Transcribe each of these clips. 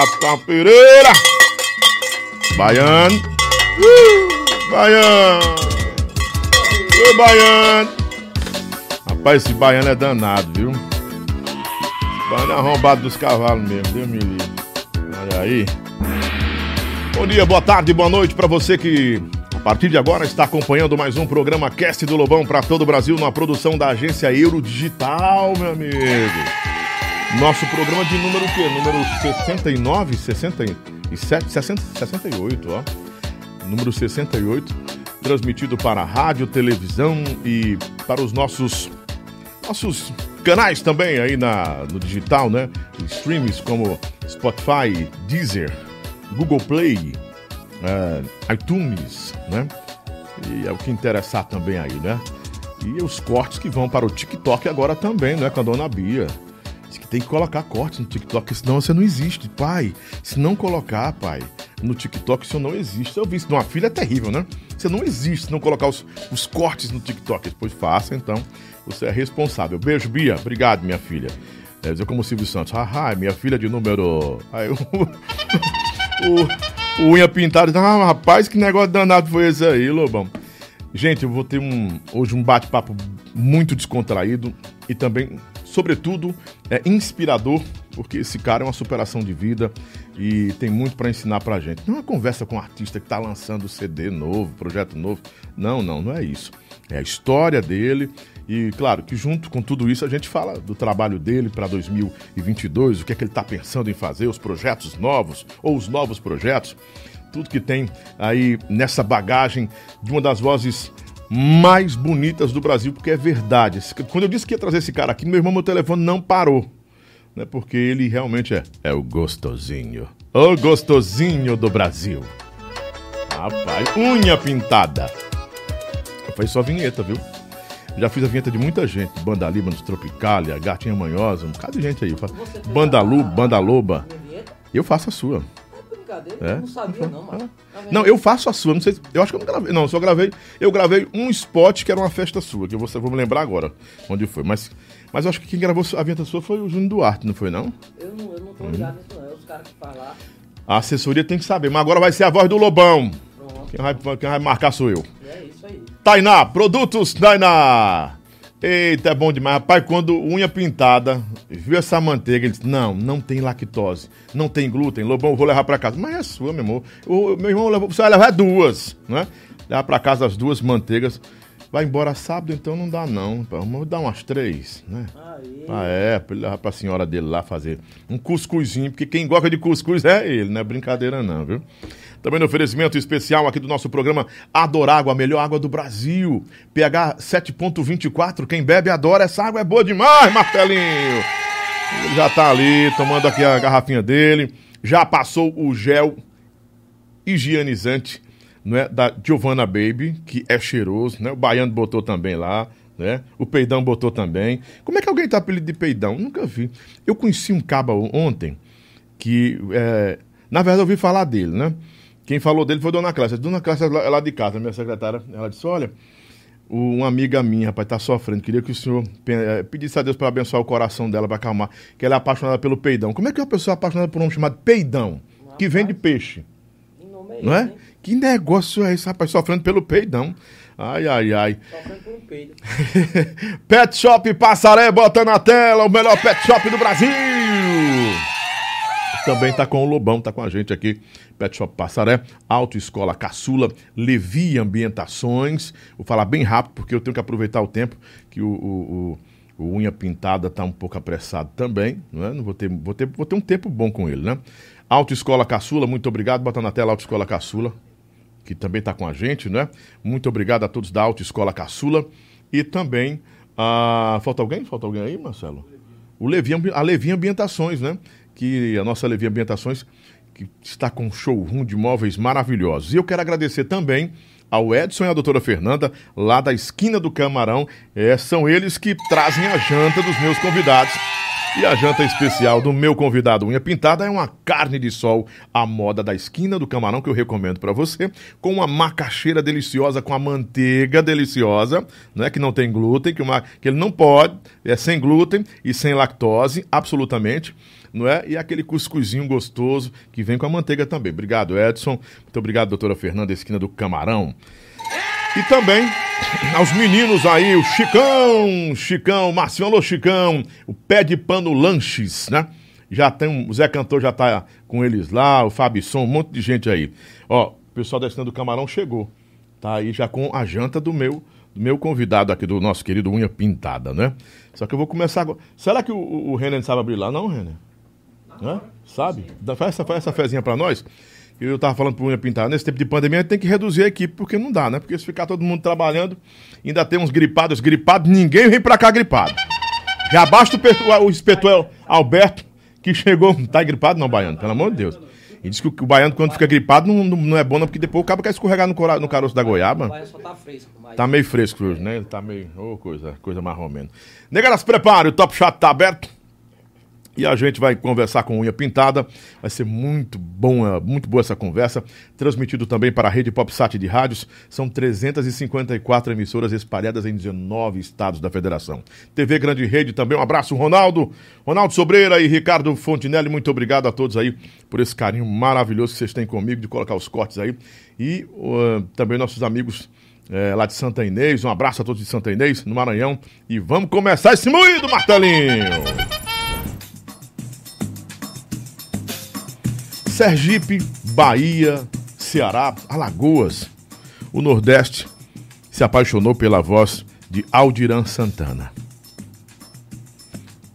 Planeta, Pereira. Baiano. Uh, baiano. Ô, baiano. Rapaz, esse baiano é danado, viu? Esse baiano é arrombado dos cavalos mesmo, Deus me livre. Olha aí. Bom dia, boa tarde, boa noite para você que a partir de agora está acompanhando mais um programa Cast do Lobão para todo o Brasil na produção da agência Euro Digital, meu amigo. Nosso programa de número o quê? Número 69, 67, 60, 68, ó. Número 68, transmitido para rádio, televisão e para os nossos nossos canais também aí na, no digital, né? Streams como Spotify, Deezer, Google Play, uh, iTunes, né? E é o que interessar também aí, né? E os cortes que vão para o TikTok agora também, né? Com a dona Bia. Que tem que colocar cortes no TikTok, senão você não existe. Pai, se não colocar, pai, no TikTok, isso não existe. Eu vi isso numa filha é terrível, né? Você não existe se não colocar os, os cortes no TikTok. Depois faça, então. Você é responsável. Beijo, Bia. Obrigado, minha filha. É dizer como o Silvio Santos. Haha, minha filha de número. Aí, o, o, o unha pintada. Ah, rapaz, que negócio danado foi esse aí, Lobão. Gente, eu vou ter um, hoje um bate-papo muito descontraído e também, sobretudo, é inspirador, porque esse cara é uma superação de vida e tem muito para ensinar pra gente. Não é uma conversa com um artista que tá lançando CD novo, projeto novo. Não, não, não é isso. É a história dele e claro que junto com tudo isso a gente fala do trabalho dele para 2022, o que é que ele está pensando em fazer, os projetos novos ou os novos projetos, tudo que tem aí nessa bagagem de uma das vozes mais bonitas do Brasil, porque é verdade. Quando eu disse que ia trazer esse cara aqui, meu irmão, meu telefone não parou. Né, porque ele realmente é, é o gostosinho. O gostosinho do Brasil. Rapaz, unha pintada. Foi só vinheta, viu? Já fiz a vinheta de muita gente. Banda Líbanos, Tropicália, Gatinha Manhosa, um bocado de gente aí. Banda Lu, Banda Loba. Eu faço a sua. É? Eu não sabia, não, mano. Não, eu faço a sua, não sei. Eu acho que eu não gravei. Não, só gravei. Eu gravei um spot que era uma festa sua, que eu vou, vou me lembrar agora onde foi. Mas, mas eu acho que quem gravou a vinheta sua foi o Júnior Duarte, não foi, não? Eu não, eu não tô ligado nisso, não. É os caras que falam lá. A assessoria tem que saber, mas agora vai ser a voz do Lobão. Quem vai, quem vai marcar sou eu. É isso aí. Tainá, produtos Tainá. Eita, é bom demais. Rapaz, quando unha pintada, viu essa manteiga, ele disse: Não, não tem lactose, não tem glúten. Lobão, vou levar pra casa. Mas é sua, meu amor. O meu irmão você vai levar duas, né? Levar pra casa as duas manteigas. Vai embora sábado, então não dá, não. Vamos dar umas três, né? Ah, é, pra ele levar pra senhora dele lá fazer um cuscuzinho, porque quem gosta de cuscuz é ele, não é brincadeira, não, viu? Também no oferecimento especial aqui do nosso programa Adorágua, a melhor água do Brasil. pH 7.24, quem bebe adora, essa água é boa demais, Martelinho. Ele já tá ali tomando aqui a garrafinha dele, já passou o gel higienizante não é, da Giovanna Baby, que é cheiroso, né? O Baiano botou também lá, né? O Peidão botou também. Como é que alguém tá apelido de Peidão? Nunca vi. Eu conheci um caba ontem que, é, na verdade, eu ouvi falar dele, né? Quem falou dele foi Dona Cláudia. Dona Cláudia é lá de casa, minha secretária. Ela disse: Olha, uma amiga minha, rapaz, tá sofrendo. Queria que o senhor eh, pedisse a Deus para abençoar o coração dela, para acalmar. Que ela é apaixonada pelo peidão. Como é que uma pessoa é apaixonada por um nome chamado peidão? Que vem de peixe. É não é? Que negócio é esse, rapaz? Sofrendo pelo peidão. Ai, ai, ai. Sofrendo um peido. pet Shop Passaré, bota na tela, o melhor pet shop do Brasil. Também tá com o Lobão, tá com a gente aqui. Pet Shop Passaré, Autoescola Caçula, Levi Ambientações. Vou falar bem rápido, porque eu tenho que aproveitar o tempo que o, o, o, o unha pintada tá um pouco apressado também, não é? Não vou ter, vou ter, vou ter um tempo bom com ele, né? Autoescola Caçula, muito obrigado. Bota na tela Autoescola Caçula, que também está com a gente, né? Muito obrigado a todos da Autoescola Caçula. E também. a falta alguém? Falta alguém aí, Marcelo? O Levi, a Levi Ambientações, né? Que a nossa Levi Ambientações que está com um showroom de móveis maravilhosos. E eu quero agradecer também ao Edson e à doutora Fernanda, lá da esquina do Camarão. É, são eles que trazem a janta dos meus convidados E a janta especial do meu convidado Unha Pintada é uma carne de sol à moda da esquina do camarão que eu recomendo para você, com uma macaxeira deliciosa com a manteiga deliciosa, né, que não tem glúten, que, uma, que ele não pode, é sem glúten e sem lactose, absolutamente não é? E aquele cuscuzinho gostoso que vem com a manteiga também. Obrigado, Edson. Muito obrigado, doutora Fernanda, esquina do Camarão. E também aos meninos aí, o Chicão, Chicão, Marcinho, alô Chicão, o Pé de Pano Lanches, né? Já tem, o Zé Cantor já tá com eles lá, o Fabisson, um monte de gente aí. Ó, o pessoal da esquina do Camarão chegou. Tá aí já com a janta do meu do meu convidado aqui, do nosso querido Unha Pintada, né? Só que eu vou começar agora. Será que o, o Renan sabe abrir lá? Não, Renan? Né? Sabe? Faz essa, faz essa fezinha pra nós. Eu tava falando pro Unha Pintada, nesse tempo de pandemia tem que reduzir a equipe, porque não dá, né? Porque se ficar todo mundo trabalhando, ainda tem uns gripados, gripados, ninguém vem pra cá gripado. Já basta o, o inspetor Alberto, que chegou. Tá gripado não, Baiano? Pelo amor de Deus. E diz que o, baiano, quando fica gripado, não, não, não é bom, não, porque depois o cabo quer escorregar no, cora, no caroço da goiaba. O só tá fresco. Mas... Tá meio fresco hoje, né? Tá meio. Ô, oh, coisa, coisa mais ou menos. Nega, se prepare, o Top Chat tá aberto. E a gente vai conversar com unha pintada. Vai ser muito bom, muito boa essa conversa. Transmitido também para a rede PopSat de rádios. São 354 emissoras espalhadas em 19 estados da federação. TV Grande Rede também. Um abraço, Ronaldo. Ronaldo Sobreira e Ricardo Fontinelli. Muito obrigado a todos aí por esse carinho maravilhoso que vocês têm comigo de colocar os cortes aí. E uh, também nossos amigos é, lá de Santa Inês. Um abraço a todos de Santa Inês, no Maranhão. E vamos começar esse moído, martelinho! Sergipe, Bahia, Ceará, Alagoas. O Nordeste se apaixonou pela voz de Aldiran Santana.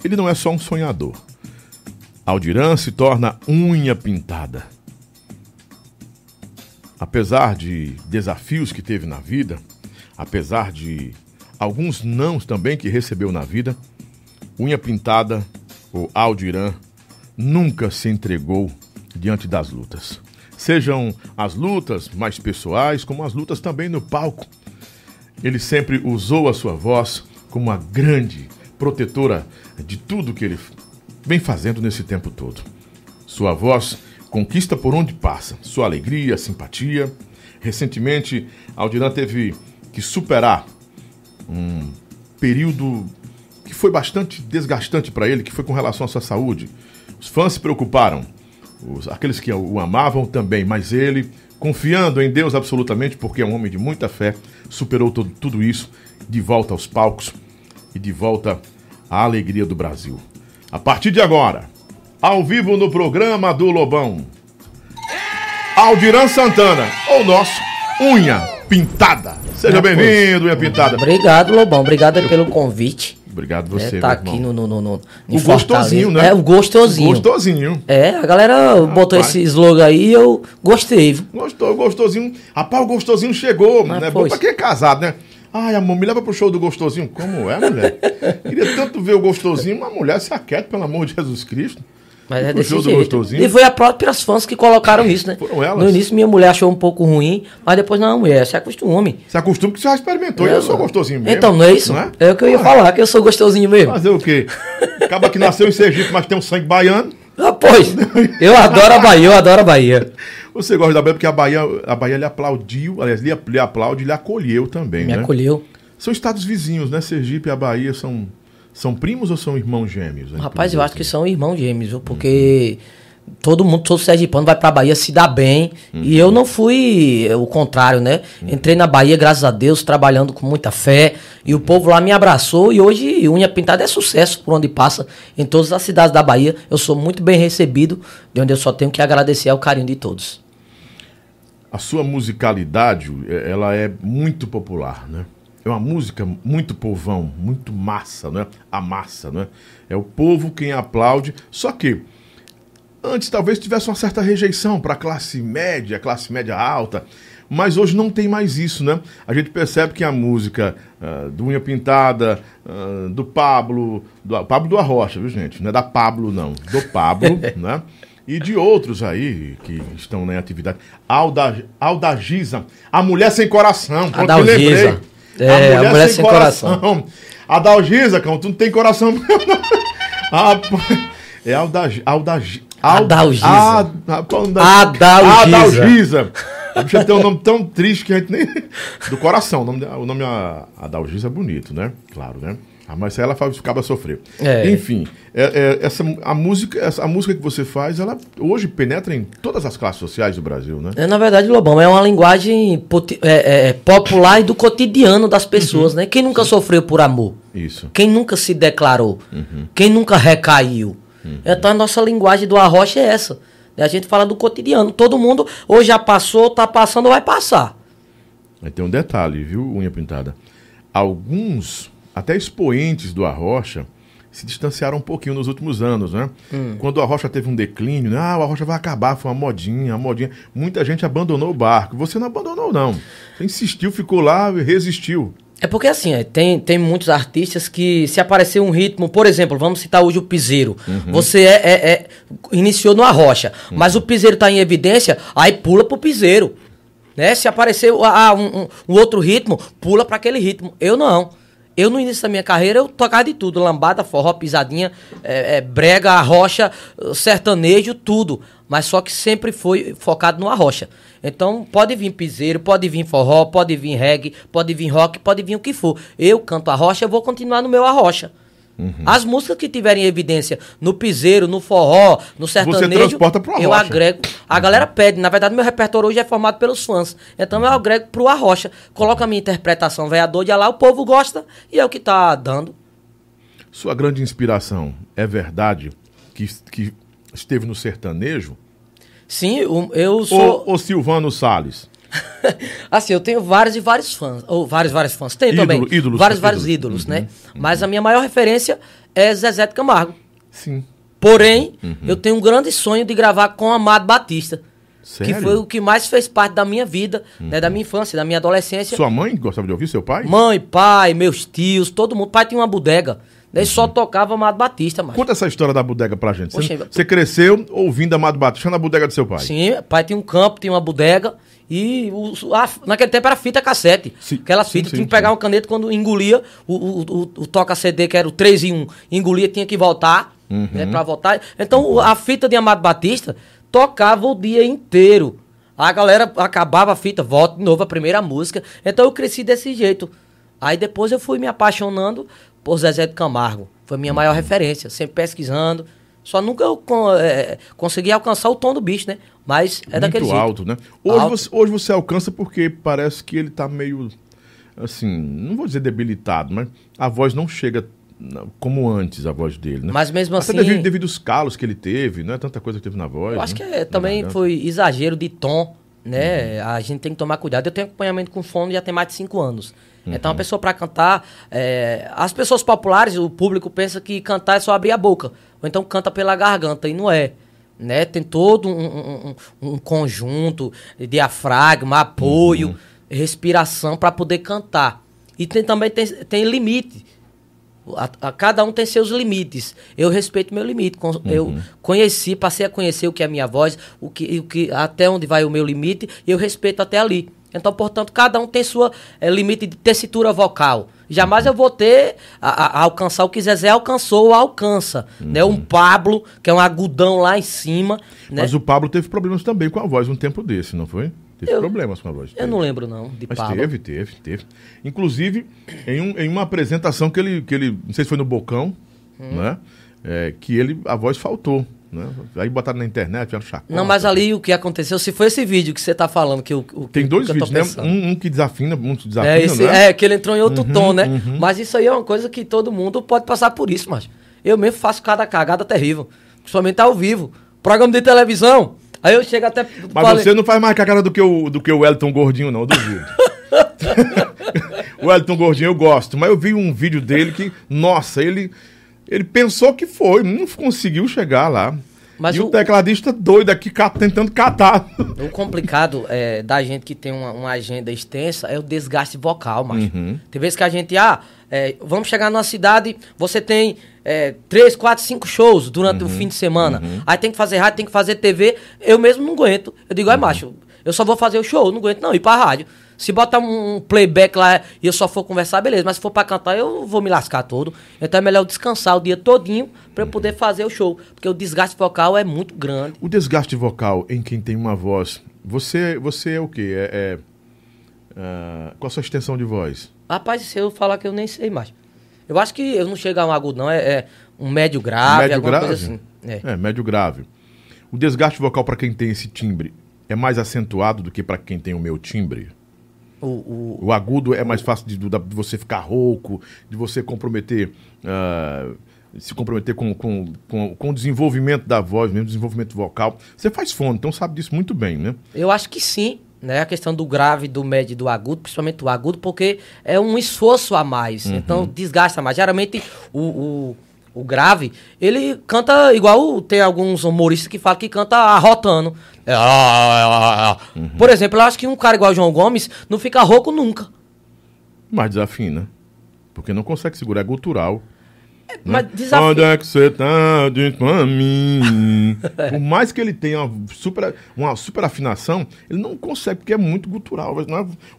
Ele não é só um sonhador. Aldiran se torna unha pintada. Apesar de desafios que teve na vida, apesar de alguns nãos também que recebeu na vida, unha pintada, o Aldiran, nunca se entregou diante das lutas. Sejam as lutas mais pessoais, como as lutas também no palco. Ele sempre usou a sua voz como uma grande protetora de tudo que ele vem fazendo nesse tempo todo. Sua voz conquista por onde passa, sua alegria, simpatia. Recentemente, Aldiran teve que superar um período que foi bastante desgastante para ele, que foi com relação à sua saúde. Os fãs se preocuparam os, aqueles que o amavam também, mas ele, confiando em Deus absolutamente, porque é um homem de muita fé, superou todo, tudo isso, de volta aos palcos e de volta à alegria do Brasil. A partir de agora, ao vivo no programa do Lobão, Aldiran Santana, ou nosso Unha Pintada. Seja bem-vindo, Unha Pintada. Obrigado, Lobão. Obrigado pelo convite. Obrigado você, é, tá aqui no, no, no, no O gostosinho, né? É, o gostosinho. O gostosinho. É, a galera botou esse slogan aí e eu gostei. Gostou, gostosinho. Rapaz, o gostosinho chegou, Mas né? Bom pra quem é casado, né? Ai, amor, me leva pro show do gostosinho. Como é, mulher? Queria tanto ver o gostosinho, uma mulher se aquieta, pelo amor de Jesus Cristo. Mas é desse jeito. E foi a próprias fãs que colocaram isso, né? Foram elas. No início minha mulher achou um pouco ruim, mas depois não, mulher, se acostume. Se acostume que você já experimentou, é, eu sou gostosinho mesmo. Então, não é isso? Não é? é o que eu ia ah, falar, que eu sou gostosinho mesmo. Fazer o quê? Acaba que nasceu em Sergipe, mas tem um sangue baiano. Ah, pois. Eu adoro a Bahia, eu adoro a Bahia. Você gosta da Bahia porque a Bahia, a Bahia lhe aplaudiu, aliás, lhe, lhe aplaude e lhe acolheu também, Me né? acolheu. São estados vizinhos, né? Sergipe e a Bahia são são primos ou são irmãos gêmeos? Rapaz, eu acho que são irmãos gêmeos, viu? porque uhum. todo mundo, todo sergipano vai pra Bahia se dá bem. Uhum. E eu não fui o contrário, né? Uhum. Entrei na Bahia, graças a Deus, trabalhando com muita fé. E o povo lá me abraçou. E hoje, Unha Pintada é sucesso por onde passa. Em todas as cidades da Bahia, eu sou muito bem recebido, de onde eu só tenho que agradecer ao carinho de todos. A sua musicalidade, ela é muito popular, né? É uma música muito povão, muito massa, não é? A massa, não é? É o povo quem aplaude. Só que antes talvez tivesse uma certa rejeição para a classe média, classe média alta, mas hoje não tem mais isso, né? A gente percebe que a música uh, do Unha Pintada, uh, do Pablo, do Pablo do Arrocha, viu gente? Não é da Pablo não, do Pablo, né? E de outros aí que estão na atividade. Alda, Alda Giza, a mulher sem coração. Pronto, lembrei. É, a mulher, a mulher sem, sem coração. coração. A Dalgisa, cão, tu não tem coração Rapaz, é Aldagi... Aldagi... Adalgisa. Adalgisa. Adalgisa. Adalgisa. A bicha tem um nome tão triste que a gente nem... Do coração. O nome, o nome Adalgisa é bonito, né? Claro, né? Ah, mas ela ficava sofrer. É. Enfim, é- é- essa, a, música, essa, a música que você faz, ela hoje penetra em todas as classes sociais do Brasil, né? É, na verdade, Lobão, é uma linguagem poti- é, é, popular e do cotidiano das pessoas, né? Quem nunca sofreu por amor? Isso. Quem nunca se declarou? Quem nunca recaiu? Então a nossa linguagem do arrocha é essa. A gente fala do cotidiano. Todo mundo ou já passou, tá passando ou vai passar. Aí tem um detalhe, viu, unha pintada? Alguns, até expoentes do Arrocha, se distanciaram um pouquinho nos últimos anos, né? Quando o Arrocha teve um declínio, né? ah, o Arrocha vai acabar, foi uma modinha, uma modinha. Muita gente abandonou o barco. Você não abandonou, não. Você insistiu, ficou lá, resistiu. É porque assim, é, tem, tem muitos artistas que se aparecer um ritmo, por exemplo, vamos citar hoje o piseiro. Você é, é- é- iniciou no arrocha, mas o piseiro tá em evidência, aí pula pro piseiro. Né? Se aparecer ah, um, um- um outro ritmo, pula para aquele ritmo. Eu não. Eu no início da minha carreira eu tocava de tudo, lambada, forró, pisadinha, é, é, brega, arrocha, sertanejo, tudo. Mas só que sempre foi focado no arrocha. Então pode vir piseiro, pode vir forró, pode vir reggae, pode vir rock, pode vir o que for. Eu canto arrocha, eu vou continuar no meu arrocha. As músicas que tiverem evidência no piseiro, no forró, no sertanejo, transporta pro eu agrego. A galera pede. Na verdade, meu repertório hoje é formado pelos fãs. Então eu agrego pro arrocha. Coloco a minha interpretação vereador de lá, o povo gosta e é o que tá dando. Sua grande inspiração é verdade que, que esteve no sertanejo? Sim, o- eu sou. Ou, ou Silvano Salles? Assim, eu tenho vários e vários fãs. Ou vários, vários fãs. Tenho Ídolo- também. ídolos, vários, ídolos. vários ídolos, Uhum, né? Mas a minha maior referência é Zezé de Camargo. Sim. Porém, Uhum. eu tenho um grande sonho de gravar com Amado Batista. Sério? Que foi o que mais fez parte da minha vida, né? Da minha infância, da minha adolescência. Sua mãe gostava de ouvir seu pai? Mãe, pai, meus tios, todo mundo. Pai tinha uma bodega. Daí só tocava Amado Batista, mas. Conta essa história da bodega pra gente. Você, Oxe, você cresceu ouvindo Amado Batista na bodega do seu pai? Sim, pai tinha um campo, tinha uma bodega. E o- a- naquele tempo era fita cassete. Sim, Aquela fita, sim, tinha que sim. pegar uma caneta quando engolia o, o, o, o toca-CD, que era o 3 em 1, engolia, tinha que voltar, Uhum. né, pra voltar. Então a fita de Amado Batista tocava o dia inteiro. A galera acabava a fita, volta de novo a primeira música. Então eu cresci desse jeito. Aí depois eu fui me apaixonando por Zezé de Camargo. Foi minha maior referência, sempre pesquisando. Só nunca eu é, consegui alcançar o tom do bicho, né? Mas é daquele Muito jeito. alto, né? Hoje, Alto. Você, hoje você alcança porque parece que ele tá meio, assim, não vou dizer debilitado, mas a voz não chega como antes, a voz dele, né? Mas mesmo Até assim- devido, devido aos calos que ele teve, não é tanta coisa que teve na voz. Eu acho né? que é, também garganta. foi exagero de tom, né? Uhum. A gente tem que tomar cuidado. Eu tenho acompanhamento com fono já tem mais de cinco anos. Então, Uhum. a pessoa para cantar, é, as pessoas populares, o público pensa que cantar é só abrir a boca, ou então canta pela garganta, e não é. Né? Tem todo um, um- um- conjunto de diafragma, apoio, Uhum. respiração para poder cantar. E tem, também tem, tem limite. A, a- cada um tem seus limites. Eu respeito meu limite. Con- Eu conheci, passei a conhecer o que é a minha voz, o que, o que, até onde vai o meu limite, e eu respeito até ali. Então, portanto, cada um tem sua eh, limite de tessitura vocal. Jamais eu vou ter a, a- alcançar o que Zezé alcançou ou alcança. Né? Um Pablo, que é um agudão lá em cima. Né? Mas o Pablo teve problemas também com a voz um tempo desse, não foi? Teve Eu- problemas com a voz. Eu teve. não lembro, não, de Mas Pablo. teve, teve, teve. Inclusive, em, um- em uma apresentação que ele, que ele, não sei se foi no Bocão, Hum. né? É, que ele, a voz faltou, né? Aí botaram na internet, fizeram chacota. Não, mas ali o que aconteceu, se foi esse vídeo que você tá falando, que o, o Tem dois vídeos, né? Um, um que desafina, um que desafina, É, esse, não é? que ele entrou em outro tom, né? Mas isso aí é uma coisa que todo mundo pode passar por isso, mas eu mesmo faço cada cagada terrível. Principalmente ao vivo. Programa de televisão. Aí eu chego até. Mas falei- você não faz mais cagada do que o, do que o Wellington Gordinho, não, eu duvido. o Wellington Gordinho eu gosto, mas eu vi um vídeo dele que, nossa, ele, ele pensou que foi, não conseguiu chegar lá. Mas e o, o- tecladista doido aqui tentando catar. O complicado é, da gente que tem uma, uma agenda extensa é o desgaste vocal, macho. Uhum. Tem vezes que a gente, ah, é, vamos chegar numa cidade, você tem é, três, quatro, cinco shows durante Uhum. o fim de semana. Aí tem que fazer rádio, tem que fazer TV. Eu mesmo não aguento. Eu digo, Uhum. ai, macho, Eu só vou fazer o show, não aguento não ir pra rádio. Se botar um playback lá e eu só for conversar, beleza. Mas se for pra cantar, eu vou me lascar todo. Então é melhor eu descansar o dia todinho pra eu poder fazer o show. Porque o desgaste vocal é muito grande. O desgaste vocal em quem tem uma voz. Você, você é o quê? É, é, ah, qual a sua extensão de voz? Rapaz, se eu falar que eu nem sei mais. Eu acho que eu não chego a um agudo, não. É, é um médio grave, médio alguma grave? coisa assim. É. É, médio grave. O desgaste vocal para quem tem esse timbre é mais acentuado do que para quem tem o meu timbre? O, o, O agudo é mais fácil de, de você ficar rouco, de você comprometer. ah, se comprometer com, com, com, com o desenvolvimento da voz, mesmo desenvolvimento vocal. Você faz fono, então sabe disso muito bem, né? Eu acho que sim, né? A questão do grave, do médio e do agudo, principalmente o agudo, porque é um esforço a mais. Então desgasta mais. Geralmente o, o, o grave, ele canta igual tem alguns humoristas que falam que canta arrotando. É, ah, ah, ah, ah. Por exemplo, eu acho que um cara igual o João Gomes não fica rouco nunca. Mas desafina. Porque não consegue segurar, é gutural. Né? Mas desafio. Onde é que você tá de pra mim? Por mais que ele tenha uma super, uma super afinação, ele não consegue, porque é muito gutural. É-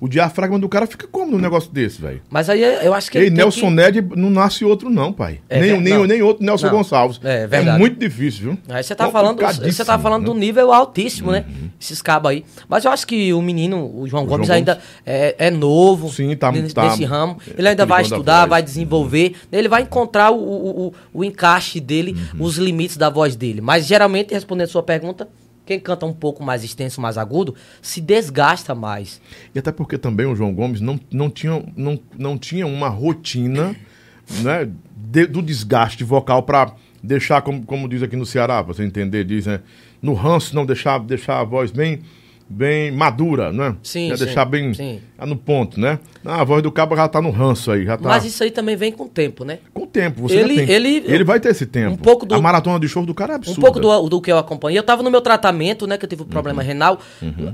o diafragma do cara fica como num negócio desse, velho? Mas aí eu acho que ele tem Nelson que- Ned não nasce outro, não, pai. É nem, ver- nem, não. nem outro Nelson Não. Gonçalves. É verdade. muito difícil, viu? Aí você tá falando, você tá Complicadíssimo, falando do né? nível altíssimo, né? Esses cabos aí. Mas eu acho que o menino, o João Gomes, João ainda é, é novo Sim, tá- nesse, tá- nesse ramo. Ele ainda aquele vai estudar, vai desenvolver. Ele vai encontrar o, o, o, o encaixe dele, Uhum. os limites da voz dele. Mas geralmente, respondendo a sua pergunta, quem canta um pouco mais extenso, mais agudo, se desgasta mais. E até porque também o João Gomes não, não, tinha, não, não tinha uma rotina né, de- do desgaste vocal para deixar, como, como diz aqui no Ceará, pra você entender, diz, né? No ranço, não deixar, deixar a voz bem, bem madura, né? Sim, Né, sim, Deixar bem sim. no ponto, né? Ah, a voz do cabo já tá no ranço aí, já tá. Mas isso aí também vem com o tempo, né? Com o tempo, você Ele- tem. ele- ele vai ter esse tempo. um pouco do- A maratona de show do cara é Um absurda. pouco do, do que eu acompanhei. Eu tava no meu tratamento, né? Que eu tive um problema Uhum. renal.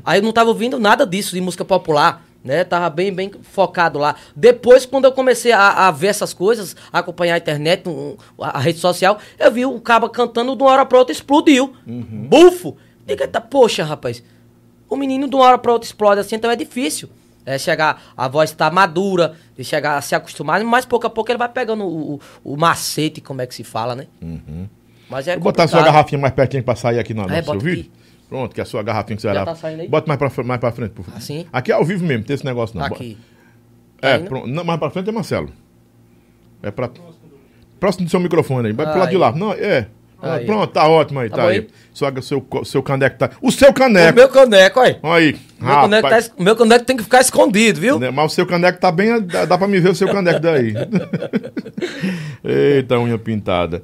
Aí eu não tava ouvindo nada disso de música popular. Né, tava bem, bem focado lá. Depois, quando eu comecei a, a ver essas coisas, a acompanhar a internet, um, a, a rede social, eu vi o caba cantando de uma hora pra outra explodiu. Uhum. Bufo! Diga, tá, poxa, rapaz. O menino de uma hora pra outra explode assim, então é difícil. É chegar, a voz tá madura, e chegar a se acostumar, mas pouco a pouco ele vai pegando o, o, o macete, como é que se fala, né? Mas é Vou botar a sua garrafinha mais pertinho pra sair aqui no, no É, seu vídeo. aqui. Pronto, que é a sua garrafinha que você Já tá saindo aí? Bota mais fr- mais pra frente, por favor. Assim? Aqui é ao vivo mesmo, tem esse negócio não. Tá aqui. É, Aí, né? pronto. Não, mais pra frente é Marcelo. É pra. Próximo do seu microfone aí. Vai pro Aí. lado de lá. Não, é. Ah, Aí. Pronto, tá ótimo aí, Tá tá, aí. aí? Sua, seu, co- seu caneco tá. O seu O caneco! meu caneco, aí. O meu caneco, tá, Rapaz, es- o meu caneco tem que ficar escondido, viu? né, Mas o seu caneco tá bem. Dá, dá pra me ver o seu caneco daí. Eita, unha pintada.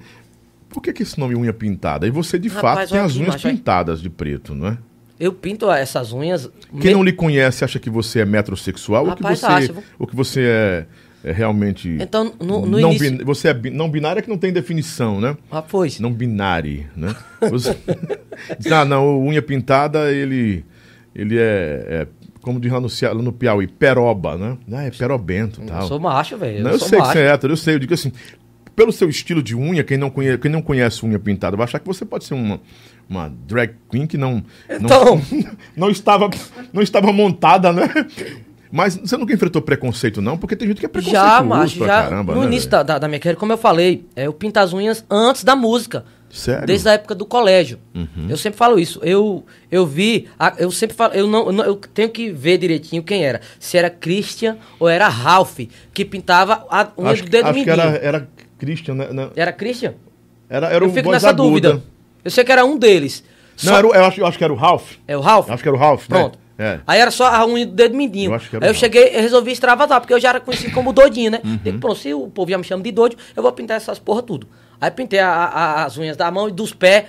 Por que, que esse nome unha pintada? E você, de Rapaz, fato, tem as unhas aí. pintadas de preto, não é? Eu pinto essas unhas. Quem me- não lhe conhece acha que você é metrosexual ou que Rapaz, você, acha, ou que você é, é realmente. Então, no, no não início. bin- você é não binário é que não tem definição, né? Ah, pois. Não binário, né? Você... Ah, não, unha pintada, ele, ele é, é, como diz lá no, no Piauí, peroba, né? Ah, é perobento e Eu tal. sou macho, velho. Não, Eu, eu sou sei que macho. você é hétero, eu sei, eu digo assim, pelo seu estilo de unha, quem não conhece, quem não conhece unha pintada vai achar que você pode ser uma, uma drag queen que não, Então. não, não, estava, não estava montada, né? Mas você nunca enfrentou preconceito, não? Porque tem gente que é preconceituoso Já, macho, pra já. caramba, no né, início da, da, da minha carreira, como eu falei, é, eu pinto as unhas antes da música. Sério? Uhum. Desde a época do colégio. Eu sempre falo isso. Eu, eu vi, eu sempre falo, eu não, eu eu tenho que ver direitinho quem era. Se era Christian ou era Ralph, que pintava a unha Acho, do dedo acho que mindinho. era, Era, era Christian, né? Não, Christian? Era, era eu o fico nessa aguda. dúvida. Eu sei que era um deles. Não, Só- era eu, acho, eu acho que era o Ralph. É o Ralph? Acho que era o Ralph, né? É. Aí era só a unha do dedo mindinho. Eu acho que era Aí eu cheguei e resolvi extravasar, porque eu já era conhecido como doidinho, né? Uhum. Digo, pronto, se o povo já me chama de doido, eu vou pintar essas porra tudo. Aí pintei a- a- as unhas da mão e dos pés.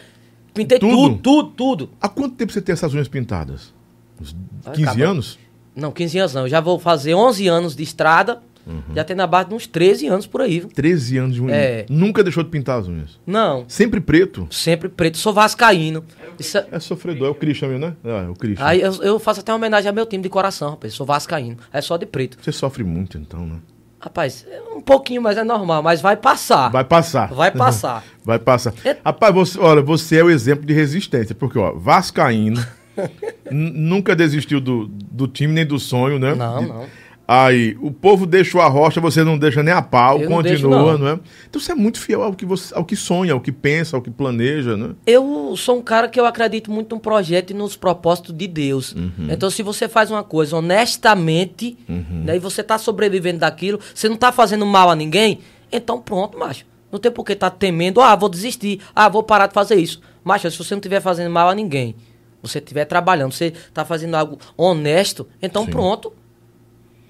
Pintei Tudo? tudo, tudo, tudo. Há quanto tempo você tem essas unhas pintadas? Uns Vai 15 acabar. anos? Não, 15 anos não. Eu já vou fazer 11 anos de estrada. Uhum. Já tem na base de uns 13 anos por aí. viu? 13 anos de unha. É. Nunca deixou de pintar as unhas. Não, Sempre preto. sempre preto. Sou vascaíno. É- É sofredor, é o Christian mesmo, né? Ah, é o Christian. Aí eu, eu faço até uma homenagem ao meu time de coração, rapaz. Sou vascaíno. É só de preto. Você sofre muito, então, né? Rapaz, é um pouquinho, mas é normal. Mas vai passar. Vai passar. Vai passar. Vai passar. É- Rapaz, você, olha, você é o exemplo de resistência. Porque, ó, Vascaíno, Nunca desistiu do, do time nem do sonho, né? Não, De- não. Aí, o povo deixou a rocha, você não deixa nem a pau, Eu não deixo, continua, não. não. é? Então você é muito fiel ao que, você, ao que sonha, ao que pensa, ao que planeja, né? Eu sou um cara que eu acredito muito no projeto e nos propósitos de Deus. Uhum. Então, se você faz uma coisa honestamente, né, e você tá sobrevivendo daquilo, você não tá fazendo mal a ninguém, então pronto, macho. Não tem por que tá temendo, ah, vou desistir, ah, vou parar de fazer isso. Macho, se você não estiver fazendo mal a ninguém, você estiver trabalhando, você tá fazendo algo honesto, então Sim. pronto.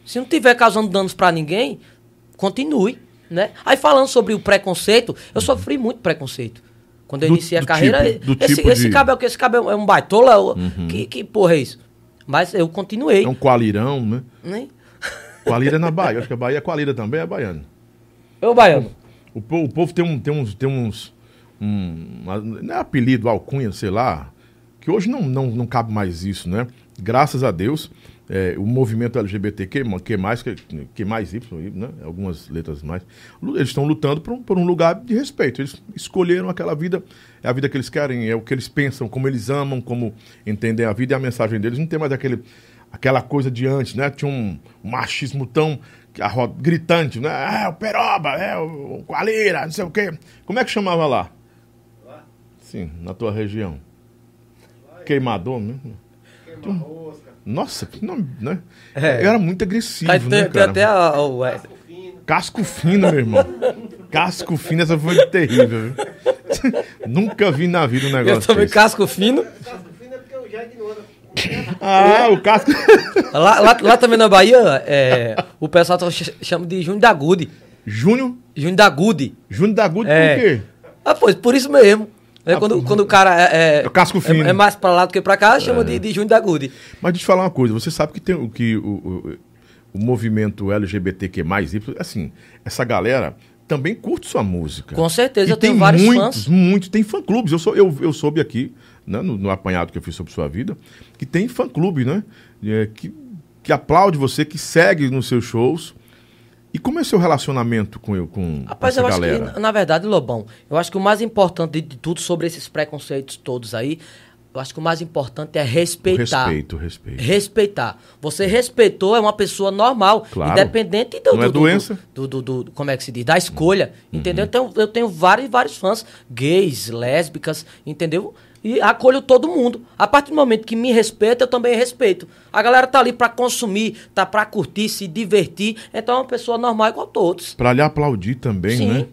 Se não tiver causando danos pra ninguém, continue, né? Aí falando sobre o preconceito, eu sofri muito preconceito. Quando eu Do- iniciei a carreira, tipo- do esse, tipo esse de- é o que? Esse cabo é um- baitola? Ou- Que, que porra é isso? Mas eu continuei. É um qualirão, né? né? Qualira é na Bahia. Acho que a Bahia é qualira também, é baiano. Ô, Baiano. O, po- o povo tem, um, tem uns. Tem uns um, não é apelido, alcunha, sei lá. Que hoje não, não, não cabe mais isso, né? Graças a Deus, é, o movimento LGBTQ, que mais, que, que mais Y, né? Algumas letras mais. Eles estão lutando por um, por um lugar de respeito. Eles escolheram aquela vida, é a vida que eles querem, é o que eles pensam, como eles amam, como entendem a vida e a mensagem deles. Não tem mais aquele, aquela coisa de antes, né? Tinha um machismo tão gritante, né? Ah, o Peroba, é o, Qualira, não sei o quê. Como é que chamava lá? Sim, na tua região. Queimador mesmo? Nossa, que nome, né? É. Era muito agressivo, Aí né, tem, tem cara? até a, o- é, Casco fino, meu irmão. Casco fino, essa foi terrível? Nunca vi na vida um negócio eu também desse. casco fino. Ah, o casco... Lá, lá, lá também na Bahia, é, o pessoal tá ch- chama de Júnior da Gude. Júnior? Júnior da Gude. Júnior da Gude É. por quê? Ah, pois, por isso mesmo. É quando, quando o cara é, é, É casco fino. é, é mais pra lá do que pra cá, chama de, de Júnior da Gude. Mas deixa eu te falar uma coisa, você sabe que tem o que o, o, o movimento LGBTQ+, assim, essa galera também curte sua música. Com certeza, E eu tenho tem vários muitos, fãs. muitos, tem fã-clubes. Eu, sou, eu, eu soube aqui, né, no, no apanhado que eu fiz sobre sua vida, que tem fã-clube, né? é, que, que aplaude você, que segue nos seus shows. E como é o seu relacionamento com, com Rapaz, essa eu acho galera? que, na verdade, Lobão, eu acho que o mais importante de, tudo sobre esses preconceitos todos aí, eu acho que o mais importante é respeitar. respeito, o respeito. Respeitar. Você respeitou, é uma pessoa normal, Claro. independente do, Não é do- do- doença. Do, do- do- como é que se diz? Da escolha, entendeu? Então, eu tenho vários, vários fãs, gays, lésbicas, entendeu? E acolho todo mundo. A partir do momento que me respeita, eu também respeito. A galera tá ali pra consumir, tá pra curtir, se divertir. Então é uma pessoa normal igual todos. Pra lhe aplaudir também, Sim. né?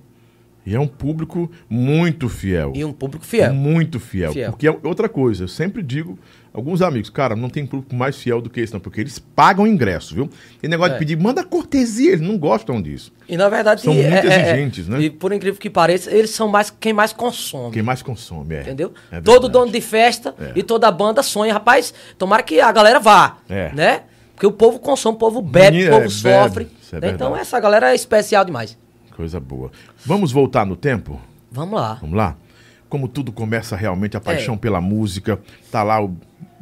E é um público muito fiel. E um público fiel. Muito fiel. Fiel. Porque é outra coisa, eu sempre digo, alguns amigos, cara, não tem público mais fiel do que esse, não, porque eles pagam ingresso, viu? Tem negócio É. de pedir, manda cortesia, eles não gostam disso. E na verdade. São é- muito é- é- exigentes, né? E por incrível que pareça, eles são mais quem mais consome. Quem mais consome, é. Entendeu? É Todo dono de festa É. e toda banda sonha, rapaz, tomara que a galera vá, É. né? Porque o povo consome, o povo bebe, o povo é, sofre. é né? então essa galera é especial demais. Coisa boa. Vamos voltar no tempo? Vamos lá. Vamos lá? Como tudo começa realmente, a paixão É. pela música, tá lá o,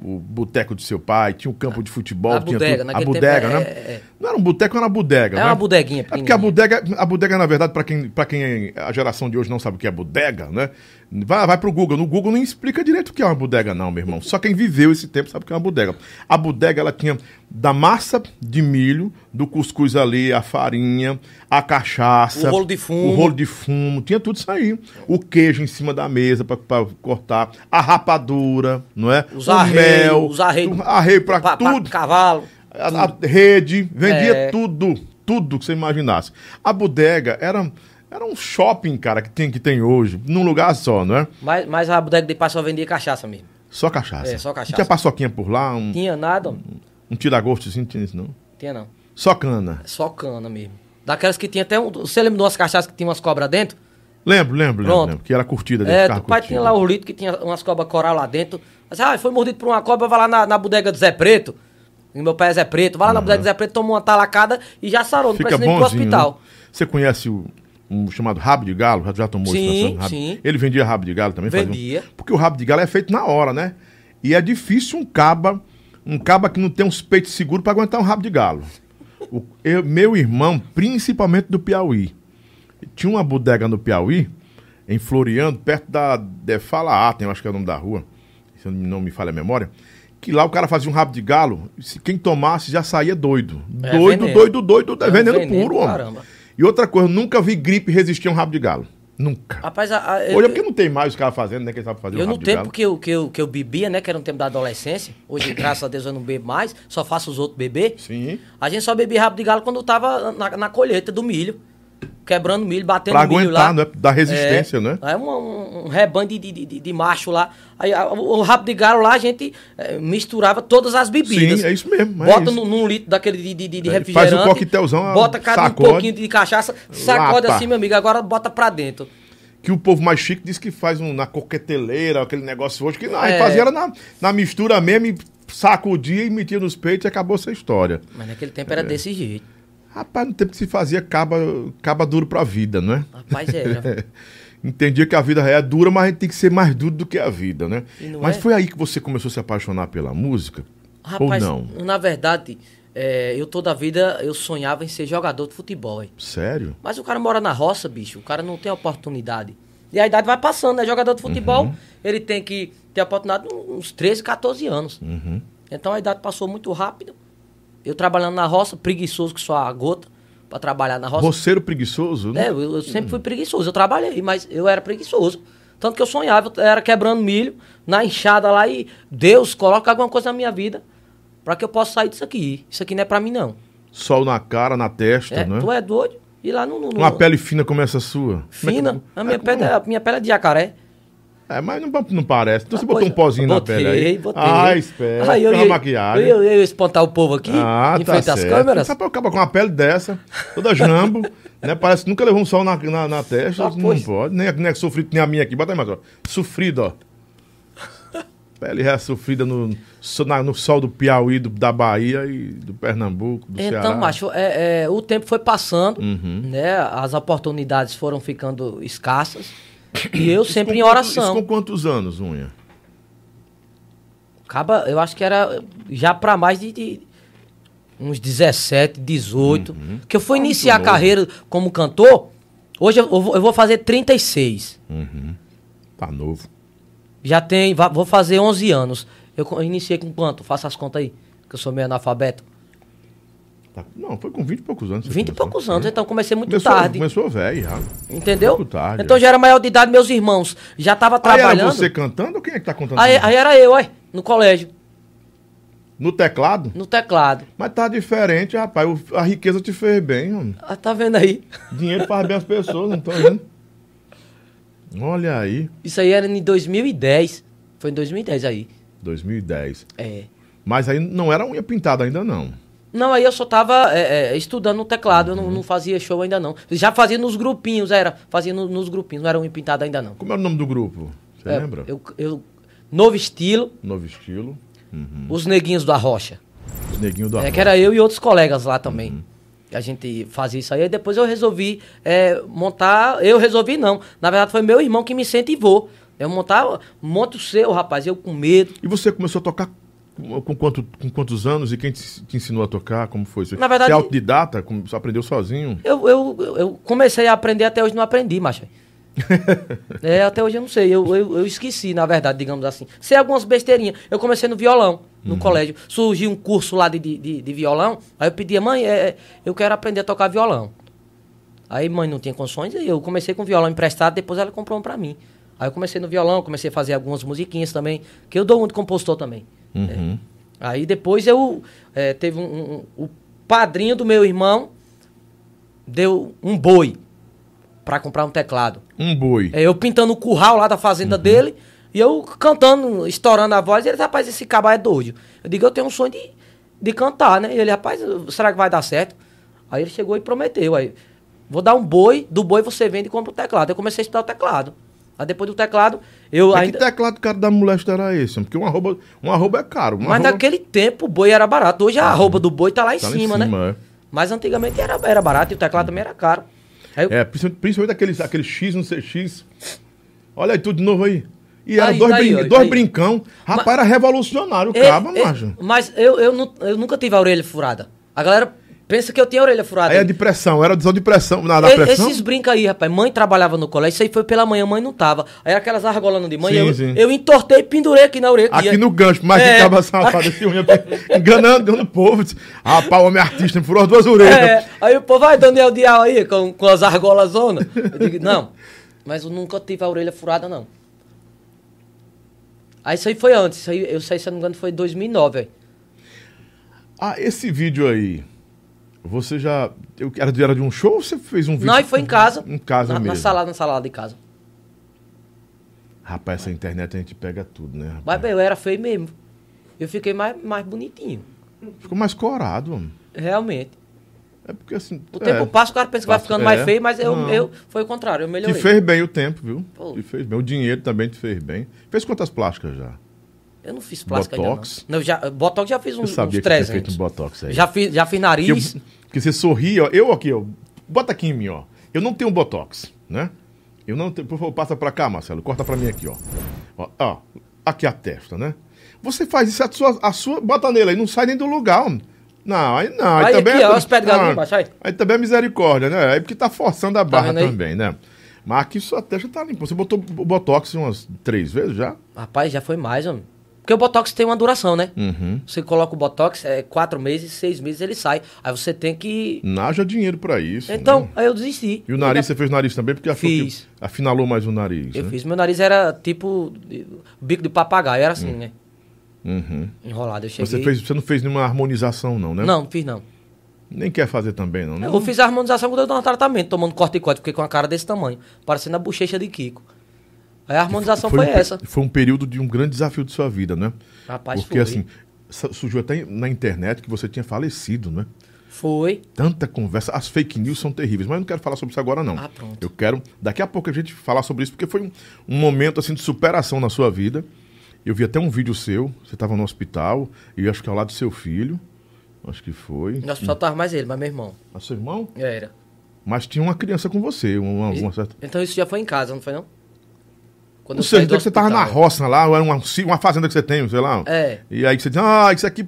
o boteco do seu pai, tinha um campo de futebol, A tinha bodega, tudo. A bodega, tempo, né? é- é- Não era um boteco, era uma bodega, É né? uma bodeguinha É porque a bodega, a bodega, na verdade, para quem, pra quem a geração de hoje não sabe o que é bodega, né? Vai, vai pro Google. No Google não explica direito o que é uma bodega, não, meu irmão. Só quem viveu esse tempo sabe o que é uma bodega. A bodega, ela tinha da massa de milho, do cuscuz ali, a farinha, a cachaça. O rolo de fumo. O rolo de fumo. Tinha tudo isso aí. O queijo em cima da mesa para cortar. A rapadura, não é? Os o arreios, mel. os arreios. o Arreio pra, Pa- pa- tudo. cavalo. A, a rede, vendia É. tudo, tudo que você imaginasse. A bodega era, era um shopping, cara, que tem, que tem hoje, num lugar só, não é? Mas, mas a bodega de pai só vendia cachaça mesmo. Só cachaça. É, só cachaça. Não tinha paçoquinha por lá, um, Tinha nada, homem. um tira-gosto assim, não tinha isso não. tinha não. Só cana. Só cana mesmo. Daquelas que tinha até um. Você lembra de umas cachaças que tinha umas cobras dentro? Lembro, lembro, lembro, lembro, que era curtida. É, ficava do pai curtida. tinha lá o litro que tinha umas cobras coral lá dentro. Mas, ah, foi mordido por uma cobra, vai lá na, na bodega do Zé Preto. E meu pai é Zé Preto. Vai lá na bodega do Zé Preto, toma uma talacada e já sarou. Não Fica precisa ir pro bonzinho. hospital. né? Você conhece o um chamado rabo de galo? Já, já tomou Sim, sim. Ele vendia rabo de galo também? Fazia um- Vendia. Porque o rabo de galo é feito na hora, né? E é difícil um caba, um caba que não tem uns peitos seguros para aguentar um rabo de galo. O- eu- meu irmão, principalmente do Piauí, tinha uma bodega no Piauí, em Floriano, perto da Defala Atem, acho que é o nome da rua, se não me falha a memória, que lá o cara fazia um rabo de galo, se quem tomasse já saía doido. É doido, veneno. doido, doido, é É veneno, veneno, puro, homem. caramba. E outra coisa, eu nunca vi gripe resistir a um rabo de galo. Nunca. Rapaz, a, a, Hoje é porque não tem mais os caras fazendo, né? Quem sabe fazer Eu no tempo galo. que eu, que, eu, que eu bebia, né? Que era no tempo da adolescência. Hoje, graças a Deus, eu não bebo mais. Só faço os outros beber. Sim. A gente só bebia rabo de galo quando tava na, na colheita do milho. Quebrando milho, batendo Pra milho aguentar, lá. né? Da resistência, é, né? É um, um, um rebanho de, de, de, de macho lá. Aí a- o rabo de galo lá a gente eh, misturava todas as bebidas. Sim, é isso mesmo. é Bota isso. num, num litro daquele de, de, de É, refrigerante. faz um coquetelzão, Bota cada um sacode. pouquinho de cachaça, sacode Lapa. assim, meu amigo. Agora bota pra dentro. Que o povo mais chique diz que faz um, na coqueteleira, aquele negócio hoje, que não, É. fazia era na, na mistura mesmo, e sacudia e metia nos peitos e acabou essa história. Mas naquele tempo era desse jeito. Rapaz, no tempo que se fazia caba, caba duro pra vida, não é? Rapaz, era. Entendia que a vida é dura, mas a gente tem que ser mais duro do que a vida, né? Mas é? foi aí que você começou a se apaixonar pela música? Rapaz, Ou não? na verdade, é, eu toda a vida eu sonhava em ser jogador de futebol. hein. Sério? Mas o cara mora na roça, bicho, o cara não tem oportunidade. E a idade vai passando, né? Jogador de futebol, Uhum. ele tem que ter oportunidade uns 13, 14 anos. Uhum. Então a idade passou muito rápido. Eu trabalhando na roça, preguiçoso que só a gota, pra trabalhar na roça. Roceiro preguiçoso? né? É, eu, eu sempre fui preguiçoso. Eu trabalhei, mas eu era preguiçoso. Tanto que eu sonhava, eu era quebrando milho na enxada lá e Deus coloca alguma coisa na minha vida pra que eu possa sair disso aqui. Isso aqui não é pra mim, não. Sol na cara, na testa, É, né? Tu é doido? E lá no. no, no Uma pele fina como essa sua. fina. Como é que- A minha, é pele, como- é- a minha pele é de jacaré. É, mas não, não parece. Então você Ah, botou pois um é. pozinho Botei, na pele aí. Botei. Ah, espera. Aí eu Fica ia, maquiagem. Eu, eu ia espantar o povo aqui, Ah, em tá frente às certo. câmeras. Sabe acabar com uma pele dessa, toda jambo, né? Parece que nunca levou um sol na, na, na testa. Ah, não pois. pode. Nem, nem é sofrido, nem a minha aqui. Bota aí mais, ó. Sofrido, ó. Pele já sofrida no, na- no sol do Piauí, do- da Bahia e do Pernambuco, do Então, Ceará. macho, é, é, o tempo foi passando, Uhum. né? As oportunidades foram ficando escassas. E eu Isso sempre em quantos- Isso oração. com quantos anos, Unha? Acaba, eu acho que era já pra mais de, de uns 17, 18. Que eu fui Ah, muito iniciar a novo. carreira como cantor. Hoje eu, eu vou, fazer 36. Tá novo. Já tem, vou fazer 11 anos. Eu iniciei com quanto? Faça as contas aí, que eu sou meio analfabeto. Tá- Não, foi com 20 e poucos anos. você 20 e poucos anos, então comecei muito Começou, tarde. começou velho já. Entendeu? muito tarde, então é. já era maior de idade, meus irmãos. Já tava Aí trabalhando. era você cantando ou quem é que tá contando? Aí, aí era eu, ué, no colégio, No teclado? no teclado. Mas tá diferente, rapaz. O- A riqueza te fez bem, homem. Ah, tá vendo aí? Dinheiro faz bem as pessoas, não tô vendo. Olha aí, Isso aí era em 2010. Foi em 2010 aí. 2010. É. Mas aí não era unha pintada ainda, não. Não, aí eu só tava é, é, estudando no teclado, eu não, Uhum. não fazia show ainda não. Já fazia nos grupinhos, era. Fazia no- nos grupinhos, não era um pintado ainda não. Como era o nome do grupo? Você É, lembra? Eu, eu, novo estilo, Novo estilo. os neguinhos da rocha. Os neguinhos do É, Arroz. que era eu e outros colegas lá também. Uhum. A gente fazia isso aí. Depois eu resolvi é, montar. Eu resolvi não. Na verdade foi meu irmão que me incentivou. Eu montar. Monta o seu, rapaz. Eu com medo. E você começou a tocar com, quanto- com quantos anos? E quem te, te ensinou a tocar? Como foi isso? Na verdade- Você é autodidata? Como- aprendeu sozinho? Eu, eu, eu comecei a aprender até hoje não aprendi, macho. é, até hoje eu não sei. Eu, eu, eu esqueci, na verdade, digamos assim. Sei algumas besteirinhas. Eu comecei no violão, no colégio. Surgiu um curso lá de, de, de- violão. Aí eu pedi, mãe, é, eu quero aprender a tocar violão. Aí mãe não tinha condições, aí eu comecei com violão emprestado, depois ela comprou um pra mim. Aí eu comecei no violão, comecei a fazer algumas musiquinhas também, que eu dou muito compositor também. Uhum. Aí depois eu eh, teve um, um- o padrinho do meu irmão deu um boi pra comprar um teclado. Um boi. É, eu pintando o curral lá da fazenda dele e eu cantando, estourando a voz. E ele, rapaz, esse cabo é doido. Eu digo, eu tenho um sonho de, de cantar, né? E ele, rapaz, será que vai dar certo? Aí ele chegou e prometeu. Aí, vou dar um boi, do boi você vende e compra o teclado. Eu comecei a estudar o teclado. Aí depois do teclado, eu Mas ainda. que teclado cara da molesta era esse? Porque um arroba, um arroba é caro. Mas arroba naquele tempo o boi era barato. Hoje a arroba do boi tá lá em tá lá em cima, né? cima, é. Mas antigamente era, era barato e o teclado também era caro. Aí eu- É, principalmente, principalmente aquele, aquele X no CX. Olha aí tudo de novo aí. E era Aí, dois, daí, brin- ó, dois aí. brincão. Rapaz, era revolucionário o É, cabo, é, macho. Mas eu, eu, eu nunca tive a orelha furada. A galera Pensa que eu tinha a orelha furada. Aí é de pressão, era de pressão, na da E- pressão. Esses brincos aí, rapaz. Mãe trabalhava no colégio, isso aí foi pela manhã, mãe não tava. Aí era aquelas argolando de mãe, Sim, eu, sim. eu entortei e pendurei aqui na orelha. Aqui no gancho, mas É. que caba safado esse unha, enganando, o povo. Rapaz, o homem artista, me furou as duas orelhas. É, aí o povo, vai, Daniel Dial aí, com, com as argolas zona. Eu digo, não, mas eu nunca tive a orelha furada, não. Aí isso aí foi antes, isso aí, eu sei, se eu não me engano, foi em 2009, velho. Ah, esse vídeo aí, você já. eu- Era de, era de um show ou você fez um vídeo? Não, e foi em casa. Em casa na, mesmo. Na salada, na salada de casa. Rapaz, essa internet a gente pega tudo, né? Mas, rapaz? bem, eu era feio mesmo. Eu fiquei mais, mais bonitinho. Ficou mais corado, mano. Realmente. É porque assim. O é, tempo passa, o cara pensa que vai ficando mais é. feio, mas eu, Não. eu foi o contrário, eu Te melhorei. fez bem o tempo, viu? Pô. Te fez bem. O dinheiro também te fez bem. Fez quantas plásticas já? Eu não fiz plástica Botox? ainda, não. não eu já, Botox já fiz Eu uns, sabia uns que você tinha 300. feito um botox aí. Já fiz, já fiz nariz. eu- porque você sorri, ó. Eu aqui, ó. Bota aqui em mim, ó. Eu não tenho botox, né? Eu não tenho. Por favor, passa pra cá, Marcelo. Corta pra mim aqui, ó. Ó, ó. Aqui a testa, né? Você faz isso, a sua, a sua. Bota nele aí, não sai nem do lugar, homem. Não, aí não. Aí, Aí também aqui, é, ó, os pés de galinha ah, embaixo, aí. aí também é misericórdia, né? Aí porque tá forçando a barra vendo aí? também, né? Mas aqui sua testa tá limpa. Você botou o botox umas três vezes já? Rapaz, já foi mais, homem. Porque o Botox tem uma duração, né? Uhum. Você coloca o Botox, é quatro meses, seis meses ele sai. Aí você tem que. Naja dinheiro pra isso. Então, né? aí eu desisti. E o nariz, você fez nariz também? Porque Fiz. afinalou mais o nariz. Eu né? fiz. Meu nariz era tipo bico de papagaio, era assim, né? Uhum. Enrolado. Eu cheguei. Você, fez, você não fez nenhuma harmonização, não, né? Não, não fiz não. Nem quer fazer também, não, né? Eu fiz a harmonização quando eu tava no tratamento, tomando corticoide, fiquei com a cara desse tamanho, parecendo a bochecha de Kiko. Aí a harmonização foi, um, pe- essa. Foi um período de um grande desafio de sua vida, né? Rapaz, Porque foi. assim, su- surgiu até na internet que você tinha falecido, né? Foi. Tanta conversa. As fake news são terríveis, mas eu não quero falar sobre isso agora, não. Ah, pronto. Eu quero, daqui a pouco, a gente falar sobre isso, porque foi um, um momento assim de superação na sua vida. Eu vi até um vídeo seu, você estava no hospital, e eu acho que ao lado do seu filho. Acho que foi. No hospital tava mais ele, mas meu irmão. A seu irmão? Era. Mas tinha uma criança com você, uma, uma certa. Então isso já foi em casa, não foi não? Quando Não sei, saí do que você tava na roça lá, era uma, uma fazenda que você tem, sei lá. É. E aí você diz, ah, isso aqui.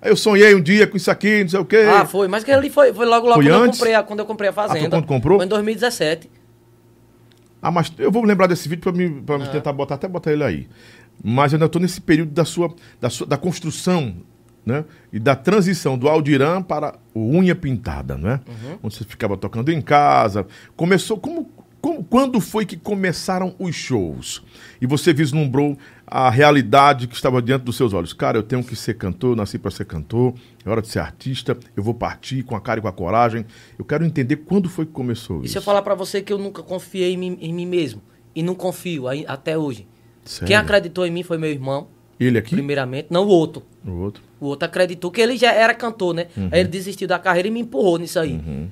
Aí eu sonhei um dia com isso aqui, não sei o quê. Ah, foi. Mas que ali foi, foi logo, logo Foi quando, eu antes? comprei a, quando eu comprei a fazenda. quando comprou? Foi em 2017. Ah, mas eu vou lembrar desse vídeo pra, me, pra Ah. me tentar botar, até botar ele aí. Mas eu ainda tô nesse período da sua, da sua, da construção, né? E da transição do Aldirã para o Unha Pintada, né? Uhum. Onde você ficava tocando em casa. Começou, como, como, quando foi que começaram os shows? E você vislumbrou a realidade que estava diante dos seus olhos. Cara, eu tenho que ser cantor, eu nasci para ser cantor, é hora de ser artista, eu vou partir com a cara e com a coragem. Eu quero entender quando foi que começou E isso. se eu falar pra você que eu nunca confiei em mim, em mim mesmo? E não confio até hoje. Sério? Quem acreditou em mim foi meu irmão, Ele aqui? primeiramente. Não o outro. O outro. O outro acreditou que ele já era cantor, né? Uhum. Aí ele desistiu da carreira e me empurrou nisso aí. Aí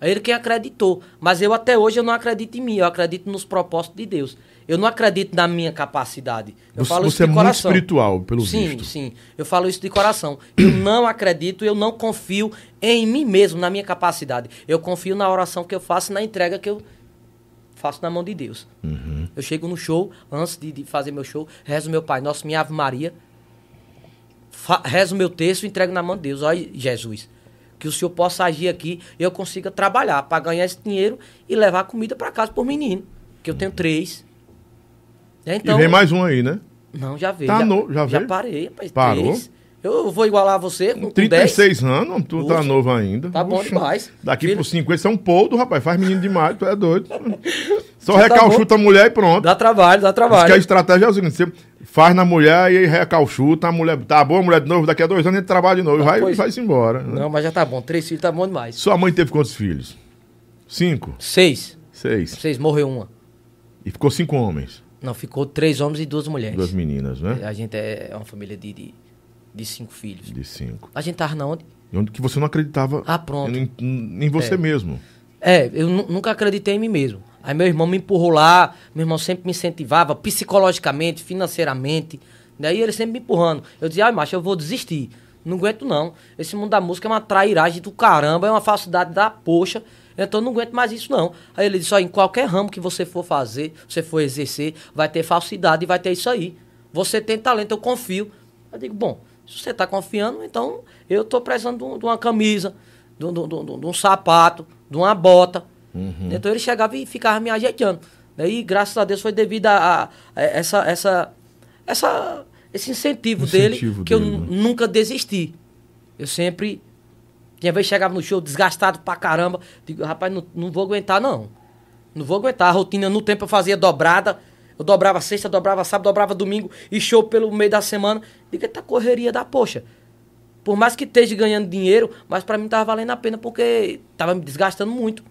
ele quem acreditou. Mas eu até hoje eu não acredito em mim, eu acredito nos propósitos de Deus. Eu não acredito na minha capacidade. Eu Você, falo isso você é de muito coração. espiritual, pelo sim, visto. sim. Eu falo isso de coração. Eu não acredito, eu não confio em mim mesmo, na minha capacidade. Eu confio na oração que eu faço, na entrega que eu faço na mão de Deus. Uhum. Eu chego no show, antes de, de fazer meu show, rezo meu Pai Nosso, minha Ave Maria, rezo meu texto e entrego na mão de Deus. Olha, Jesus, que o Senhor possa agir aqui e eu consiga trabalhar para ganhar esse dinheiro e levar comida para casa por menino. Que eu tenho três. É, e vem mais um aí, né? Não, já veio. Tá já, no- já veio? parei, rapaz. Parou? três. Eu vou igualar você com, com 10. 36 anos, tu tá Oxe, novo ainda. tá bom Oxe, demais. Daqui Filho- por 50, você é um poldo, rapaz. Faz menino demais, tu é doido. Só Você tá recalchuta a mulher e pronto. Dá trabalho, dá Diz que a trabalho. estratégia é o seguinte: você faz na mulher e aí recalchuta, a mulher. Tá bom, mulher de novo, daqui a dois anos a gente trabalha de novo. Ah, vai, pois. vai-se embora. né? Não, mas já tá bom. Três filhos tá bom demais. Sua mãe teve quantos filhos? Cinco? Seis. Seis. Seis, morreu uma. E ficou cinco homens, Não, ficou três homens e duas mulheres. duas meninas, né? A gente é uma família de, de, de cinco filhos. De cinco. A gente tava na onde? Onde que você não acreditava Ah, pronto. em, em você mesmo. É, eu nu- nunca acreditei em mim mesmo. Aí meu irmão me empurrou lá, meu irmão sempre me incentivava psicologicamente, financeiramente. Daí ele sempre me empurrando. Eu dizia, ai, macho, eu vou desistir. Não aguento não. Esse mundo da música é uma trairagem do caramba, é uma falsidade da poxa. Então não aguento mais isso não. Aí ele disse, ó, em qualquer ramo que você for fazer, você for exercer, vai ter falsidade e vai ter isso aí. Você tem talento, eu confio. Eu digo, bom, se você está confiando, então eu estou precisando de um- uma camisa, de um- de um de um sapato, de uma bota. Uhum. Então ele chegava e ficava me ajeitando. né? E graças a Deus foi devido a, a- essa, essa, essa, esse incentivo, dele Incentivo que eu dele, né? nunca desisti. Eu sempre. Tinha vez que chegava no show desgastado pra caramba. Digo, rapaz, não, não vou aguentar, não. Não vou aguentar. A rotina no tempo eu fazia dobrada. Eu dobrava sexta, dobrava sábado, dobrava domingo e show pelo meio da semana. Digo, eita correria da poxa. Por mais que esteja ganhando dinheiro, mas pra mim tava valendo a pena porque tava me desgastando muito.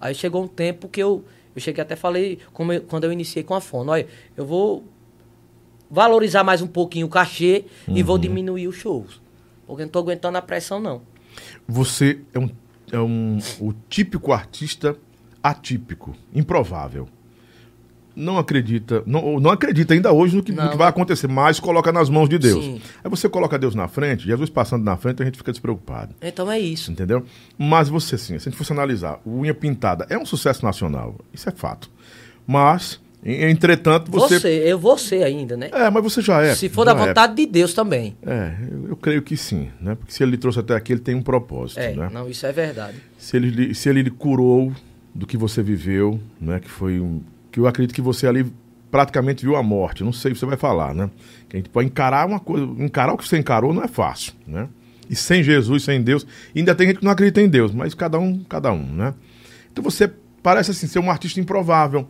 Aí chegou um tempo que eu, eu cheguei até falei, como eu- quando eu iniciei com a Fono, olha, eu vou valorizar mais um pouquinho o cachê e vou diminuir os shows. Porque não tô aguentando a pressão, não. Você é um, é um o típico artista atípico, improvável. Não acredita, não, não acredita ainda hoje no que, no que vai acontecer, mas coloca nas mãos de Deus. Sim. Aí você coloca Deus na frente, Jesus passando na frente, a gente fica despreocupado. Então é isso. Entendeu? Mas você, sim, se a gente fosse analisar, o Unha Pintada é um sucesso nacional, isso é fato. Mas, en- entretanto, você. Você, eu vou ser ainda, né? É, mas você já é. Se for da vontade de Deus também. É, é eu, eu creio que sim, né? Porque se ele lhe trouxe até aqui, ele tem um propósito, É, né? não, isso é verdade. Se ele, se ele lhe curou do que você viveu, né? Que foi um. Que eu acredito que você ali praticamente viu a morte. Não sei o que você vai falar, né? Que a gente pode encarar uma coisa. Encarar o que você encarou não é fácil, né? E sem Jesus, sem Deus. ainda tem gente que não acredita em Deus, mas cada um, cada um, né? Então você parece assim ser um artista improvável.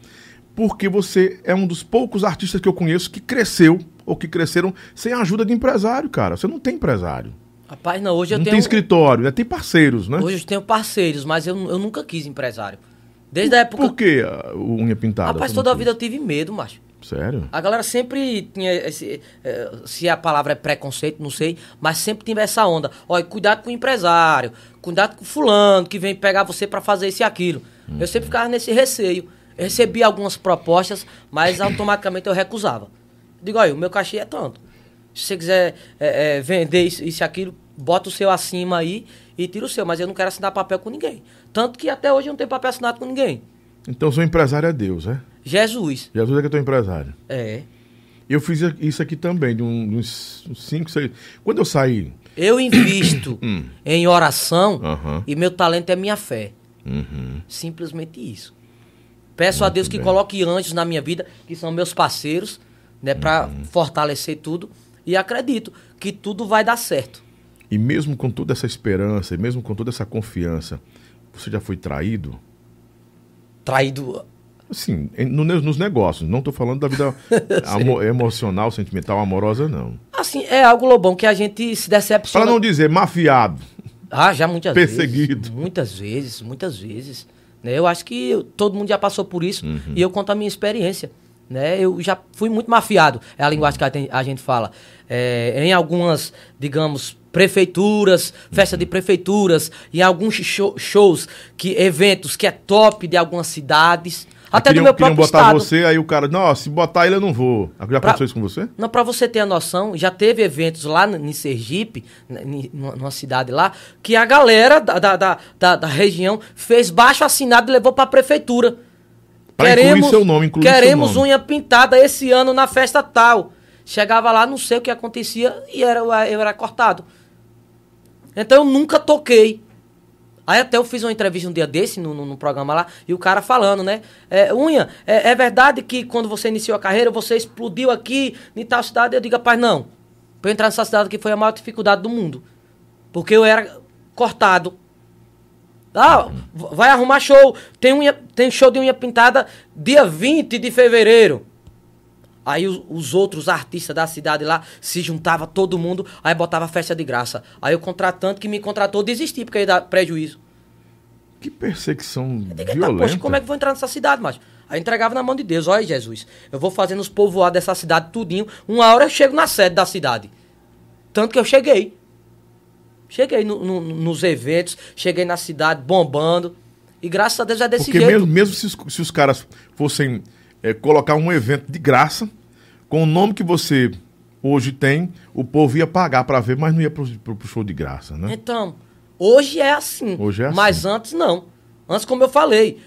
Porque você é um dos poucos artistas que eu conheço que cresceu ou que cresceram sem a ajuda de empresário, cara. Você não tem empresário. Rapaz, não, hoje eu não tenho. tem escritório, né? tem parceiros, né? Hoje eu tenho parceiros, mas eu, eu nunca quis empresário. Desde a época. Por que o unha pintada? Rapaz, toda a vida eu tive medo, macho. Sério? A galera sempre tinha esse. eh, se a palavra é preconceito, não sei, mas sempre tinha essa onda. Olha, cuidado com o empresário, cuidado com o fulano que vem pegar você pra fazer isso e aquilo. Eu sempre ficava nesse receio. Eu recebia algumas propostas, mas automaticamente eu recusava. Digo, olha, o meu cachê é tanto. Se você quiser eh, eh, vender isso e aquilo, bota o seu acima aí e tira o seu. Mas eu não quero assinar papel com ninguém. Tanto que até hoje eu não tenho papel assinado com ninguém. Então seu empresário é Deus, é? Jesus. Jesus é que é teu empresário. É. Eu fiz isso aqui também, de uns 5, 6. Quando eu saí. Eu invisto em oração Aham. e meu talento é minha fé. Uhum. Simplesmente isso. Peço a Deus que bem. coloque anjos na minha vida, que são meus parceiros, né, para Uhum. fortalecer tudo. E acredito que tudo vai dar certo. E mesmo com toda essa esperança, e mesmo com toda essa confiança, você já foi traído? Traído. Em- no- nos negócios. Não estou falando da vida amo- emocional, sentimental, amorosa, não. Assim, é algo lobão que a gente se decepciona. Para não dizer mafiado. Ah, já muitas Perseguido. vezes. Muitas vezes, muitas vezes. Né? Eu acho que todo mundo já passou por isso Uhum. e eu conto a minha experiência. Né? Eu já fui muito mafiado, é a linguagem que a ten- a gente fala. É, em algumas, digamos, prefeituras, festa de prefeituras, em alguns show- shows, que eventos que é top de algumas cidades, até queriam, do meu próprio botar estado. você, aí o cara, não, se botar ele eu não vou. Já Pra- aconteceu isso com você? Não, pra você ter a noção, já teve eventos lá em Sergipe, numa cidade lá, que a galera da, da, da, da- região fez baixo assinado e levou pra prefeitura. Pra incluir seu nome, incluir seu queremos nome. unha pintada esse ano na festa tal. Chegava lá, não sei o que acontecia e era, eu era cortado. Então eu nunca toquei. Aí até eu fiz uma entrevista um dia desse no, no- no programa lá, e o cara falando, né? É, Unha, é, é verdade que quando você iniciou a carreira, você explodiu aqui em tal cidade? Eu digo, rapaz, não. Pra eu entrar nessa cidade aqui foi a maior dificuldade do mundo. Porque eu era cortado. Ah, vai arrumar show. Tem, unha, tem show de unha pintada dia 20 de fevereiro. Aí os, os outros artistas da cidade lá se juntava todo mundo, aí botava festa de graça. Aí o contratante que me contratou desistiu porque ia dar prejuízo. Que perseguição Diga, "Eita, violenta. poxa, como é que eu vou entrar nessa cidade, macho? Aí entregava na mão de Deus, olha Jesus, eu vou fazendo os povoados dessa cidade tudinho, uma hora eu chego na sede da cidade. Tanto que eu cheguei. Cheguei no- no- nos eventos, cheguei na cidade bombando. E graças a Deus é desse Porque jeito. mesmo, mesmo se, os, se os caras fossem é, colocar um evento de graça, com o nome que você hoje tem, o povo ia pagar para ver, mas não ia pro, pro- pro show de graça, né? Então, hoje é assim. Hoje é assim. Mas antes não. Antes, como eu falei,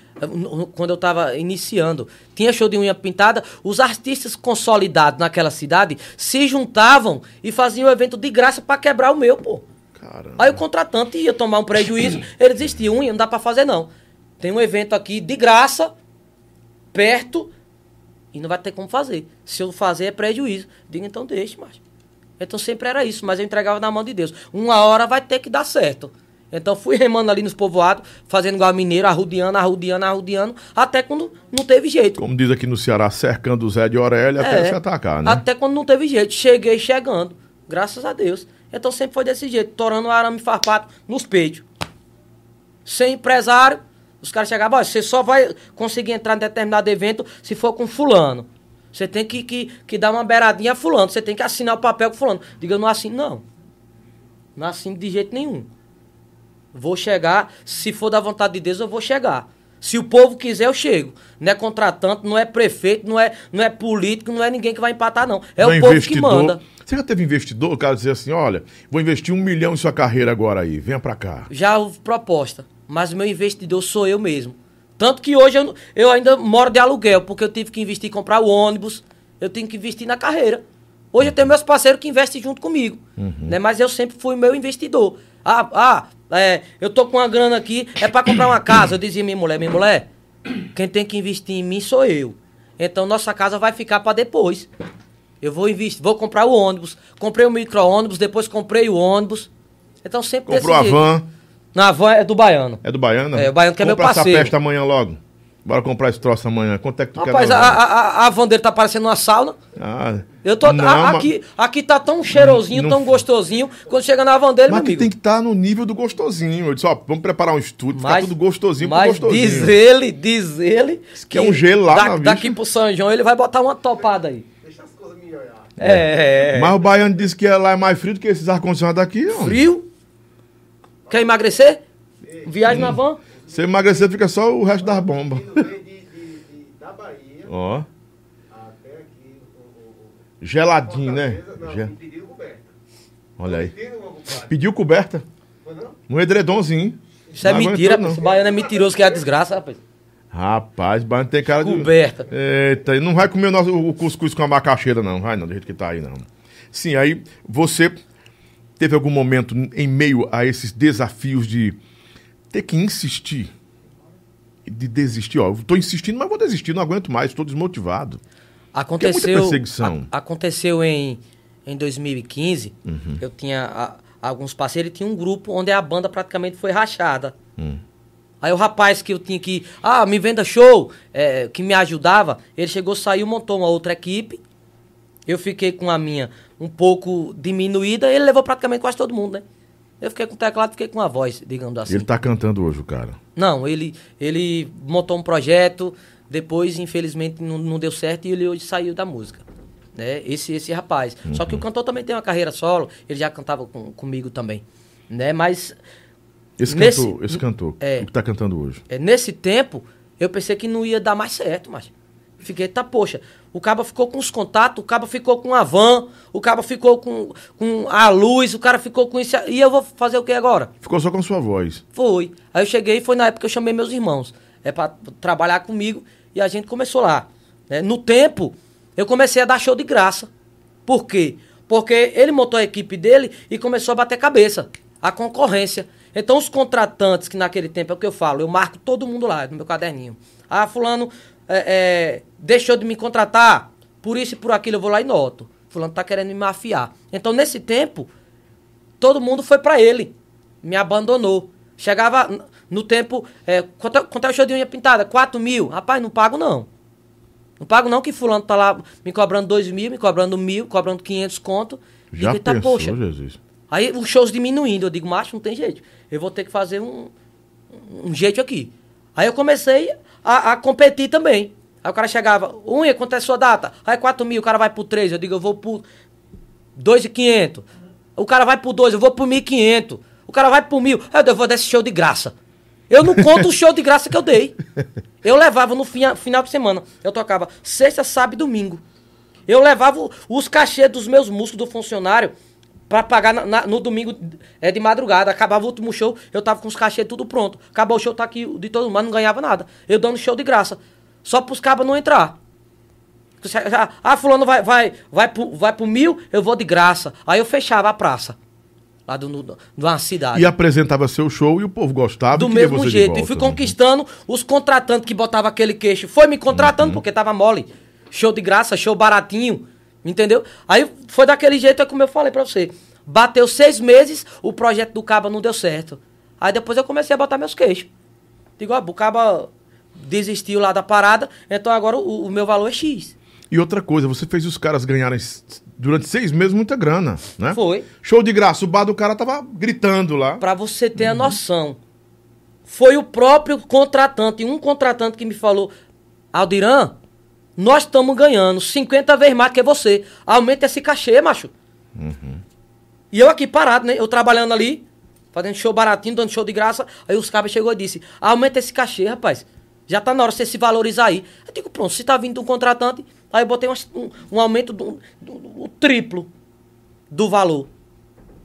quando eu estava iniciando, tinha show de unha pintada, os artistas consolidados naquela cidade se juntavam e faziam o evento de graça para quebrar o meu, pô. Caramba. Aí o contratante ia tomar um prejuízo, ele desistia. Um, não dá pra fazer não. Tem um evento aqui de graça, perto, e não vai ter como fazer. Se eu fazer é prejuízo. Diga, então deixe, mas. Então sempre era isso, mas eu entregava na mão de Deus. Uma hora vai ter que dar certo. Então fui remando ali nos povoados, fazendo igual mineiro, arrudeando, arrudeando, arrudeando, até quando não teve jeito. Como diz aqui no Ceará, cercando o Zé de Orelha até É. se atacar, né? Até quando não teve jeito. Cheguei chegando. Graças a Deus. Então sempre foi desse jeito, torando o arame farpato nos peitos. Sem empresário, os caras chegavam, "Ó, você só vai conseguir entrar em determinado evento se for com fulano. Você tem que, que, que dar uma beiradinha a fulano, você tem que assinar o papel com fulano. Diga, eu não assino, não. Não assino de jeito nenhum. Vou chegar, se for da vontade de Deus, eu vou chegar. Se o povo quiser, eu chego. Não é contratante, não é prefeito, não é, não é político, não é ninguém que vai empatar, não. É Não o povo que manda. Você já teve investidor, o cara dizer assim, olha, vou investir um milhão em sua carreira agora aí, venha pra cá. Já houve proposta, mas o meu investidor sou eu mesmo. Tanto que hoje eu, eu ainda moro de aluguel, porque eu tive que investir em comprar o ônibus, eu tenho que investir na carreira. Hoje eu tenho meus parceiros que investem junto comigo, né? mas eu sempre fui meu investidor. Ah, ah é, eu tô com uma grana aqui, é para comprar uma casa. Eu dizia minha mulher, minha mulher, quem tem que investir em mim sou eu. Então nossa casa vai ficar para depois. Eu vou investir, vou comprar o ônibus. Comprei o micro-ônibus, depois comprei o ônibus. Então sempre Comprou a van, Na van é do baiano. é do Baiano? É, o Baiano que é meu Compra parceiro. essa peste amanhã logo. Bora comprar esse troço amanhã. Quanto é que tu Rapaz, quer? van? a, a, a van dele tá parecendo uma sauna. Ah, Eu tô. não, a- mas- aqui, aqui tá tão cheirosinho, Não- tão gostosinho. Quando chega na van dele, Mas meu tem que estar no nível do gostosinho. Eu disse, ó, vamos preparar um estúdio, ficar Mas- tudo gostosinho pro Mas gostosinho. diz ele, diz ele. que é um gelo lá da- na Daqui bicha. pro São João ele vai botar uma topada aí. Deixa as coisas melhorar. É. Mas o baiano disse que lá é mais frio do que esses ar-condicionados daqui. ó. Frio? Quer emagrecer? Viagem na van? Se emagrecer, fica só o resto das bombas. Da Bahia Ó, até aqui. Geladinho, né? Não, pediram coberta. Olha aí. Pediu coberta. Foi não? Um edredomzinho. Isso é mentira, não. esse baiano é mentiroso que é a desgraça, rapaz. Rapaz, o baiano tem cara de... Coberta. Eita, e não vai comer o, nosso, o cuscuz com a macaxeira, não. Vai não, do jeito que tá aí, não. Sim, aí você teve algum momento em meio a esses desafios de ter que insistir, de desistir. Ó, eu tô insistindo, mas vou desistir, não aguento mais, estou desmotivado. Aconteceu. perseguição. a- aconteceu em, em 2015. Uhum. Eu tinha a- alguns parceiros e tinha um grupo onde a banda praticamente foi rachada. Hum. Aí o rapaz que eu tinha que. Ah, me venda show, é, que me ajudava, ele chegou, saiu, montou uma outra equipe. Eu fiquei com a minha um pouco diminuída, ele levou praticamente quase todo mundo, né? Eu fiquei com o teclado, fiquei com a voz, digamos assim. Ele tá cantando hoje, o cara. Não, ele, ele montou um projeto, depois, infelizmente, não, não deu certo e ele hoje saiu da música. Né? Esse, esse rapaz. Só que o cantor também tem uma carreira solo, ele já cantava com- comigo também. Né? Mas Esse Nesse- cantor, esse cantor, É. o que tá cantando hoje. é, nesse tempo, eu pensei que não ia dar mais certo, mas. Fiquei, tá, poxa, o cabo ficou com os contatos, o cabo ficou com a van, o cabo ficou com, com a luz, o cara ficou com isso. E eu vou fazer o que agora? Ficou só com sua voz. Foi. Aí eu cheguei e foi na época que eu chamei meus irmãos. É pra trabalhar comigo e a gente começou lá. né? No tempo, eu comecei a dar show de graça. Por quê? Porque ele montou a equipe dele e começou a bater cabeça. A concorrência. Então os contratantes, que naquele tempo é o que eu falo, eu marco todo mundo lá no meu caderninho. Ah, fulano é, é, deixou de me contratar, por isso e por aquilo eu vou lá e noto. Fulano tá querendo me mafiar. Então nesse tempo, todo mundo foi pra ele. Me abandonou. Chegava no tempo. É, quanto, é- quanto é o show de unha pintada? 4 mil. Rapaz, não pago não. Não pago não, que fulano tá lá me cobrando 2 mil, me cobrando mil, cobrando 500 conto. Já Digo, "Eita, pensou, poxa. Jesus? Aí os shows diminuindo. Eu digo, macho, não tem jeito. Eu vou ter que fazer um, um jeito aqui. Aí eu comecei a, a competir também. Aí o cara chegava, unha, quanto é a sua data? Aí 4 mil, o cara vai por 3. Eu digo, eu vou por 2,500. O cara vai por 2, eu vou por 1.500. O cara vai por mil. Aí eu vou dar esse show de graça. Eu não conto o show de graça que eu dei. Eu levava no fina- final de semana. Eu tocava sexta, sábado e domingo. Eu levava os cachês dos meus músicos do funcionário pra pagar na- na- no domingo é, de madrugada. Acabava o último show, eu tava com os cachês tudo pronto. Acabou o show, tá aqui de todo mundo, mas não ganhava nada. Eu dando show de graça. Só pros cabas não entrar. Ah, fulano vai, vai, vai, pro, vai pro mil, eu vou de graça. Aí eu fechava a praça. lá do, no, de uma cidade. E apresentava seu show e o povo gostava. Do mesmo jeito. volta, e fui né? conquistando os contratantes que botavam aquele queixo. Foi me contratando Uhum. porque tava mole. Show de graça, show baratinho. Entendeu? Aí foi daquele jeito, é como eu falei pra você. Bateu seis meses, o projeto do Caba não deu certo. Aí depois eu comecei a botar meus queixos. Digo, ó, o Caba desistiu lá da parada, então agora o, o meu valor é X. E outra coisa, você fez os caras ganharem durante seis meses muita grana, né? Foi. Show de graça, o bar do cara tava gritando lá. Pra você ter a noção. Foi o próprio contratante, um contratante que me falou: Aldiran, nós estamos ganhando 50 vezes mais que você. Aumenta esse cachê, macho. E eu aqui parado, né? Eu trabalhando ali, fazendo show baratinho, dando show de graça. Aí os cabos chegou e disse: aumenta esse cachê, rapaz. Já tá na hora de você se valorizar aí. Eu digo, pronto, se tá vindo um contratante, aí eu botei um, um, um aumento do, do- do- triplo do valor.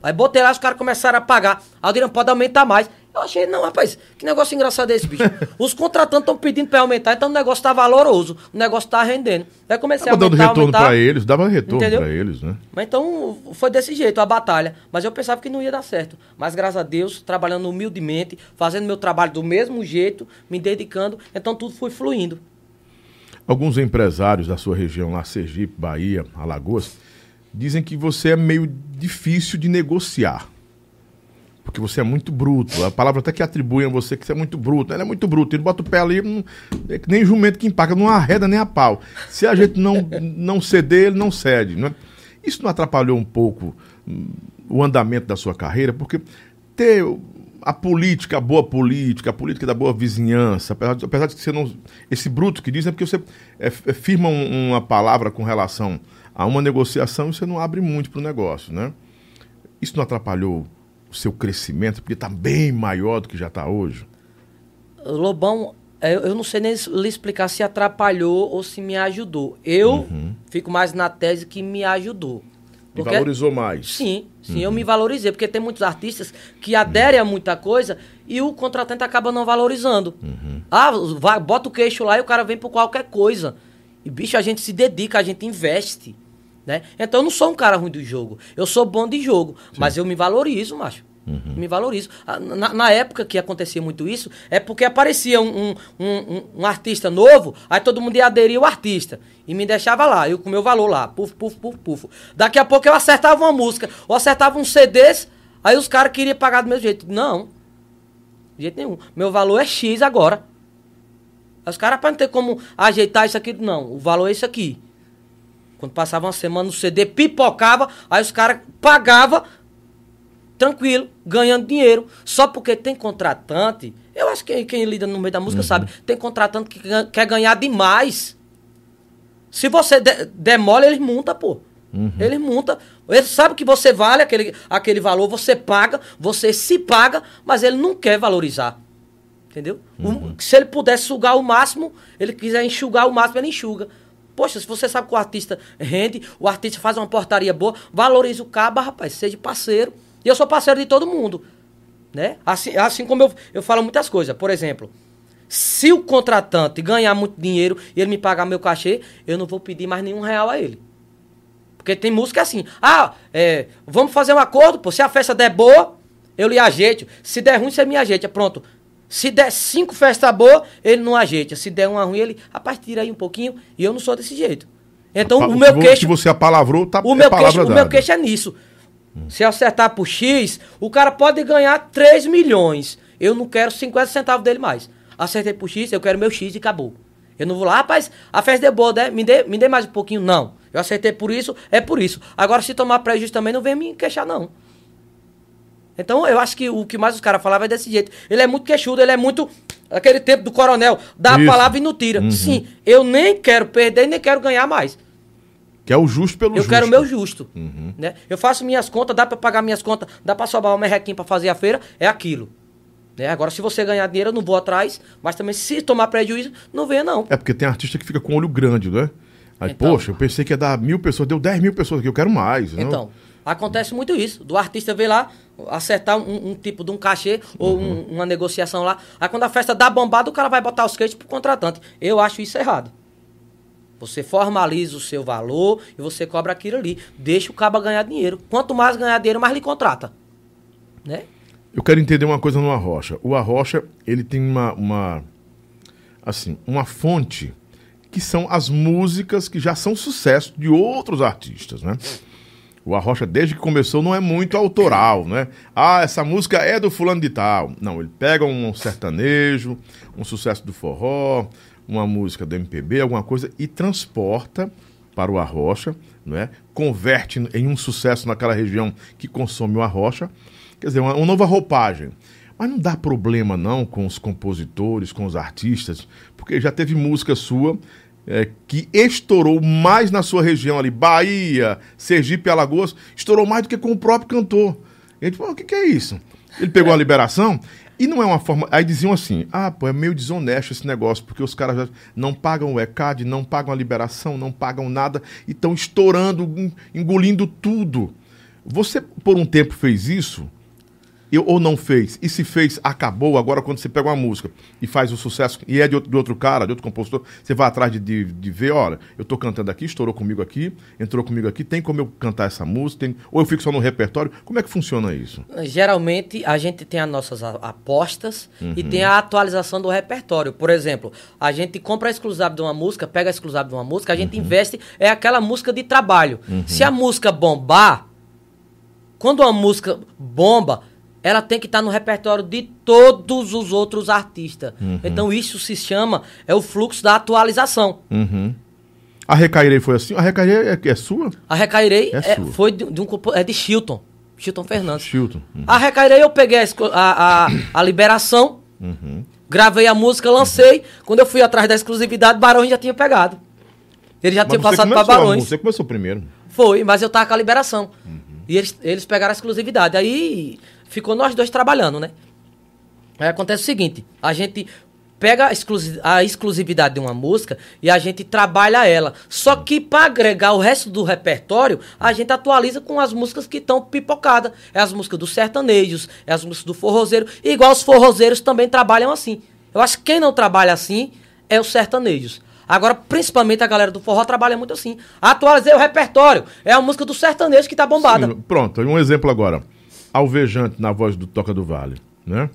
Aí botei lá, os caras começaram a pagar. Aldiran, pode aumentar mais. Eu achei, não, rapaz, que negócio engraçado é esse, bicho. Os contratantes estão pedindo pra aumentar, então o negócio tá valoroso, o negócio tá rendendo. Aí comecei Tava a dando aumentar, retorno aumentar. pra eles, dava retorno pra eles, né? Mas então foi desse jeito a batalha. Mas eu pensava que não ia dar certo. Mas graças a Deus, trabalhando humildemente, fazendo meu trabalho do mesmo jeito, me dedicando, então tudo foi fluindo. Alguns empresários da sua região lá, Sergipe, Bahia, Alagoas, dizem que você é meio difícil de negociar. Porque você é muito bruto. A palavra até que atribuem a você que você é muito bruto. Ele é muito bruto. Ele bota o pé ali, não- é que nem jumento que empaca, não arreda nem a pau. Se a gente não, não ceder, ele não cede. Né? Isso não atrapalhou um pouco hum, o andamento da sua carreira? Porque ter a política, a boa política, a política da boa vizinhança, apesar de, apesar de que você não. Esse bruto que diz é porque você é, é, firma um- uma palavra com relação a uma negociação e você não abre muito para o negócio, né? Isso não atrapalhou seu crescimento, porque está bem maior do que já está hoje? Lobão, eu, eu não sei nem lhe explicar se atrapalhou ou se me ajudou. Eu fico mais na tese que me ajudou. E Porque- valorizou mais? Sim, sim, eu me valorizei, porque tem muitos artistas que aderem a muita coisa e o contratante acaba não valorizando. Ah, vai, bota o queixo lá e o cara vem por qualquer coisa. E, bicho, a gente se dedica, a gente investe. Né? Então eu não sou um cara ruim do jogo. Eu sou bom de jogo, mas eu me valorizo, macho. Me valorizo. Ah, Na, na época que acontecia muito isso, é porque aparecia um, um, um- um artista novo, aí todo mundo ia aderir ao artista. E me deixava lá, eu com meu valor lá. Puf, puf, puf, puf. Daqui a pouco eu acertava uma música, ou acertava um CDs, aí os caras queriam pagar do meu jeito. Não. De jeito nenhum. Meu valor é X agora. Aí Os caras, para não ter como ajeitar isso aqui, não. O valor é isso aqui. Quando passava uma semana, o CD pipocava, aí os caras pagavam, tranquilo, ganhando dinheiro. Só porque tem contratante. Eu acho que quem lida no meio da música sabe. Tem contratante que quer ganhar demais. Se você de, demole, eles montam, pô. Eles montam. Ele sabe que você vale aquele, aquele valor, você paga, você se paga, mas ele não quer valorizar. Entendeu? O- se ele pudesse sugar o máximo, ele quiser enxugar o máximo, ele enxuga. Poxa, se você sabe que o artista rende, o artista faz uma portaria boa, valorize o caba, rapaz, seja parceiro. E eu sou parceiro de todo mundo. Né? Assim, assim como eu, eu falo muitas coisas. Por exemplo, se o contratante ganhar muito dinheiro e ele me pagar meu cachê, eu não vou pedir mais nenhum real a ele. Porque tem música assim. Ah, é, vamos fazer um acordo, pô. Se a festa der boa, eu lhe ajeito. Se der ruim, você me ajeita. Pronto. Se der cinco festas boas, ele não ajeita. Se der uma ruim, ele, rapaz, tira aí um pouquinho. E eu não sou desse jeito. Então, Pa- o meu queixo. Que você apalavrou, tá O é meu, palavra queixo, o meu queixo é nisso. Se eu acertar por X, o cara pode ganhar 3 milhões. Eu não quero 50 centavos dele mais. Acertei por X, eu quero meu X e acabou. Eu não vou lá, rapaz, a festa é boa, né? Me dê, me dê mais um pouquinho. Não. Eu acertei por isso, é por isso. Agora, se tomar prejuízo também, não vem me queixar, não. Então, eu acho que o que mais os caras falavam é desse jeito. Ele é muito queixudo, ele é muito. Aquele tempo do coronel, dá Isso. a palavra e não tira. Sim, eu nem quero perder, nem quero ganhar mais. Que é o justo pelo Eu justo. quero o meu justo. Uhum. Né? Eu faço minhas contas, dá pra pagar minhas contas, dá pra sobrar um merrequinho pra fazer a feira, é aquilo. Né? Agora, se você ganhar dinheiro, eu não vou atrás, mas também se tomar prejuízo, não venha não. É porque tem artista que fica com olho grande, né? Aí, Então. poxa, eu pensei que ia dar mil pessoas, deu 10 mil pessoas aqui, eu quero mais. não? Então, acontece muito isso. Do artista vir lá, acertar um, um tipo de um cachê ou um- uma negociação lá. Aí quando a festa dá bombada, o cara vai botar os queixos pro contratante. Eu acho isso errado. Você formaliza o seu valor e você cobra aquilo ali. Deixa o caba ganhar dinheiro. Quanto mais ganhar dinheiro, mais lhe contrata. né? Eu quero entender uma coisa no Arrocha. O Arrocha, ele tem uma, uma assim, uma fonte que são as músicas que já são sucesso de outros artistas, né? O Arrocha, desde que começou, não é muito autoral, né? Ah, essa música é do fulano de tal. Não, ele pega um sertanejo, um sucesso do forró, uma música do MPB, alguma coisa, e transporta para o Arrocha, né? converte em um sucesso naquela região que consome o Arrocha. Quer dizer, uma, uma nova roupagem. Mas não dá problema não com os compositores, com os artistas, porque já teve música sua é, que estourou mais na sua região ali, Bahia, Sergipe, Alagoas, estourou mais do que com o próprio cantor. E a gente falou, o que, que é isso? Ele pegou a liberação e não é uma forma. Aí diziam assim: ah, pô, é meio desonesto esse negócio, porque os caras não pagam o ECAD, não pagam a liberação, não pagam nada e estão estourando, en- engolindo tudo. Você, por um tempo, fez isso? Eu, ou não fez? E se fez, acabou. Agora, quando você pega uma música e faz o sucesso, e é de outro, de outro cara, de outro compositor, você vai atrás de, de, de ver: olha, eu tô cantando aqui, estourou comigo aqui, entrou comigo aqui, tem como eu cantar essa música? Tem- ou eu fico só no repertório? Como é que funciona isso? Geralmente a gente tem as nossas apostas e tem a atualização do repertório. Por exemplo, a gente compra a exclusividade de uma música, pega a exclusividade de uma música, a gente investe, é aquela música de trabalho. Se a música bombar, quando uma música bomba, ela tem que estar no repertório de todos os outros artistas. Então isso se chama, é o fluxo da atualização. Uhum. A Recairei foi assim? A Recairei é, é sua? A Recairei É é- foi de, de um é de Chilton, Chilton Fernandes. Chilton. Uhum. A Recairei eu peguei a, a, a- liberação, gravei a música, lancei. Quando eu fui atrás da exclusividade, Barões já tinha pegado. Ele já Mas tinha passado para Barões. Você começou primeiro. Foi, mas eu tava com a liberação. E eles, eles pegaram a exclusividade. Aí ficou nós dois trabalhando, né? Aí acontece o seguinte: a gente pega a, exclusi- a exclusividade de uma música e a gente trabalha ela. Só que para agregar o resto do repertório, a gente atualiza com as músicas que estão pipocadas. É as músicas dos sertanejos, é as músicas do forrozeiro. Igual os forrozeiros também trabalham assim. Eu acho que quem não trabalha assim é os sertanejos. Agora, principalmente a galera do forró trabalha muito assim. Atualizei o repertório. É a música do sertanejo que tá bombada. Sim, pronto, um exemplo agora. Alvejante na voz do Toca do Vale, né?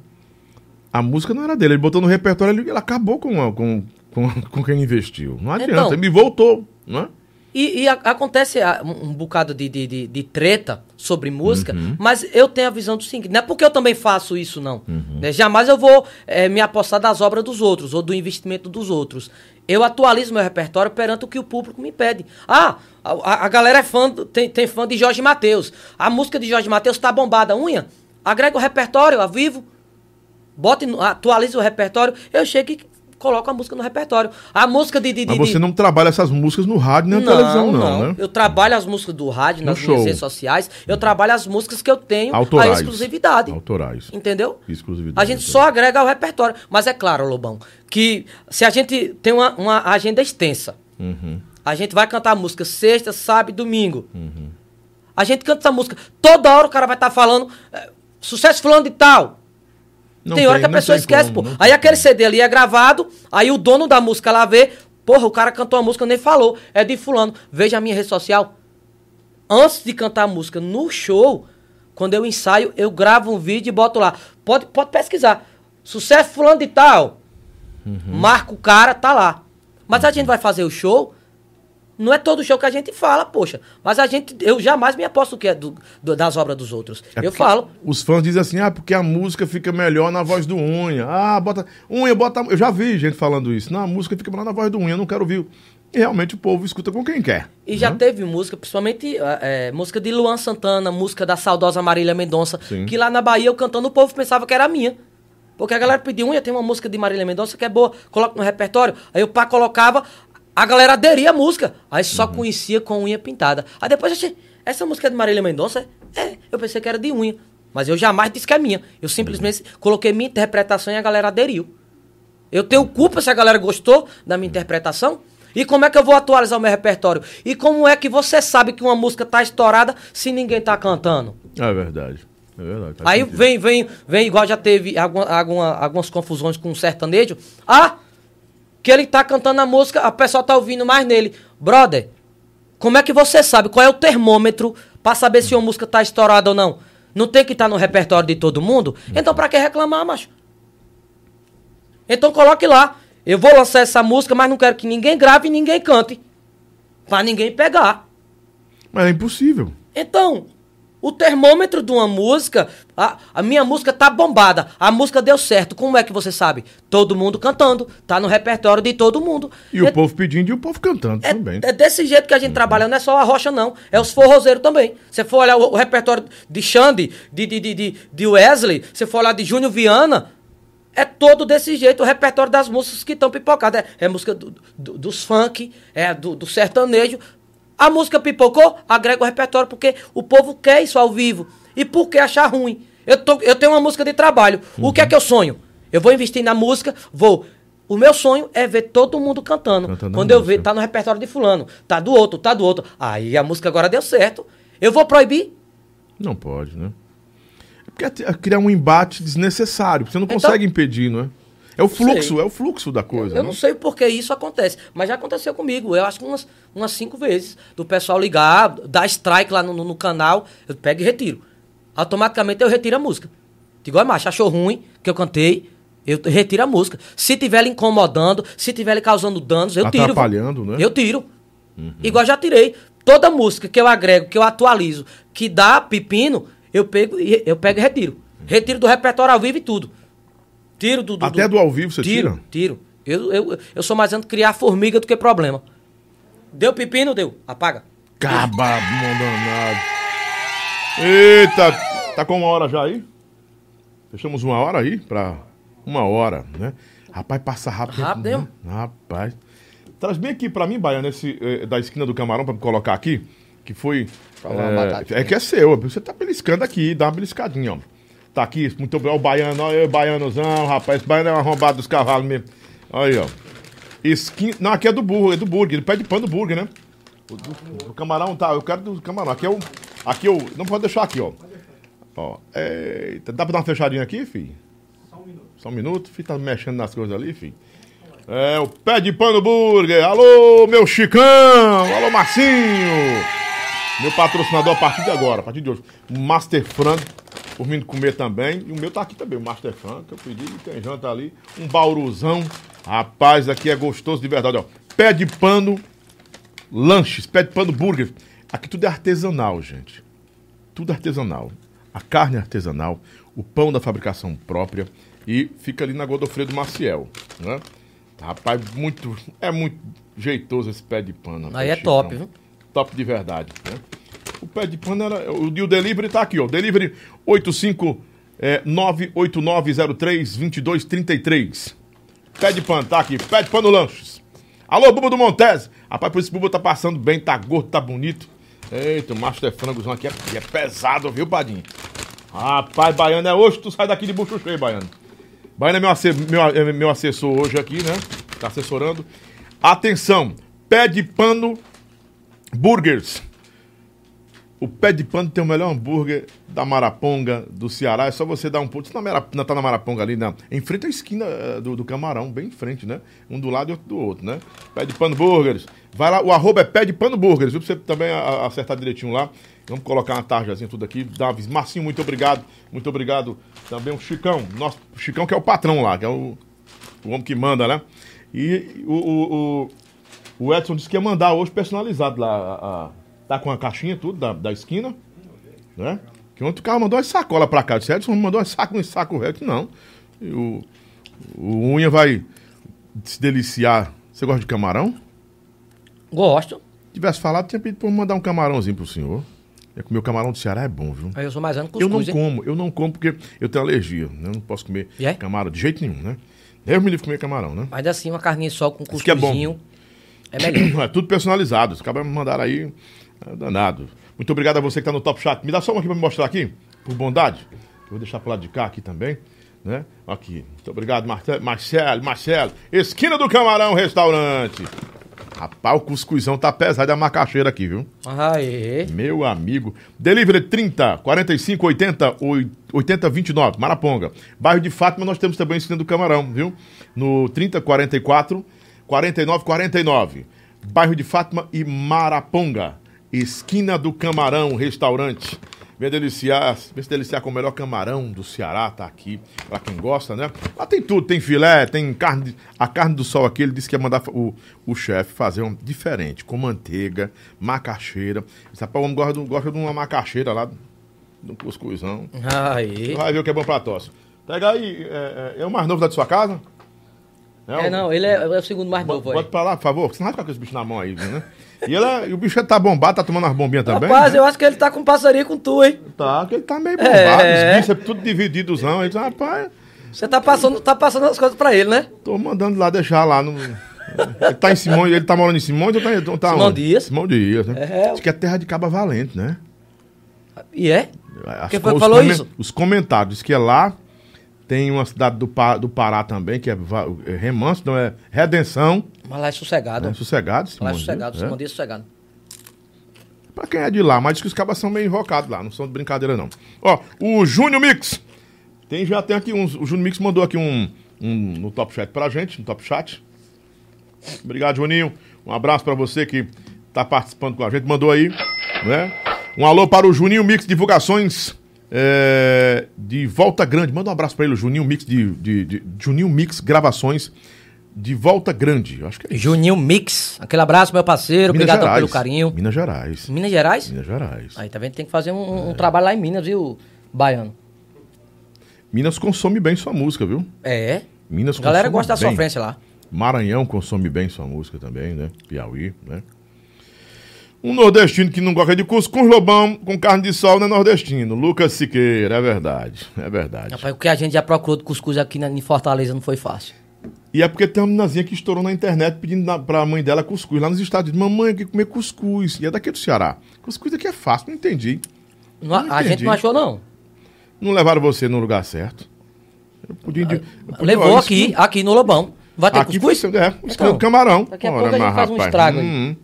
A música não era dele, ele botou no repertório, ele, ele acabou com, a- com, com, com quem investiu. Não adianta, Então- ele voltou, né? E, e a- acontece ah, um, bocado de, de, de, de treta sobre música, Uhum. mas eu tenho a visão do seguinte: não é porque eu também faço isso, não. Uhum. Né? Jamais eu vou eh, me apostar das obras dos outros ou do investimento dos outros. Eu atualizo meu repertório perante o que o público me pede. Ah, a, a- galera é fã, tem, tem fã de Jorge Mateus. A música de Jorge Mateus tá bombada, unha. Agrega o repertório, a vivo. Bote, no- atualize o repertório. Eu chego e coloco a música no repertório. A música de. de, Mas de- você não trabalha essas músicas no rádio nem na televisão, não, né? Eu trabalho as músicas do rádio, nas minhas redes sociais. Eu trabalho as músicas que eu tenho Autorais. a exclusividade. Autorais. Entendeu? Exclusividade. A gente só agrega ao repertório. Mas é claro, Lobão, que se a gente tem uma, uma agenda extensa, Uhum. a gente vai cantar música sexta, sábado e domingo. A gente canta essa música. Toda hora o cara vai estar falando é, sucesso fulano de tal. Não tem hora que a pessoa tem esquece, como, pô. Aí tem aquele CD ali é gravado, aí o dono da música lá vê, porra, o cara cantou a música, nem falou, é de fulano. Veja a minha rede social. Antes de cantar a música no show, quando eu ensaio, eu gravo um vídeo e boto lá. Pode, pode pesquisar. Sucesso fulano de tal. Marca o cara, tá lá. Mas a gente vai fazer o show. Não é todo show que a gente fala, poxa. Mas a gente, eu jamais me aposto que é do- do- das obras dos outros. É eu falo. Os fãs dizem assim, ah, porque a música fica melhor na voz do Unha. Ah, bota. Unha, bota. Eu já vi gente falando isso. Não, a música fica melhor na voz do Unha, eu não quero ouvir. E realmente o povo escuta com quem quer. E já né? teve música, principalmente é, é, música de Luan Santana, música da saudosa Marília Mendonça, Sim. que lá na Bahia eu cantando, o povo pensava que era minha. Porque a galera pediu, unha, tem uma música de Marília Mendonça que é boa, coloca no repertório. Aí o pá colocava, a galera aderia à música. Aí só Uhum. conhecia com unha pintada. Aí depois eu achei, essa música é de Marília Mendonça? É, eu pensei que era de unha. Mas eu jamais disse que é minha. Eu simplesmente coloquei minha interpretação e a galera aderiu. Eu tenho culpa se a galera gostou da minha interpretação? E como é que eu vou atualizar o meu repertório? E como é que você sabe que uma música tá estourada se ninguém tá cantando? É verdade. É verdade. faz Aí sentido. vem, vem, vem, igual já teve alguma, alguma- algumas confusões com o sertanejo. Ah, que ele tá cantando a música, a pessoa tá ouvindo mais nele. Brother, como é que você sabe qual é o termômetro pra saber se uma música tá estourada ou não? Não tem que estar no repertório de todo mundo? Então pra que reclamar, macho? Então coloque lá. Eu vou lançar essa música, mas não quero que ninguém grave e ninguém cante. Pra ninguém pegar. Mas é impossível. Então, o termômetro de uma música, a, a minha música tá bombada, a música deu certo. Como é que você sabe? Todo mundo cantando, tá no repertório de todo mundo. E o É- povo pedindo e o povo cantando é, também. é desse jeito que a gente trabalha, não é só a rocha, não. É os forrozeiros também. Você for olhar o, o repertório de Xande, de, de, de, de, de Wesley, você for olhar de Júnior Viana, é todo desse jeito o repertório das músicas que estão pipocadas. É, é música do- do- dos funk, é do, do sertanejo. A música pipocou, agrega o repertório, porque o povo quer isso ao vivo. E por que achar ruim? Eu, tô, eu tenho uma música de trabalho. O que é que eu sonho? Eu vou investir na música, vou. O meu sonho é ver todo mundo cantando. Cantando Quando eu música. ver, tá no repertório de fulano, tá do outro, tá do outro. Aí a música agora deu certo. Eu vou proibir? Não pode, né? É porque é- é criar um embate desnecessário. Você não Então- consegue impedir, não é? É o fluxo, sei. é o fluxo da coisa. Eu né? não sei por que isso acontece, mas já aconteceu comigo. Eu acho que umas, umas cinco vezes. Do pessoal ligar, dar strike lá no, no- no canal, eu pego e retiro. Automaticamente eu retiro a música. Digo, olha, macho, achou ruim que eu cantei, eu retiro a música. Se tiver lhe incomodando, se tiver lhe causando danos, eu tiro. Atrapalhando, né? Eu tiro. Igual já tirei. Toda música que eu agrego, que eu atualizo, que dá pepino, eu pego e eu pego e retiro. Retiro do repertório ao vivo e tudo. Tiro do. do Até do ao vivo você tiro, tira? Tiro. Eu, eu, eu sou mais antes criar formiga do que problema. Deu pepino? Deu. Apaga. Caba, danado. Eita, tá com uma hora já aí? Fechamos uma hora aí pra uma hora, né? Rapaz, passa rápido. Rápido, né? Rapaz. Traz bem aqui pra mim, Baiano, esse eh, da esquina do camarão pra me colocar aqui, que foi... Batatinha. é que é seu, você tá beliscando aqui, dá uma beliscadinha, ó. Tá aqui, muito obrigado, o Baiano, olha o Baianozão, rapaz, esse Baiano é um arrombado dos cavalos mesmo. Olha aí, ó. Esquina... Não, aqui é do burro, é do burger, ele pede pano do burger, né? Do- o camarão tá, eu quero do camarão. Aqui é o. Aqui eu. Não pode deixar aqui, ó. Ó. Eita, dá pra dar uma fechadinha aqui, filho? Só um minuto. Só um minuto, filho, tá mexendo nas coisas ali, filho. É, o pé de pano burger. Alô, meu Chicão! Alô, Marcinho! Meu patrocinador a partir de agora, a partir de hoje. Master Frango, por mim comer também. E o meu tá aqui também, o Master Frango, que eu pedi, tem janta ali. Um bauruzão. Rapaz, aqui é gostoso de verdade, ó. Pé de pano lanches, pé de pano burger. Aqui tudo é artesanal, gente. Tudo artesanal. A carne é artesanal, o pão da fabricação própria e fica ali na Godofredo Maciel, né? Rapaz, muito, é muito jeitoso esse pé de pano. Aí é top, viu? Top de verdade, né? O pé de pano era. O, o delivery tá aqui, ó. Delivery 85 é, 98903 2233. Pé de pano, tá aqui. Pé de pano lanches. Alô, Buba do Montese. Rapaz, por esse Buba tá passando bem, tá gordo, tá bonito. Eita, o Master Frangozão aqui é, é pesado, viu, Padinho? Rapaz, Baiano é hoje, tu sai daqui de bucho cheio, Baiano. Baiano é meu, asse- meu, é meu assessor hoje aqui, né? Tá assessorando. Atenção, pé de pano burgers. O pé de pano tem o melhor hambúrguer da Maraponga, do Ceará. É só você dar um pulo. Você não tá na Maraponga ali, não. Em frente à esquina eh, do, do Camarão, bem em frente, né? Um do lado e outro do outro, né? Pé de pano burgers. Vai lá, o arroba é pé de pano burgers, viu? Pra você também acertar direitinho lá. Vamos colocar uma tarjazinha tudo aqui. Davis, Marcinho, muito obrigado. Muito obrigado também o Chicão. Nosso Chicão que é o patrão lá, que é o, o homem que manda, né? E o, o, o, o Edson disse que ia mandar hoje personalizado lá. a- a- tá com a caixinha tudo da, da esquina, né? Que ontem o cara mandou uma sacola pra cá. Eu disse, Edson mandou um saco, um saco reto. Não. E o, o Unha vai se deliciar. Você gosta de camarão? Gosto. Se tivesse falado, tinha pedido pra eu mandar um camarãozinho pro senhor. É que o meu camarão do Ceará é bom, viu? Aí eu sou mais ano Eu não hein? como, eu não como porque eu tenho alergia, né? Eu não posso comer é? camarão de jeito nenhum, né? Deus me livre comer camarão, né? Mas assim, uma carninha só com Isso que é bom. cuscuzinho. É melhor. É tudo personalizado. Os cabas me mandaram aí, é danado. Muito obrigado a você que tá no Top Chat. Me dá só uma aqui pra me mostrar aqui, por bondade. Eu vou deixar pro lado de cá aqui também, né? Aqui. Muito obrigado, Marcelo, Marcelo. Esquina do Camarão Restaurante. Rapaz, o cuscuzão tá pesado, é a macaxeira aqui, viu? Aê. Meu amigo. Delivery 30 45 80 80 29, Maraponga. Bairro de Fátima, nós temos também esquina do Camarão, viu? No 30 44 49 49. Bairro de Fátima e Maraponga. Esquina do Camarão, restaurante. Vem deliciar, vem se deliciar com o melhor camarão do Ceará, tá aqui, pra quem gosta, né? Lá tem tudo, tem filé, tem carne, a carne do sol aqui, ele disse que ia mandar o, o chefe fazer um diferente, com manteiga, macaxeira. Esse rapaz, o homem gosta, de- gosta de uma macaxeira lá, de um cuscuzão. Aí. Vai ver o que é bom pra tosse. Pega aí, é, é, é o mais novo da sua casa? É, o- não, ele é, é o segundo mais novo Bota aí. pra lá, por favor, porque senão vai ficar com esse bicho na mão aí, né? E, ele é- e o bicho tá bombado, tá tomando umas bombinhas também. Rapaz, né? eu acho que ele tá com parceria com tu, hein? Tá, que ele tá meio bombado, É. os bichos é tudo divididozão. Ele diz, rapaz, Você tá passando, tá passando as coisas pra ele, né? tô mandando lá deixar lá no. Ele tá em Simões, ele tá morando em Simões ou tá, tá Simão onde? Dias. Simão Dias, né? É. Diz que é terra de Caba Valente, né? E é? As Quem foi que os falou isso? Os comentários, diz que é lá. Tem uma cidade do, Pa- do Pará também, que é, é Remanso, não é Redenção. Mas lá é sossegado. É sossegado, lá Simão é Dias, sossegado, é. Simão Dias é sossegado. Pra quem é de lá, mas diz que os cabas são meio invocados lá, não são de brincadeira não. Ó, o Júnior Mix. Tem, já tem aqui uns. O Júnior Mix mandou aqui um, um no top chat pra gente, no top chat. Obrigado, Juninho. Um abraço pra você que tá participando com a gente, mandou aí, né? Um alô para o Juninho Mix Divulgações é, de Volta Grande. Manda um abraço pra ele, o Juninho Mix de, de, de- Juninho Mix Gravações de Volta Grande. Acho que é isso. Juninho Mix. Aquele abraço, meu parceiro. Minas Obrigado Gerais. pelo carinho. Minas Gerais. Minas Gerais? Minas Gerais. Aí, tá vendo? Tem que fazer um, um trabalho lá em Minas, viu, Baiano? Minas consome bem sua música, viu? É. Minas A galera gosta da bem. sofrência lá. Maranhão consome bem sua música também, né? Piauí, né? Um nordestino que não gosta de cuscuz lobão com carne de sol não é nordestino. Lucas Siqueira, é verdade. É verdade. Rapaz, o que a gente já procurou de cuscuz aqui na, em Fortaleza não foi fácil. E é porque tem uma meninazinha que estourou na internet pedindo na, pra mãe dela cuscuz lá nos Estados Unidos. Mamãe, eu quero comer cuscuz. E é daqui do Ceará. Cuscuz aqui é fácil, não entendi. Não- Não a gente entendi. não achou, não. Não levaram você no lugar certo. Eu podia, eu podia- Levou aqui, aqui no Lobão. Vai ter Aqui cuscuz? foi, é, Então, camarão. daqui a pouco a gente mas, faz um estrago aí.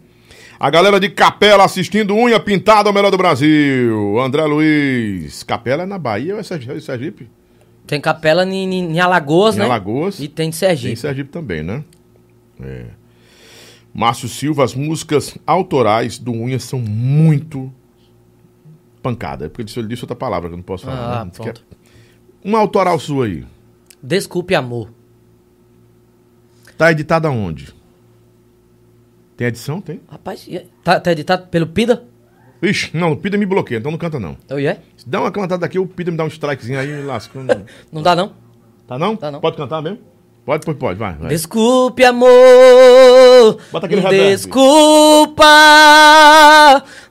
A galera de Capela assistindo unha pintada ao melhor do Brasil. André Luiz. Capela é na Bahia ou é é Sergipe? Tem capela em, em- em Alagoas, Em né? Alagoas. E tem em Tem Sergipe. Sergipe também, né? É. Márcio Silva, as músicas autorais do Unha são muito pancada. É porque ele disse- outra palavra que eu não posso falar. Ah, né? Que pronto. é- Uma autoral sua aí. Desculpe, amor. Tá editada onde? Tem edição? Tem? Rapaz, e- tá, tá editado pelo Pida? Ixi, não, o Pida me bloqueia, então não canta não. Eu ia? Se dá uma cantada daqui, o Pida me dá um strikezinho aí e lasca. Não- Não dá, não? Tá não? Tá não. Pode cantar mesmo? Pode, pode, pode, vai. vai. Desculpe, amor. Bota aquele reverb. Desculpa.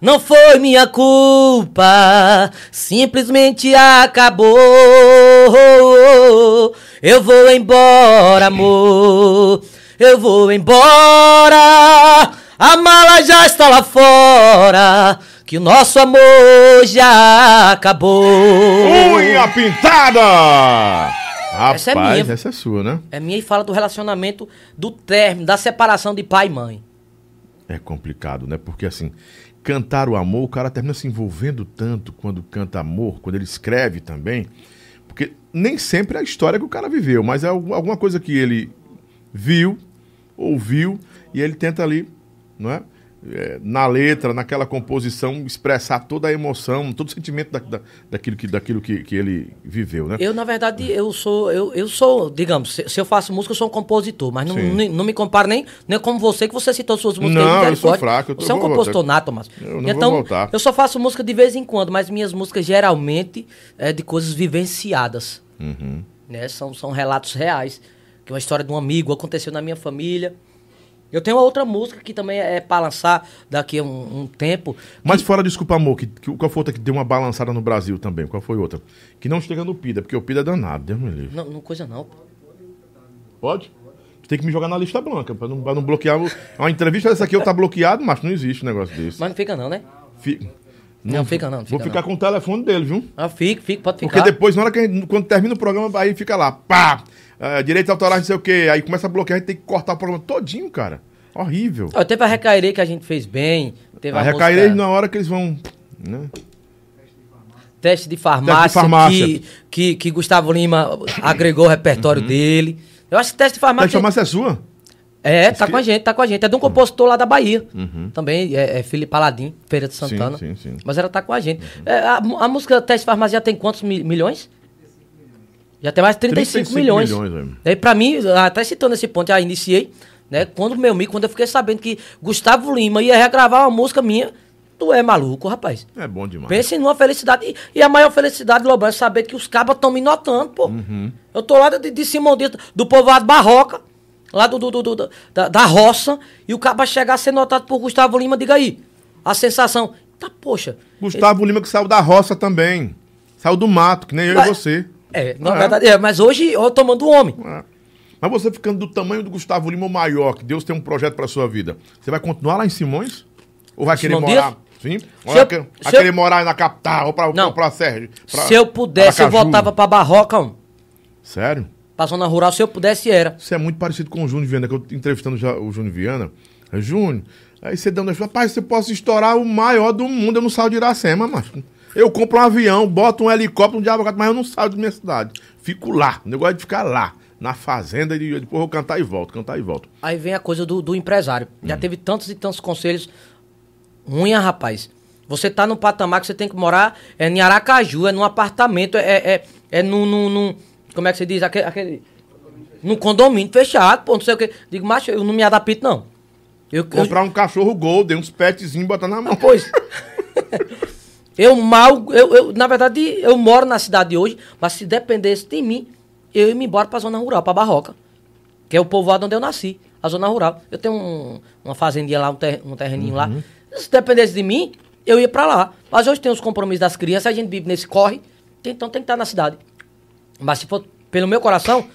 Não foi minha culpa. Simplesmente acabou. Eu vou embora, amor. Eu vou embora. A mala já está lá fora. Que o nosso amor já acabou. Unha pintada! Rapaz, Essa é minha. essa é sua, né? É minha e fala do relacionamento do término, da separação de pai e mãe. É complicado, né? Porque assim, cantar o amor, o cara termina se envolvendo tanto quando canta amor, quando ele escreve também. Porque nem sempre é a história que o cara viveu, mas é algum- alguma coisa que ele viu, ouviu, e ele tenta ali, não é? É, na letra, naquela composição, expressar toda a emoção, todo o sentimento da, da- daquilo, que, daquilo que, que ele viveu, né? Eu, na verdade, eu sou, eu, eu sou, digamos, se, se eu faço música, eu sou um compositor, mas não, nem- não me comparo nem, nem como você, que você citou suas músicas Não, eu sou fraco, eu tô- Você é um vou compositor nato, Márcio. Eu não vou Então, voltar. eu só faço música de vez em quando, mas minhas músicas geralmente é de coisas vivenciadas. Uhum. Né? São, são relatos reais, que é uma história de um amigo, aconteceu na minha família. Eu tenho uma outra música que também é para lançar daqui a um, um tempo. Mas fora Desculpa Amor, que, que, qual foi outra que deu uma balançada no Brasil também? Qual foi outra? Que não chega no Pida, porque o Pida é danado, Deus me livre. Não, não coisa não. Pode? Tem que me jogar na lista branca, pra não, pra não bloquear. Uma entrevista dessa aqui eu tá bloqueado, mas não existe um negócio desse. Mas não fica não, né? Fi- Não, fica não, não Vou fica ficar não. com o telefone dele, viu? Ah, fica, fica, pode ficar. Porque depois, na hora que a gente- quando termina o programa, aí fica lá, pá! Eh, direitos autorais, não sei o quê. Aí começa a bloquear, a gente tem que cortar o programa todinho, cara. Horrível. Ó, teve a Recairê que a gente fez bem. Teve A a, recairei música na hora que eles vão. Né? Teste de farmácia, Teste de farmácia. Que, que, que Gustavo Lima agregou o repertório dele. Eu acho que teste de Uhum. Farmácia a farmácia é sua? É, tá com a gente, tá com a gente. É de um compositor lá da Bahia. Uhum. Também, é, é Felipe Aladim, Feira de Santana. sim, sim. Mas ela tá com a gente. É, a, a música Teste Farmácia já tem quantos mi- milhões? Já tem mais de 35, 35 milhões. milhões. Daí, pra mim, até citando esse ponto, já iniciei, né? Quando meu amigo, quando eu fiquei sabendo que Gustavo Lima ia regravar uma música minha, tu é maluco, rapaz. É bom demais. Pense numa felicidade. E, e a maior felicidade, Lobão, é saber que os cabas estão me notando, pô. Uhum. Eu tô lá de, de Simão Dito, do povoado Barroca, lá do, do, do- do- da, da roça, e o caba chegar a ser notado por Gustavo Lima, diga aí. A sensação. Tá, poxa. Gustavo Lima que saiu da roça também. Saiu do mato, que nem eu e você. É, na É. verdade, é, mas hoje eu tomando homem. É. Mas você ficando do tamanho do Gustavo Lima maior, que Deus tem um projeto pra sua vida, você vai continuar lá em Simões? Ou vai querer morar? Sim? Ou vai, eu- que- vai eu- querer morar na capital ou pra, Não. pra, pra Sérgio? pra- Se eu pudesse, eu voltava pra Barroca, homem. Sério? Pra zona rural, se eu pudesse, era. Você é muito parecido com o Júnior Viana, que eu tô entrevistando já o Júnior Viana. É, Júnior, aí você dando. Rapaz, você pode estourar o maior do mundo, eu não saio de Iracema, macho. Eu compro um avião, boto um helicóptero, um diabo, mas eu não saio da minha cidade. Fico lá. O negócio é de ficar lá, na fazenda, e depois eu vou cantar e volto, cantar e volto. Aí vem a coisa do, do empresário. Hum. Já teve tantos e tantos conselhos. Unha, rapaz. Você tá num patamar que você tem que morar é em Aracaju, é num apartamento, é, é, é num, num, num- Como é que você diz? Aquele. aquele num condomínio fechado, pô, não sei o quê. Digo, macho, eu não me adapto, não. Eu, eu, Comprar um cachorro golden, uns petzinhos e botar na mão. Pois. eu mal, eu, eu, na verdade, eu moro na cidade hoje, mas se dependesse de mim, eu ia me embora pra zona rural, pra Barroca. Que é o povoado onde eu nasci, a zona rural. Eu tenho um- uma fazendinha lá, um, ter, um terreninho lá. Se dependesse de mim, eu ia pra lá. Mas hoje tem os compromissos das crianças, a gente vive nesse corre, então tem que estar na cidade. Mas se for pelo meu coração,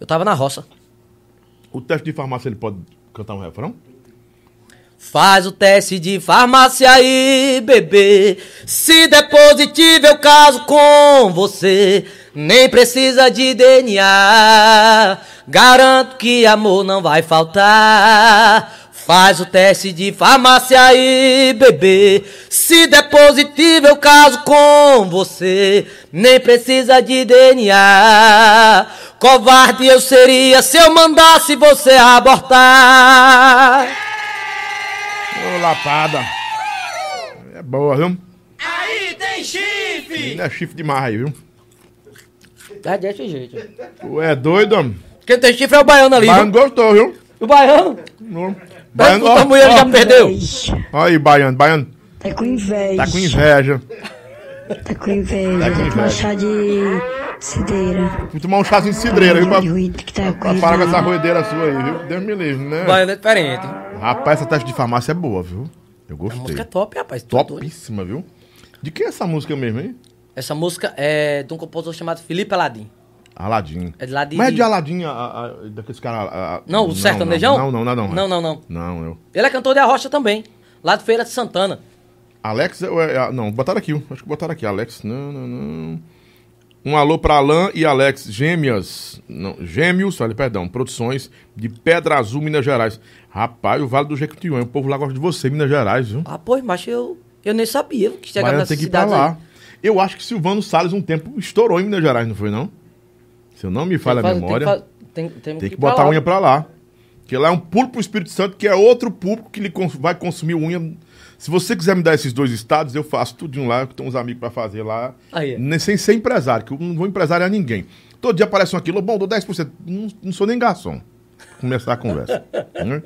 eu tava na roça. O teste de farmácia, ele pode cantar um refrão? Faz o teste de farmácia aí, bebê. Se der positivo, eu caso com você. Nem precisa de DNA. Garanto que amor não vai faltar. Faz o teste de farmácia aí, bebê. Se der positivo, eu caso com você. Nem precisa de DNA. Covarde eu seria se eu mandasse você abortar. Ô, lapada. É boa, viu? Aí tem chifre! Ainda é chifre demais aí, viu? É desse jeito. Tu é doido, homem? Quem tem chifre é o baiano ali. Baiano viu? gostou, viu? O baiano. Não. Baiano, ó, a mulher ó. já perdeu. Olha aí, Baiano. Baiano Tá com inveja. tá com inveja. Tá com inveja. Tá com Tá com inveja. chá de cedeira. Vou tomar um chazinho de cidreira, viu? Pra, que tá pra parar com essa roedeira sua aí, viu? Deus me livre, né? Baiano é diferente. Rapaz, essa teste de farmácia é boa, viu? Eu A gostei. música é top, rapaz. é. Topíssima, viu? De quem é essa música mesmo, hein? Essa música é de um compositor chamado Felipe Aladim. Aladim. É de lá de- Mas é de- Aladim, a, a, a- daqueles caras... a- a- Não, o sertanejão? Não, não, não, não. Não, não, não. Não, eu... Ele é cantor de Arrocha também. Lá de Feira de Santana. Alex, é- é- não, botaram aqui, acho que botaram aqui, Alex, não, não, não. Um alô pra Alain e Alex, gêmeas, não, gêmeos, olha, perdão, produções de Pedra Azul, Minas Gerais. Rapaz, o Vale do Jequitinhonha, o povo lá gosta de você, Minas Gerais, viu? Ah, pois, mas eu, eu nem sabia que chegava nessa tem que ir pra lá. Eu acho que Silvano Salles um tempo estourou em Minas Gerais, não foi não? Se eu não me falha a memória, Tem, tem, tem que pra botar a lá. unha pra lá. Que lá é um público pro Espírito Santo, que é outro público que ele cons- vai consumir unha. Se você quiser me dar esses dois estados, eu faço tudinho lá, que tem uns amigos pra fazer lá. Aí. Nem sem ser empresário, que eu não vou empresariar ninguém. Todo dia aparece um aquilo, bom, dou 10%. Não, não sou nem garçom. Começar a conversa. né?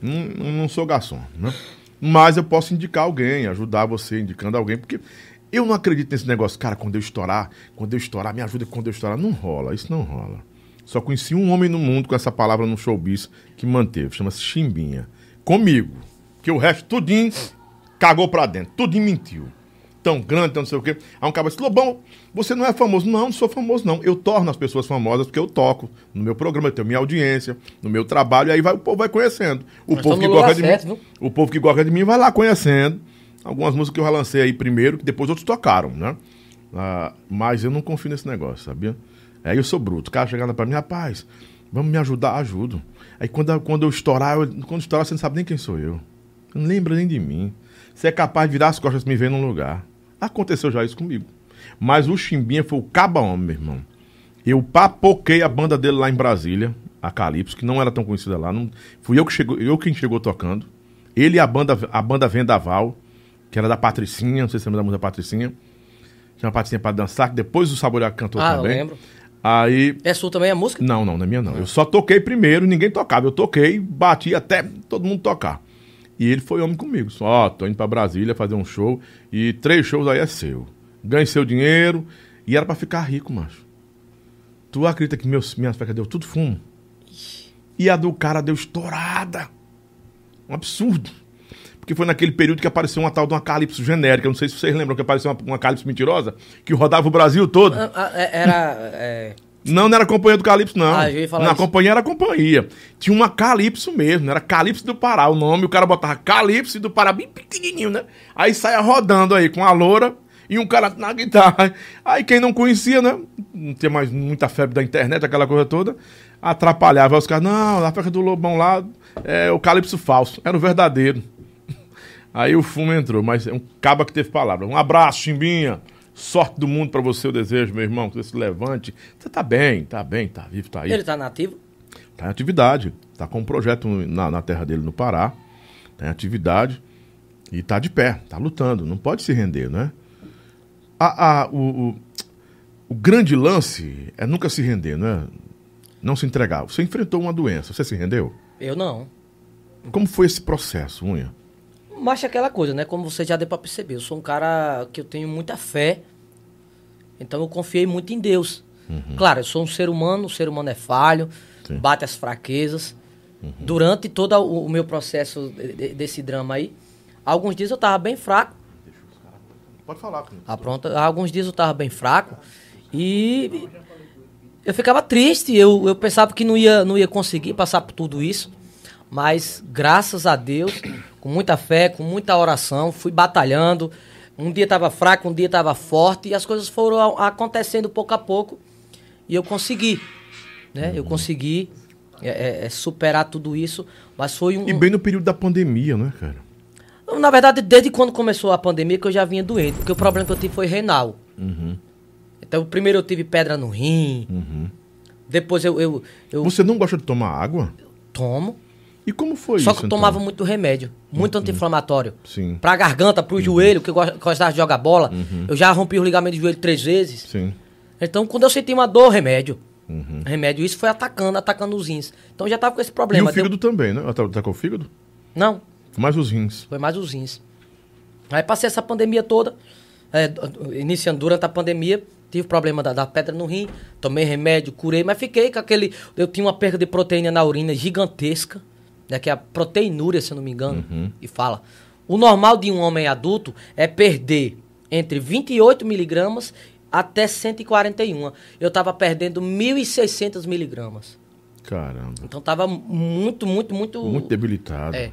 não, não sou garçom, né? Mas eu posso indicar alguém, ajudar você indicando alguém, porque eu não acredito nesse negócio, cara, quando eu estourar, quando eu estourar, me ajuda quando eu estourar. Não rola, isso não rola. Só conheci um homem no mundo com essa palavra no showbiz que manteve, chama-se Chimbinha. Comigo. Que o resto, tudinho, cagou pra dentro, tudinho mentiu. Tão grande, tão não sei o quê. Aí um cara disse, Lobão, você não é famoso. Não, não sou famoso, não. Eu torno as pessoas famosas porque eu toco no meu programa, eu tenho minha audiência, no meu trabalho, e aí vai, o povo vai conhecendo. O Nós povo que gosta de certo, mim. viu? O povo que gosta de mim vai lá conhecendo. Algumas músicas que eu já lancei aí primeiro, que depois outros tocaram, né? Ah, mas eu não confio nesse negócio, sabia? Aí eu sou bruto. O cara chegando pra mim, rapaz, vamos me ajudar, ajudo. Aí quando, quando eu estourar, eu- quando estourar, você não sabe nem quem sou eu. Não lembra nem de mim. Você é capaz de virar as costas me ver num lugar. Aconteceu já isso comigo. Mas o Chimbinha foi o caba homem, meu irmão. Eu papoquei a banda dele lá em Brasília. a Calypso, que não era tão conhecida lá. Não, fui eu que chegou, eu quem chegou tocando. Ele e a banda, a banda Vendaval, que era da Patricinha, não sei se você lembra da música da Patricinha. Tinha uma Patricinha pra dançar, que depois o Saborear cantou Ah, eu também. lembro. Aí É sua também a música? não, não, não é minha não. Eu só toquei primeiro, ninguém tocava. Eu toquei, bati até todo mundo tocar. E ele foi homem comigo. Só, ó, tô indo pra Brasília fazer um show e três shows aí é seu. Ganhe seu dinheiro e era pra ficar rico, macho. Tu acredita que meus, minhas fecas deu tudo fumo? E a do cara deu estourada. Um absurdo. Porque foi naquele período que apareceu uma tal de uma Calypso genérica. Não sei se vocês lembram que apareceu uma, uma Calypso mentirosa que rodava o Brasil todo. Ah, ah, é- Era. é, Não, não era a companhia do Calypso, não. Ah, eu ia falar Na isso. companhia era a companhia. Tinha uma Calypso mesmo, era Calypso do Pará o nome. O cara botava Calypso do Pará bem pequenininho, né? Aí saia rodando aí com a loura e um cara na guitarra. Aí quem não conhecia, né? Não tinha mais muita febre da internet, aquela coisa toda. Atrapalhava. Aí os caras, não, na festa do Lobão lá é o Calypso falso. Era o verdadeiro. Aí o fumo entrou, mas é um caba que teve palavra. Um abraço, Chimbinha. Sorte do mundo pra você, eu desejo, meu irmão, que você se levante. Você tá bem, tá bem, tá vivo, tá aí. Ele tá nativo? Tá em atividade. Tá com um projeto na, na terra dele no Pará. Tá em atividade. E tá de pé, tá lutando. Não pode se render, né? A, a- o, o, o grande lance é nunca se render, né? Não se entregar. Você enfrentou uma doença, você se rendeu? Eu não. Como foi esse processo, Unha? Mas é aquela coisa, né? Como você já deu pra perceber, eu sou um cara que eu tenho muita fé. Então eu confiei muito em Deus. Claro, eu sou um ser humano, o ser humano é falho, Sim. bate as fraquezas. Durante todo o, o meu processo de- de- desse drama aí, alguns dias eu tava bem fraco. Pode falar. Ah, pronto. Alguns dias eu tava bem fraco e eu ficava triste. Eu, eu pensava que não ia, não ia conseguir passar por tudo isso. Mas, graças a Deus, com muita fé, com muita oração, fui batalhando. Um dia estava fraco, um dia estava forte e as coisas foram acontecendo pouco a pouco. E eu consegui. Né? Eu consegui é, é, é, superar tudo isso. Mas foi um. E bem no período da pandemia, né, cara? Na verdade, desde quando começou a pandemia que eu já vinha doente, porque o problema que eu tive foi renal. Então, primeiro eu tive pedra no rim, depois eu, eu, eu Você não gosta de tomar água? tomo, E como foi só isso? que eu tomava então? muito remédio, muito anti-inflamatório. Sim. Pra garganta, pro joelho, que eu gostava de jogar bola, eu já rompi o ligamento do joelho três vezes. Sim. Então, quando eu senti uma dor, remédio. Uhum. Remédio, isso foi atacando, atacando os rins. Então já tava com esse E problema. o fígado também, né? Tá, tá com o fígado? Deu- Não, Mais os rins. Foi mais os rins. Aí passei essa pandemia toda, é, iniciando durante a pandemia, tive problema da, da pedra no rim, tomei remédio, curei, mas fiquei com aquele. Eu tinha uma perda de proteína na urina gigantesca, né, que é a proteinúria, se eu não me engano, e fala. O normal de um homem adulto é perder entre 28 miligramas até 141. Eu tava perdendo 1.600 miligramas. Caramba. Então tava muito, muito, muito. Muito debilitado. É.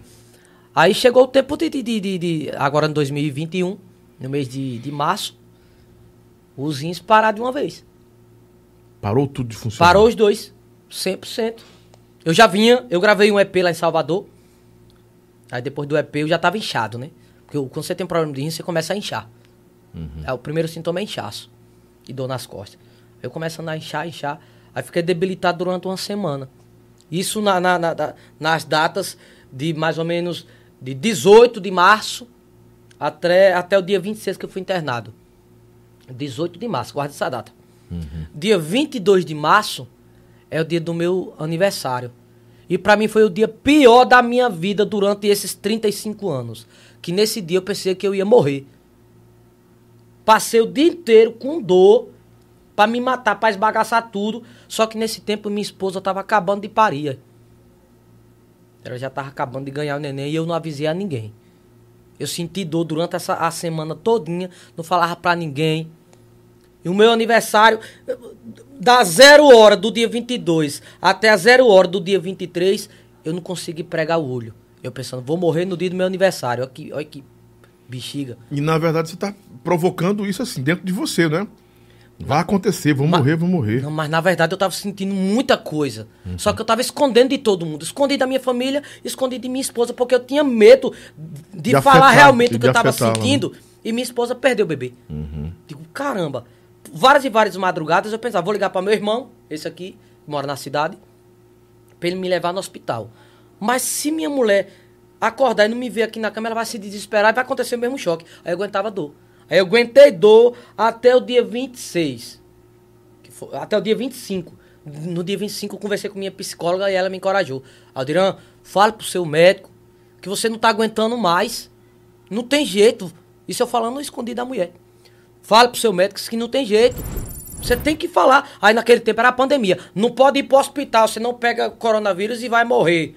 Aí chegou o tempo de, de, de, de- de- agora em 2021, no mês de, de março, os rins pararam de uma vez. Parou tudo de funcionar. Parou os dois, 100%. Eu já vinha, eu gravei um EP lá em Salvador. Aí depois do EP eu já tava inchado, né? Porque quando você tem um problema de rim, você começa a inchar. É, o primeiro sintoma é inchaço e dor nas costas. Eu começando a inchar, inchar. Aí fiquei debilitado durante uma semana. Isso na, na- na- nas datas de mais ou menos de 18 de março até, até o dia 26 que eu fui internado. 18 de março, guarda essa data. Dia 22 de março é o dia do meu aniversário. E pra mim foi o dia pior da minha vida durante esses 35 anos. Que nesse dia eu pensei que eu ia morrer. Passei o dia inteiro com dor pra me matar, pra esbagaçar tudo. Só que nesse tempo minha esposa tava acabando de parir. Ela já tava acabando de ganhar o neném e eu não avisei a ninguém. Eu senti dor durante essa a semana todinha, não falava pra ninguém. E o meu aniversário, da zero hora do dia 22 até a zero hora do dia 23, eu não consegui pregar o olho. Eu pensando, vou morrer no dia do meu aniversário. Olha que, olha que bexiga. E na verdade você tá provocando isso assim, dentro de você, né? Vai acontecer, vou morrer, vou morrer. Não, mas na verdade eu tava sentindo muita coisa. Só que eu tava escondendo de todo mundo. Escondi da minha família, escondi de minha esposa, porque eu tinha medo de, De falar afetar, realmente o que eu tava afetá-la, né? sentindo. E minha esposa perdeu o bebê. Digo, caramba. Várias e várias madrugadas eu pensava, vou ligar para meu irmão, esse aqui, que mora na cidade. pra ele me levar no hospital. Mas se minha mulher acordar e não me ver aqui na cama, ela vai se desesperar e vai acontecer o mesmo choque. Aí eu aguentava dor. Aí eu aguentei dor até o dia 26. Que foi- até o dia 25. No dia 25 eu conversei com minha psicóloga e ela me encorajou. Aldiran, fale pro seu médico que você não tá aguentando mais. Não tem jeito. Isso eu falando escondido da mulher. Fale pro seu médico que não tem jeito. Você tem que falar. Aí naquele tempo era a pandemia. Não pode ir pro hospital, você não pega coronavírus e vai morrer.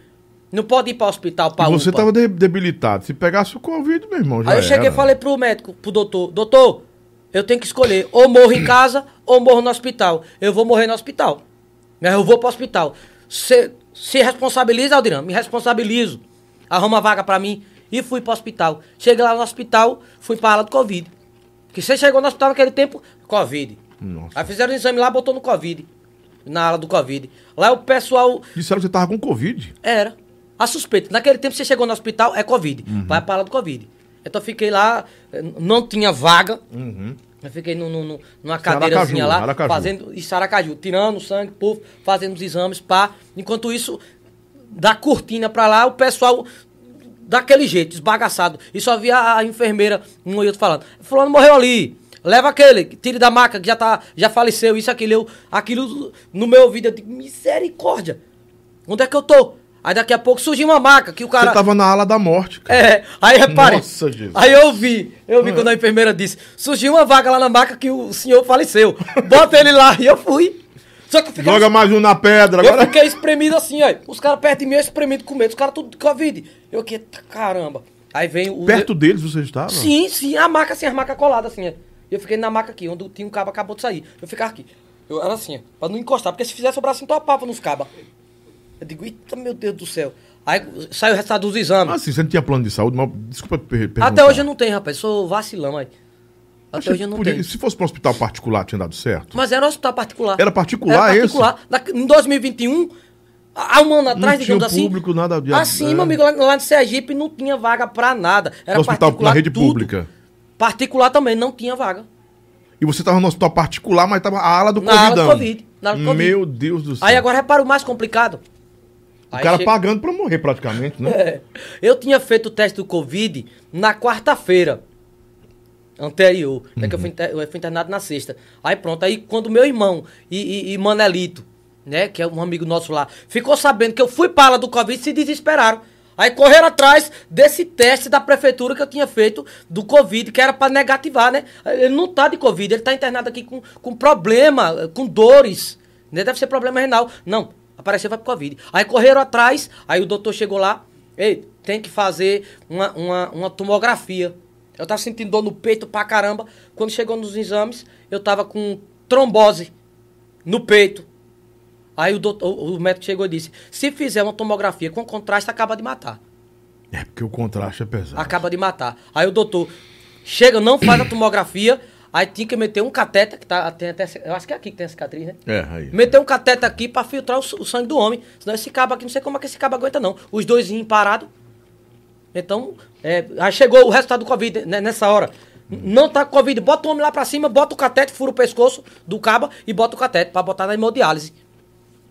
Não pode ir pro hospital pra E você UPA. tava de- debilitado. Se pegasse o Covid, meu irmão, já Aí eu cheguei e falei pro médico, pro doutor, doutor, eu tenho que escolher, ou morro em casa, ou morro no hospital. Eu vou morrer no hospital. Mas eu vou pro hospital. Cê, se responsabiliza, Aldirão, me responsabilizo. Arruma uma vaga pra mim e fui pro hospital. Cheguei lá no hospital, fui pra ala do Covid. Porque você chegou no hospital naquele tempo, Covid. Nossa. Aí fizeram o exame lá, botou no Covid. Na ala do Covid. Lá o pessoal Disseram que você tava com Covid. era. A suspeita. Naquele tempo você chegou no hospital, é Covid. Vai pra lá do Covid. Então eu fiquei lá, não tinha vaga. Eu fiquei no, no, no- numa cadeirazinha Aracaju, lá, Aracaju. fazendo isso Aracaju, tirando sangue, puf, fazendo os exames, pá. Enquanto isso, da cortina pra lá, o pessoal daquele jeito, esbagaçado. E só via a, enfermeira, um e outro falando, fulano morreu ali. Leva aquele, tire da maca, que já tá, já faleceu, isso, aquilo, eu, aquilo no meu ouvido, eu digo, misericórdia. Onde é que eu tô? Aí daqui a pouco surgiu uma maca que o cara. Você tava na ala da morte. cara. É, aí repare. Nossa, Jesus. Aí eu vi, eu vi quando a enfermeira disse: surgiu uma vaga lá na maca que o senhor faleceu. Bota ele lá. E eu fui. Só que eu fiquei, Joga mais um na pedra. eu Agora... fiquei espremido assim, ó. Os caras perto de mim, eu espremido com medo. Os caras tudo de Covid. Eu que, caramba. Aí vem o. Perto deles você estava? Sim, sim, a maca assim, as macas coladas assim. E eu fiquei na maca aqui, onde tinha um cabo acabou de sair. Eu ficava aqui. Eu era assim, ó, pra não encostar, porque se fizesse o braço, topava nos cabos. Eu digo, eita, meu Deus do céu. Aí saiu o resultado dos exames. Ah, sim, você não tinha plano de saúde, mas desculpa per perguntar. Até hoje eu não tenho, rapaz. Sou vacilão aí. Até hoje eu não podia- tenho. Se fosse para um hospital particular, tinha dado certo? Mas era um hospital particular. Era particular Era particular. Na- em 2021, há um ano atrás, tinha digamos assim. público, nada de- Assim, é. meu amigo, lá, lá de Sergipe não tinha vaga pra nada. Era No hospital, particular. na rede tudo. pública. Particular também, não tinha vaga. E você estava no hospital particular, mas estava a ala do Na ala do Covid, na ala do Covid. Meu Deus do céu. Aí agora repara o mais complicado. o Aí cara che- pagando para morrer praticamente, né? É. Eu tinha feito o teste do Covid na quarta-feira anterior. né, que eu, fui, inter- eu fui internado na sexta. Aí pronto, aí quando meu irmão e, e- e Manelito, né, que é um amigo nosso lá, ficou sabendo que eu fui para do Covid, se desesperaram. Aí correram atrás desse teste da prefeitura que eu tinha feito do Covid, que era para negativar, né? Ele não tá de Covid, ele tá internado aqui com, com problema, com dores. Né? Deve ser problema renal. Não, apareceu vai pro Covid. Aí correram atrás, aí o doutor chegou lá, ei, tem que fazer uma, uma, uma tomografia. Eu tava sentindo dor no peito pra caramba. Quando chegou nos exames, eu tava com trombose no peito. Aí o, doutor, o médico chegou e disse: se fizer uma tomografia com contraste, acaba de matar. É porque o contraste é pesado. Acaba de matar. Aí o doutor chega, não faz a tomografia, aí tinha que meter um cateter, que tá, tem até, eu acho que é aqui que tem a cicatriz, né? É, aí. Meter um cateter aqui pra filtrar o, o sangue do homem. Senão esse cabo aqui, não sei como é que esse cabo aguenta, não. Os dois parados. Então, é, aí chegou o resultado do Covid né, nessa hora. Não tá com Covid, bota o homem lá pra cima, bota o catete, fura o pescoço do cabo e bota o catete pra botar na hemodiálise.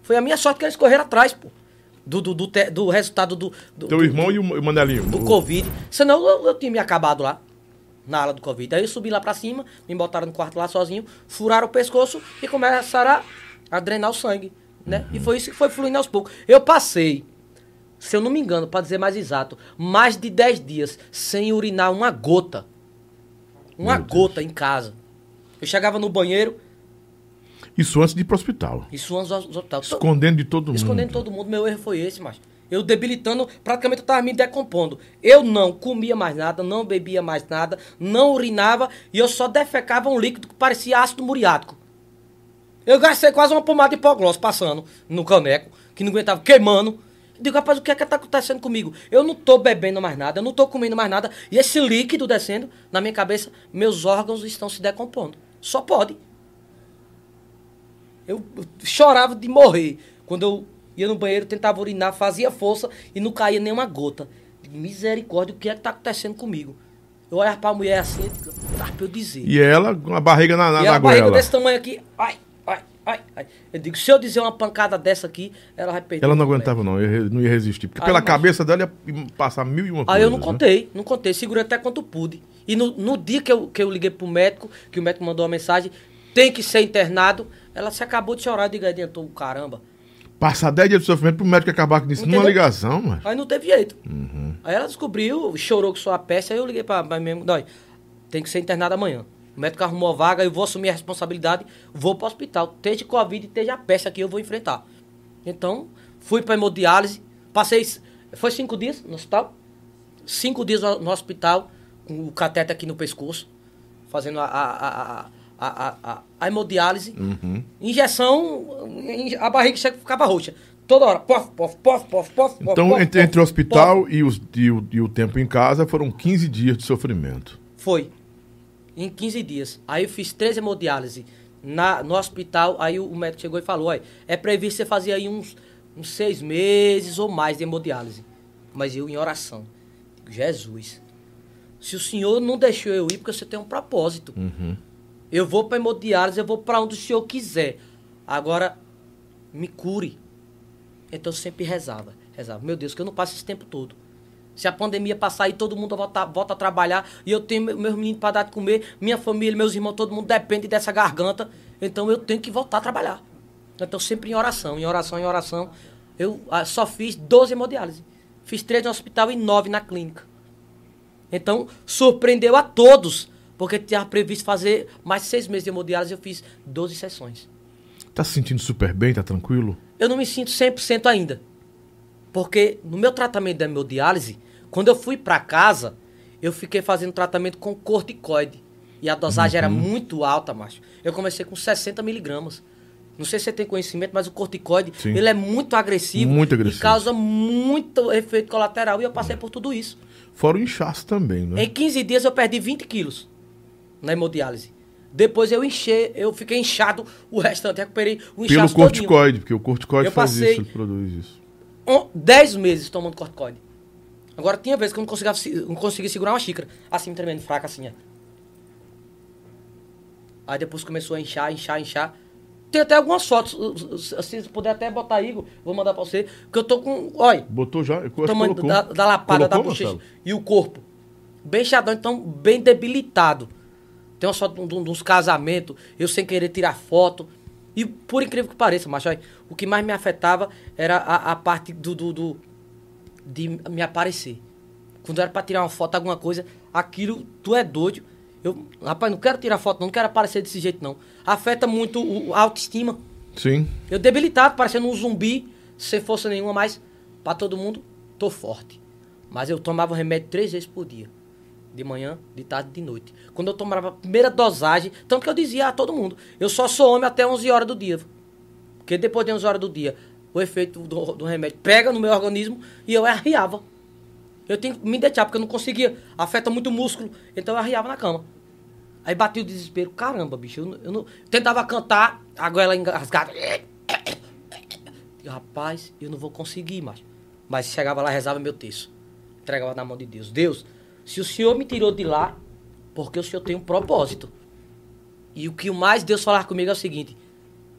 Foi a minha sorte que eles correram atrás, pô. Do, do, do, te- do resultado do, do, Teu do- irmão e o Manelinho. do Covid. Senão eu, eu tinha me acabado lá, na ala do Covid. Aí eu subi lá pra cima, me botaram no quarto lá sozinho, furaram o pescoço e começaram a, a drenar o sangue, né? E foi isso que foi fluindo aos poucos. Eu passei, se eu não me engano, pra dizer mais exato, mais de 10 dias sem urinar uma gota. Uma gota em casa. Eu chegava no banheiro, Isso antes de ir pro hospital. isso antes do hospital. Escondendo de todo mundo. Escondendo todo mundo, meu erro foi esse, mas eu debilitando, praticamente eu tava me decompondo. Eu não comia mais nada, não bebia mais nada, não urinava e eu só defecava um líquido que parecia ácido muriático. Eu gastei quase uma pomada de hipoglós passando no caneco, que não aguentava, queimando. Digo, rapaz, o que é que tá acontecendo comigo? Eu não tô bebendo mais nada, eu não tô comendo mais nada. E esse líquido descendo na minha cabeça, meus órgãos estão se decompondo. Só pode. Eu eu chorava de morrer. Quando eu ia no banheiro, tentava urinar, fazia força e não caía nenhuma gota. Digo, Misericórdia, o que é que tá acontecendo comigo? Eu olhava pra mulher assim, dá pra eu dizer. E ela com a barriga na, na, E na a barriga desse tamanho aqui, ai, ai, ai. Eu digo, se eu dizer uma pancada dessa aqui, ela vai perder. Ela não aguentava, não, re- não ia resistir. Porque Aí, pela mas- cabeça dela ia passar mil e uma coisas. Aí eu não né? contei, não contei, segurei até quanto pude. E no, no dia que eu, que eu liguei pro médico, que o médico mandou uma mensagem, tem que ser internado, ela se acabou de chorar, eu digo, adiantou, caramba. Passar 10 dias de sofrimento pro médico acabar com isso numa ligação, mano. Aí não teve jeito. Uhum. Aí ela descobriu, chorou com sua peste, aí eu liguei pra, pra mesmo, dói, tem que ser internado amanhã. O médico arrumou a vaga, eu vou assumir a responsabilidade, vou pro hospital. Esteja Covid, esteja a peste aqui, eu vou enfrentar. Então, fui pra hemodiálise, passei, foi cinco dias no hospital, cinco dias no, hospital, com o cateter aqui no pescoço, fazendo a, a, a, a, a, a, hemodiálise. Uhum. Injeção, in- a barriga chega- ficava roxa. Toda hora, pof, pof, pof, pof, pof, Então, pof, entre, pof, entre o hospital pof. e, os- e o, e o tempo em casa, foram 15 dias de sofrimento. Foi. Em 15 dias. Aí eu fiz três hemodiálise na, no hospital. Aí o, médico chegou e falou: olha, é previsto você fazer aí uns, uns seis meses ou mais de hemodiálise. Mas eu em oração. Jesus, se o senhor não deixou eu ir, porque você tem um propósito. Eu vou para hemodiálise, eu vou para onde o senhor quiser. Agora, me cure. Então eu sempre rezava, rezava. Meu Deus, que eu não passe esse tempo todo. Se a pandemia passar e todo mundo volta, volta a trabalhar e eu tenho meu- meus meninos para dar de comer, minha família, meus irmãos, todo mundo depende dessa garganta, então eu tenho que voltar a trabalhar. Então sempre em oração, em oração, em oração. Eu ah, só fiz 12 hemodiálise. Fiz três no hospital e nove na clínica. Então, surpreendeu a todos, porque tinha previsto fazer mais seis meses de hemodiálise eu fiz 12 sessões. Tá se sentindo super bem, tá tranquilo? Eu não me sinto 100% ainda. Porque no meu tratamento da hemodiálise, quando eu fui para casa, eu fiquei fazendo tratamento com corticoide. E a dosagem era muito alta, macho. Eu comecei com 60 miligramas. Não sei se você tem conhecimento, mas o corticoide, Sim. ele é muito agressivo. Muito agressivo. E causa muito efeito colateral. E eu passei por tudo isso. Fora o inchaço também, né? Em 15 dias eu perdi 20 quilos na hemodiálise. Depois eu enchei, eu fiquei inchado o restante, recuperei o Pelo inchaço todinho. corticoide, porque o corticoide Eu faz isso, ele produz isso. um- 10 meses tomando corticoide. Agora tinha vezes que eu não conseguia, se- não conseguia segurar uma xícara. Assim, tremendo, fraca, assim, ó. Aí depois começou a inchar, inchar, inchar. Tem até algumas fotos. uh, uh, Se puder até botar, Igor, vou mandar pra você. Que eu tô com. Olha, Botou já? Eu tamanho da, da lapada da Colocou, bochecha Marcelo? e o corpo. Bem chadão, então bem debilitado. Tem uma foto de uns casamentos, eu sem querer tirar foto. E por incrível que pareça, macho, olha, o que mais me afetava era a, a parte do, do, do- de me aparecer. Quando era pra tirar uma foto, alguma coisa, aquilo, tu é doido. Eu, rapaz, não quero tirar foto, não, não quero aparecer desse jeito, não. Afeta muito a autoestima. Sim. Eu debilitado, parecendo um zumbi, sem força nenhuma, mas pra todo mundo, tô forte. Mas eu tomava remédio três vezes por dia. De manhã, de tarde e de noite. Quando eu tomava a primeira dosagem, tanto que eu dizia a todo mundo, eu só sou homem até 11 horas do dia. Porque depois de 11 horas do dia, o efeito do, do remédio pega no meu organismo e eu arriava. Eu tenho que me deixar, porque eu não conseguia. Afeta muito o músculo. Então eu arriava na cama. Aí bati o desespero. Caramba, bicho. Eu, eu não. Tentava cantar, a goela engasgada. Rapaz, eu não vou conseguir mais. Mas chegava lá, rezava meu texto. Entregava na mão de Deus. Deus, se o Senhor me tirou de lá, porque o Senhor tem um propósito. E o que mais Deus falar comigo é o seguinte: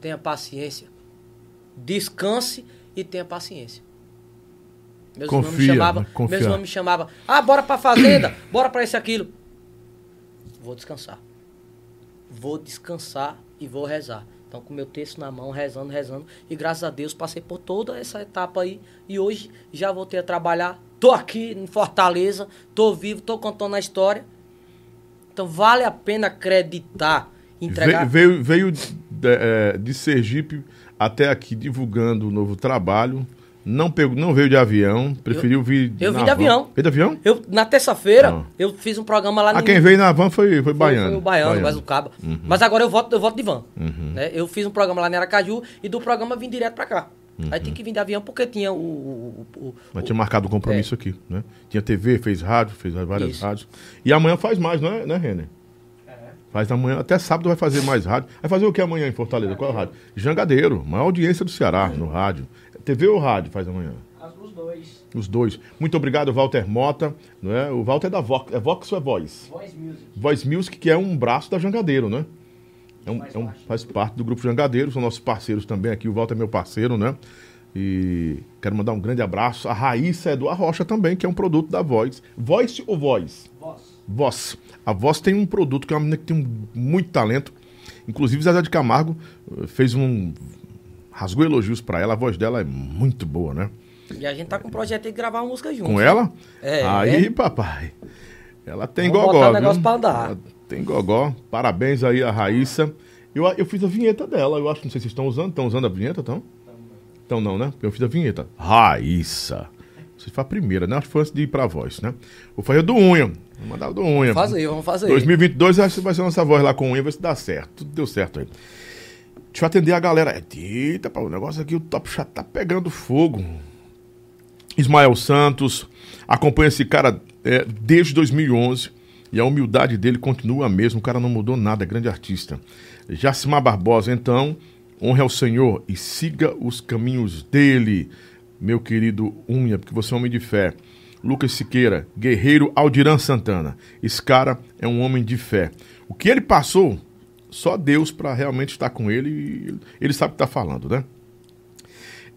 tenha paciência, descanse e tenha paciência. Meus irmãos me Confia, chamavam, né? Meus irmãos me chamavam, ah, bora pra fazenda, bora pra isso aquilo. Vou descansar. Vou descansar e vou rezar. Então, com meu texto na mão, rezando, rezando. E graças a Deus passei por toda essa etapa aí. E hoje já voltei a trabalhar. Tô aqui em Fortaleza, tô vivo, tô contando a história. Então vale a pena acreditar, entregar. Veio, veio, veio de, é, de Sergipe até aqui divulgando o novo trabalho. Não, pegou, não veio de avião, preferiu vir eu na vim de van. avião. Veio de avião? Eu, na terça-feira, Ah. eu fiz um programa lá Ah, no. quem veio na van foi, foi Foi, baiano. foi o baiano, mas o caba. Uhum. Mas agora eu volto, eu volto de van. né? Eu fiz um programa lá em Aracaju e do programa vim direto pra cá. Aí tem que vir de avião porque tinha o. o, o- o- Mas tinha marcado um compromisso aqui, né? Tinha TV, fez rádio, fez várias Isso. rádios. E amanhã faz mais, não é, né, Renner? Faz amanhã, até sábado vai fazer mais rádio. Vai fazer o que amanhã em Fortaleza? Qual é o rádio? Jangadeiro, maior audiência do Ceará no rádio. TV ou rádio faz amanhã? Os dois. Os dois. Muito obrigado, Walter Mota. Não é? O Walter é da Vox. É Vox ou é Voz? Voice Music. Voice Music, que é um braço da Jangadeiro, né? É um- é um- faz parte do Grupo Jangadeiro, são nossos parceiros também aqui. O Walter é meu parceiro, né? E quero mandar um grande abraço. A Raíssa é do Arrocha também, que é um produto da Voz. Voice ou Voz? Voz. A Voz tem um produto que é uma menina que tem um- muito talento. Inclusive, Zezé de Camargo eh, fez um. rasgou elogios pra ela. A voz dela é muito boa, né? E a gente tá com um projeto de gravar uma música junto. Com ela? É. Aí, papai. Ela tem Vamos gogó. botar viu? negócio pra andar. Ela tem gogó. Parabéns aí a Raíssa. Eu, eu fiz a vinheta dela. Eu acho, não sei se vocês estão usando. Estão usando a vinheta, estão? Então não, né? Eu fiz a vinheta. Raíssa. Você foi a primeira, né? Acho que foi antes de ir pra voz, né? Vou fazer do Unha. Vou mandar o do Unha. Vamos fazer, vamos fazer. 2022 acho que vai ser nossa voz lá com unha, ver se dá certo. Tudo deu certo aí. Deixa eu atender a galera. Eita, pá, o negócio aqui, o Top Chat tá pegando fogo. Ismael Santos acompanha esse cara é, desde 2011 e a humildade dele continua a mesma. O cara não mudou nada, é grande artista. Jacimar Barbosa, então, honre ao Senhor e siga os caminhos dele, meu querido Unha, porque você é um homem de fé. Lucas Siqueira, guerreiro Aldiran Santana. Esse cara é um homem de fé. O que ele passou, só Deus para realmente estar com ele. e Ele sabe o que está falando, né?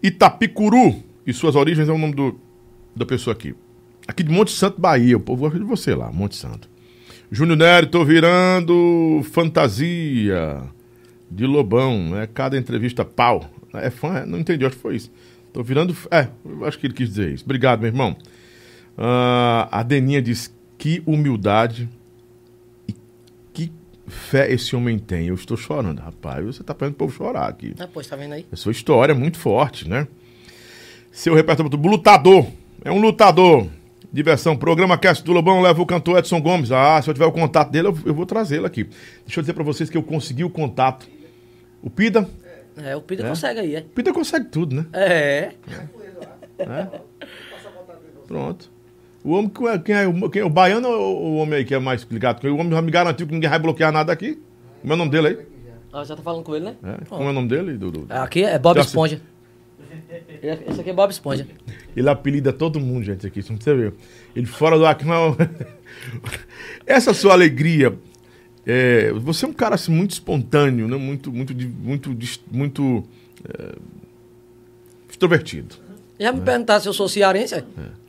Itapicuru e suas origens é o nome do, da pessoa aqui. Aqui de Monte Santo, Bahia. O povo gosta de você lá, Monte Santo. Júnior Nery, tô virando fantasia de Lobão. É cada entrevista pau. É fã? É? Não entendi, acho que foi isso. Tô virando. É, eu acho que ele quis dizer isso. Obrigado, meu irmão. Ah, a Deninha diz: que humildade e que fé esse homem tem. Eu estou chorando, rapaz. Você tá fazendo o povo chorar aqui. Ah, pois, tá vendo aí? A sua história é muito forte, né? Seu repertório lutador. É um lutador. Diversão. Programa Cast do Lobão leva o cantor Edson Gomes. Ah, se eu tiver o contato dele, eu, eu vou trazê-lo aqui. Deixa eu dizer pra vocês que eu consegui o contato. O Pida. É, o Pida É? consegue aí, é. O Pida consegue tudo, né? É. Pronto. O homem, que é- quem é, o- quem é o baiano ou o homem aí que é mais ligado? O homem já me garantiu que ninguém vai bloquear nada aqui. Como é o nome dele aí? Ah, já tá falando com ele, né? É, Como é o nome dele, Dudu? Aqui é Bob Esponja. Esse aqui é Bob Esponja. Ele apelida todo mundo, gente, aqui. Não precisa ver. Ele fora do ar não. Essa sua alegria. É, você é um cara assim, muito espontâneo, né? muito, muito, muito, muito é, extrovertido. Já me perguntaram se eu sou cearense,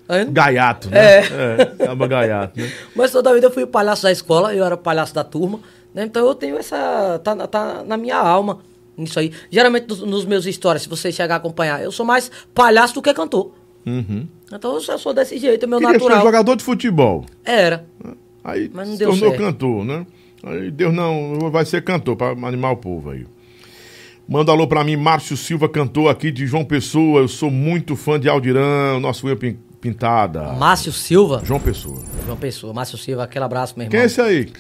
vendo? Gaiato, né? É. é acaba gaiato, né? Mas toda vida eu fui o palhaço da escola, eu era o palhaço da turma, né? Então eu tenho essa. Tá, na- tá na minha alma isso aí. Geralmente nos, nos meus histórias, se você chegar a acompanhar, eu sou mais palhaço do que cantor. Uhum. Então eu sou desse jeito, é meu Queria ser natural. jogador de futebol. Era. Aí Mas não se deu tornou certo. cantor, né? Aí Deus não, vai ser cantor para animar o povo aí. Manda alô pra mim, Márcio Silva, cantor aqui de João Pessoa. Eu sou muito fã de Aldirão, nosso pin- pintada. Márcio Silva. João Pessoa. João Pessoa, Márcio Silva, aquele abraço, meu irmão. Quem é esse aí?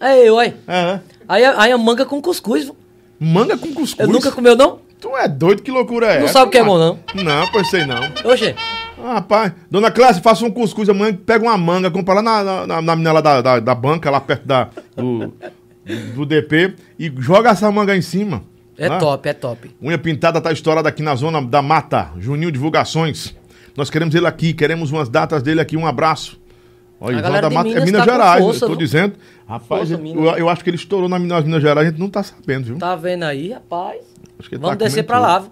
É eu, aí. É, né? Aí, aí é manga com cuscuz. Manga com cuscuz. Eu nunca comeu, não? Tu é doido, que loucura é Não essa? sabe o que é bom, não? Não, pois sei não. Oxê. Ah, rapaz, dona Clássica, faça um cuscuz amanhã, pega uma manga, compra lá na, na, na, na menina lá da, da, da banca, lá perto da, do, do DP, e joga essa manga em cima. É né? top, é top. Unha Pintada tá estourada aqui na zona da Mata. Juninho Divulgações. Nós queremos ele aqui, queremos umas datas dele aqui. Um abraço. Olha, A galera da Mata é Minas Minas tá Gerais, força, eu tô viu? dizendo. Rapaz, Força, eu, Minas. eu acho que ele estourou na nas Minas Gerais, a gente não tá sabendo, viu? Tá vendo aí, rapaz? Ele Vamos tá descer pra lá. viu?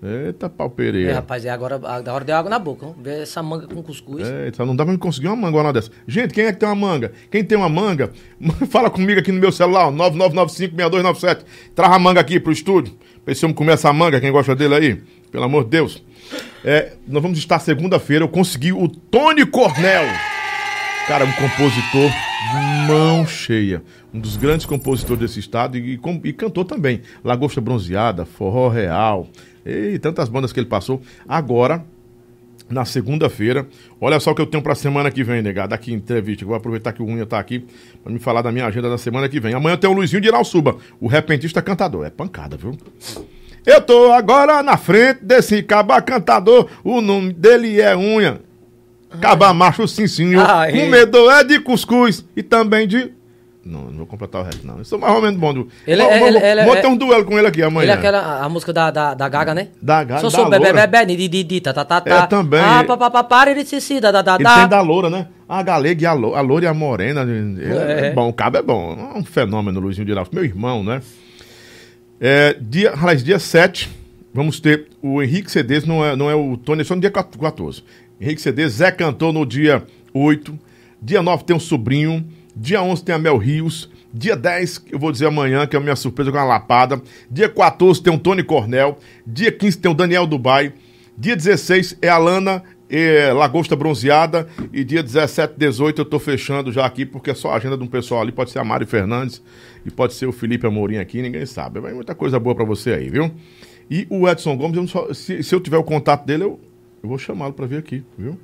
Eita, pau É, pereira. rapaz, é agora, agora deu água na boca. Vamos ver essa manga com cuscuz. Eita, não dá pra conseguir uma manga uma dessa. Gente, quem é que tem uma manga? Quem tem uma manga, fala comigo aqui no meu celular, ó, 9995-6297. Traz a manga aqui pro estúdio. Pra esse homem comer essa manga, quem gosta dele aí. Pelo amor de Deus. É, nós vamos estar segunda-feira. Eu consegui o Tony Cornel. Cara, um compositor de mão cheia. Um dos grandes compositores desse estado e, e e cantor também. Lagosta Bronzeada, Forró Real. E tantas bandas que ele passou. Agora, na segunda-feira. Olha só o que eu tenho pra semana que vem, negado. Aqui entrevista. Vou aproveitar que o Unha tá aqui pra me falar da minha agenda da semana que vem. Amanhã tem o Luizinho de Irauçuba, o repentista cantador. É pancada, viu? Eu tô agora na frente desse caba cantador. O nome dele é Unha. Caba macho, sim, senhor. Ai. Comedor é de cuscuz e também de. Não, não vou completar o resto, não. Eu sou mais ou menos bom. Do... Ele Vamos- é- vamos- ele- ele é- vamos ter um duelo com ele aqui amanhã. Ele é aquela a, música da, da, da Gaga, né? Da Gaga, Sou sou bebê bebê tá tá tá É, também. Ah, pa pa pa para de se da da da Ele tem da loura, né? A Galega e a, Lo- a Loura e a Morena. É, É. bom, o cabo é bom. É um fenômeno, Luizinho de. Meu irmão, né? É, dia, aliás, dia 7, vamos ter o Henrique Cedês, não é, não é o Tony, é só no dia 14. Henrique Cedês, Zé Cantor no dia 8. Dia 9 tem o Sobrinho. Dia 11 tem a Mel Rios. Dia 10, eu vou dizer amanhã, que é a minha surpresa com a lapada. Dia 14 tem o Tony Cornel. Dia 15 tem o Daniel Dubai. Dia 16 é a Lana é, Lagosta Bronzeada. E dia 17, 18 eu tô fechando já aqui, porque é só a agenda de um pessoal ali. Pode ser a Mari Fernandes e pode ser o Felipe Amorim aqui, ninguém sabe. Vai muita coisa boa pra você aí, viu? E o Edson Gomes, eu só- se, se eu tiver o contato dele, eu, eu vou chamá-lo pra vir aqui, viu?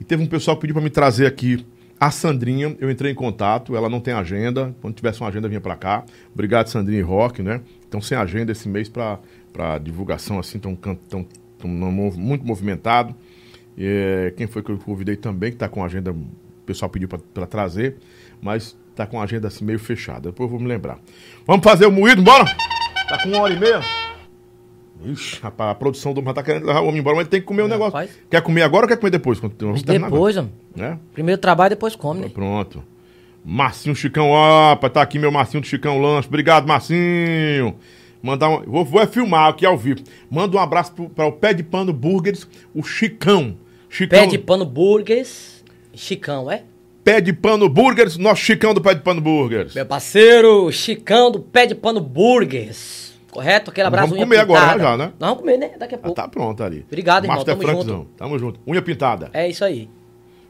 E teve um pessoal que pediu pra me trazer aqui a Sandrinha. Eu entrei em contato, ela não tem agenda. Quando tivesse uma agenda, vinha pra cá. Obrigado, Sandrinha e Rock, né? Então, sem agenda esse mês pra divulgação, assim, tão, can- tão, tão muito movimentado. É, quem foi que eu convidei também, que tá com agenda, o pessoal pediu pra trazer, mas tá com agenda assim meio fechada. Depois eu vou me lembrar. Vamos fazer o moído, bora? Tá com uma hora e meia? Ixi, rapaz, a produção do homem tá querendo levar o homem embora, mas ele tem que comer o negócio. rapaz. Quer comer agora ou quer comer depois? Quando vamos Depois, homem. agora, Né? Primeiro trabalho, depois come, né? Pronto. Marcinho Chicão, ó, tá aqui meu Marcinho do Chicão Lanche. Obrigado, Marcinho. Mandar um, vou, vou é filmar aqui ao vivo. Manda um abraço para o Pé de Pano Burgers, o Chicão. Chicão. Pé de pano burgers, Chicão, é? Pé de Pano Burgers, nosso Chicão do Pé de Pano Burgers. Meu parceiro, Chicão do Pé de Pano Burgers. Correto? Aquele abraço Vamos comer agora, pintada. já, né? Nós vamos comer, né? Daqui a Ah, pouco. tá pronto ali. Obrigado, irmão, Master tamo Frankzão, junto. Tamo junto. Unha pintada. É isso aí.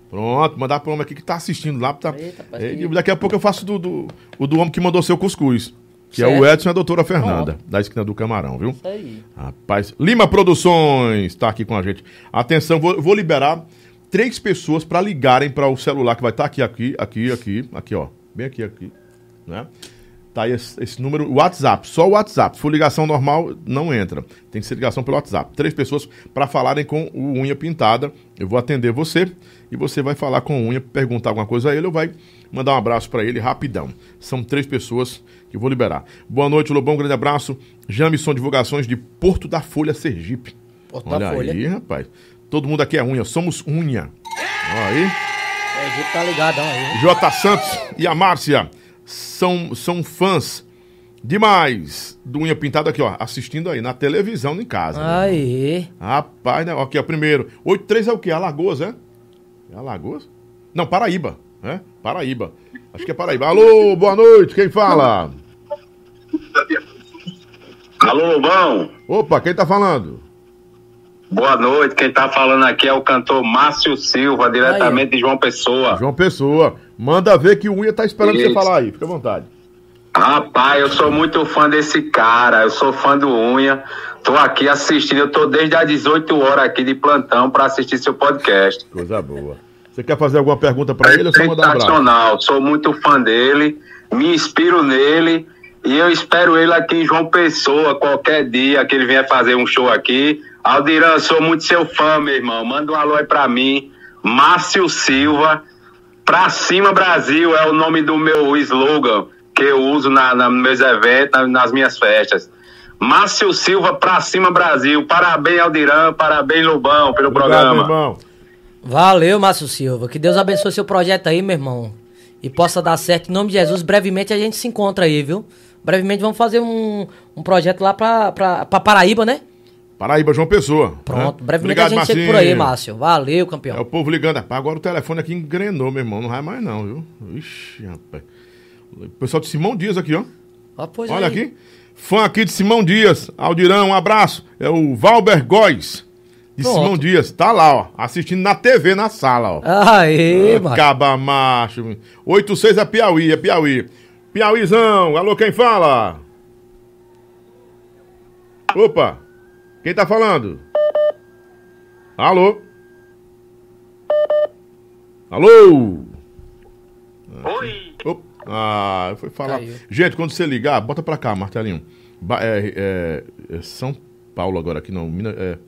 Pronto, mandar pro homem aqui que tá assistindo lá. Tá... Eita, É, e daqui a pouco eu faço do, do, o do homem que mandou seu cuscuz. Que é Certo. o Edson e a doutora Fernanda, da esquina do Camarão, viu? Isso aí. Rapaz, Lima Produções tá aqui com a gente. Atenção, vou, vou liberar três pessoas para ligarem para o celular que vai estar aqui, aqui, aqui, aqui, aqui, ó. Bem aqui, aqui, né? Tá aí esse, esse número, o WhatsApp, só o WhatsApp. Se for ligação normal, não entra. Tem que ser ligação pelo WhatsApp. Três pessoas para falarem com o Unha Pintada. Eu vou atender você e você vai falar com o Unha, perguntar alguma coisa a ele ou vai mandar um abraço para ele rapidão. São três pessoas que eu vou liberar. Boa noite, Lobão, um grande abraço. Jamison Divulgações de Porto da Folha, Sergipe. Porto da Olha Folha. aí, rapaz. Todo mundo aqui é unha, somos unha. Olha aí. É, a gente tá ligadão aí. J. Santos e a Márcia são, são fãs demais do Unha Pintada aqui, ó, assistindo aí na televisão em casa. né? Aí. Rapaz, né? Aqui, ó, primeiro. 83 é o quê? Alagoas, é? É Alagoas? Não, Paraíba, né? Paraíba. Acho que é Paraíba. Alô, boa noite, quem fala? Alô, Lobão. Opa, quem tá falando? Boa noite. Quem tá falando aqui é o cantor Márcio Silva, diretamente de João Pessoa. João Pessoa. Manda ver que o Unha tá esperando você Isso. falar aí, fica à vontade. Rapaz, eu sou muito fã desse cara. Eu sou fã do Unha. Tô aqui assistindo. Eu tô desde as 18 horas aqui de plantão para assistir seu podcast. Coisa boa. Você quer fazer alguma pergunta pra ele ou só mandar um abraço? Sou muito fã dele. Me inspiro nele. E eu espero ele aqui em João Pessoa, qualquer dia que ele vier fazer um show aqui. Aldiran, sou muito seu fã, meu irmão. Manda um alô aí pra mim. Márcio Silva. Pra cima, Brasil, é o nome do meu slogan que eu uso na, na- nos meus eventos, na- nas minhas festas. Márcio Silva, pra cima, Brasil. Parabéns, Aldiran. Parabéns, Lobão, pelo Obrigado, programa. irmão. Valeu, Márcio Silva. Que Deus abençoe seu projeto aí, meu irmão. E possa dar certo. Em nome de Jesus, brevemente a gente se encontra aí, viu? Brevemente vamos fazer um, um projeto lá pra, pra, pra Paraíba, né? Paraíba, João Pessoa. Pronto. né? Brevemente Obrigado, a gente chega por aí, Marcinho. Márcio. Valeu, É campeão. o povo ligando. Agora o telefone aqui engrenou, meu irmão. Não vai mais não, viu? Ixi, rapaz. O pessoal de Simão Dias aqui, ó. Pois Olha aí. aqui. Fã aqui de Simão Dias. Aldirão, um abraço. É o Valber Góes. De Pronto. Simão Dias. Tá lá, ó. Assistindo na TV, na sala, ó. Aê, Márcio. Caba macho. 86 é Piauí, é Piauí. Piauízão, alô, quem fala? Opa, quem tá falando? Alô? Alô? Oi. Opa. Ah, foi falar. Caiu. Gente, quando você ligar, bota pra cá, martelinho. Ba- é, é- é São Paulo agora, aqui não, Minas, é,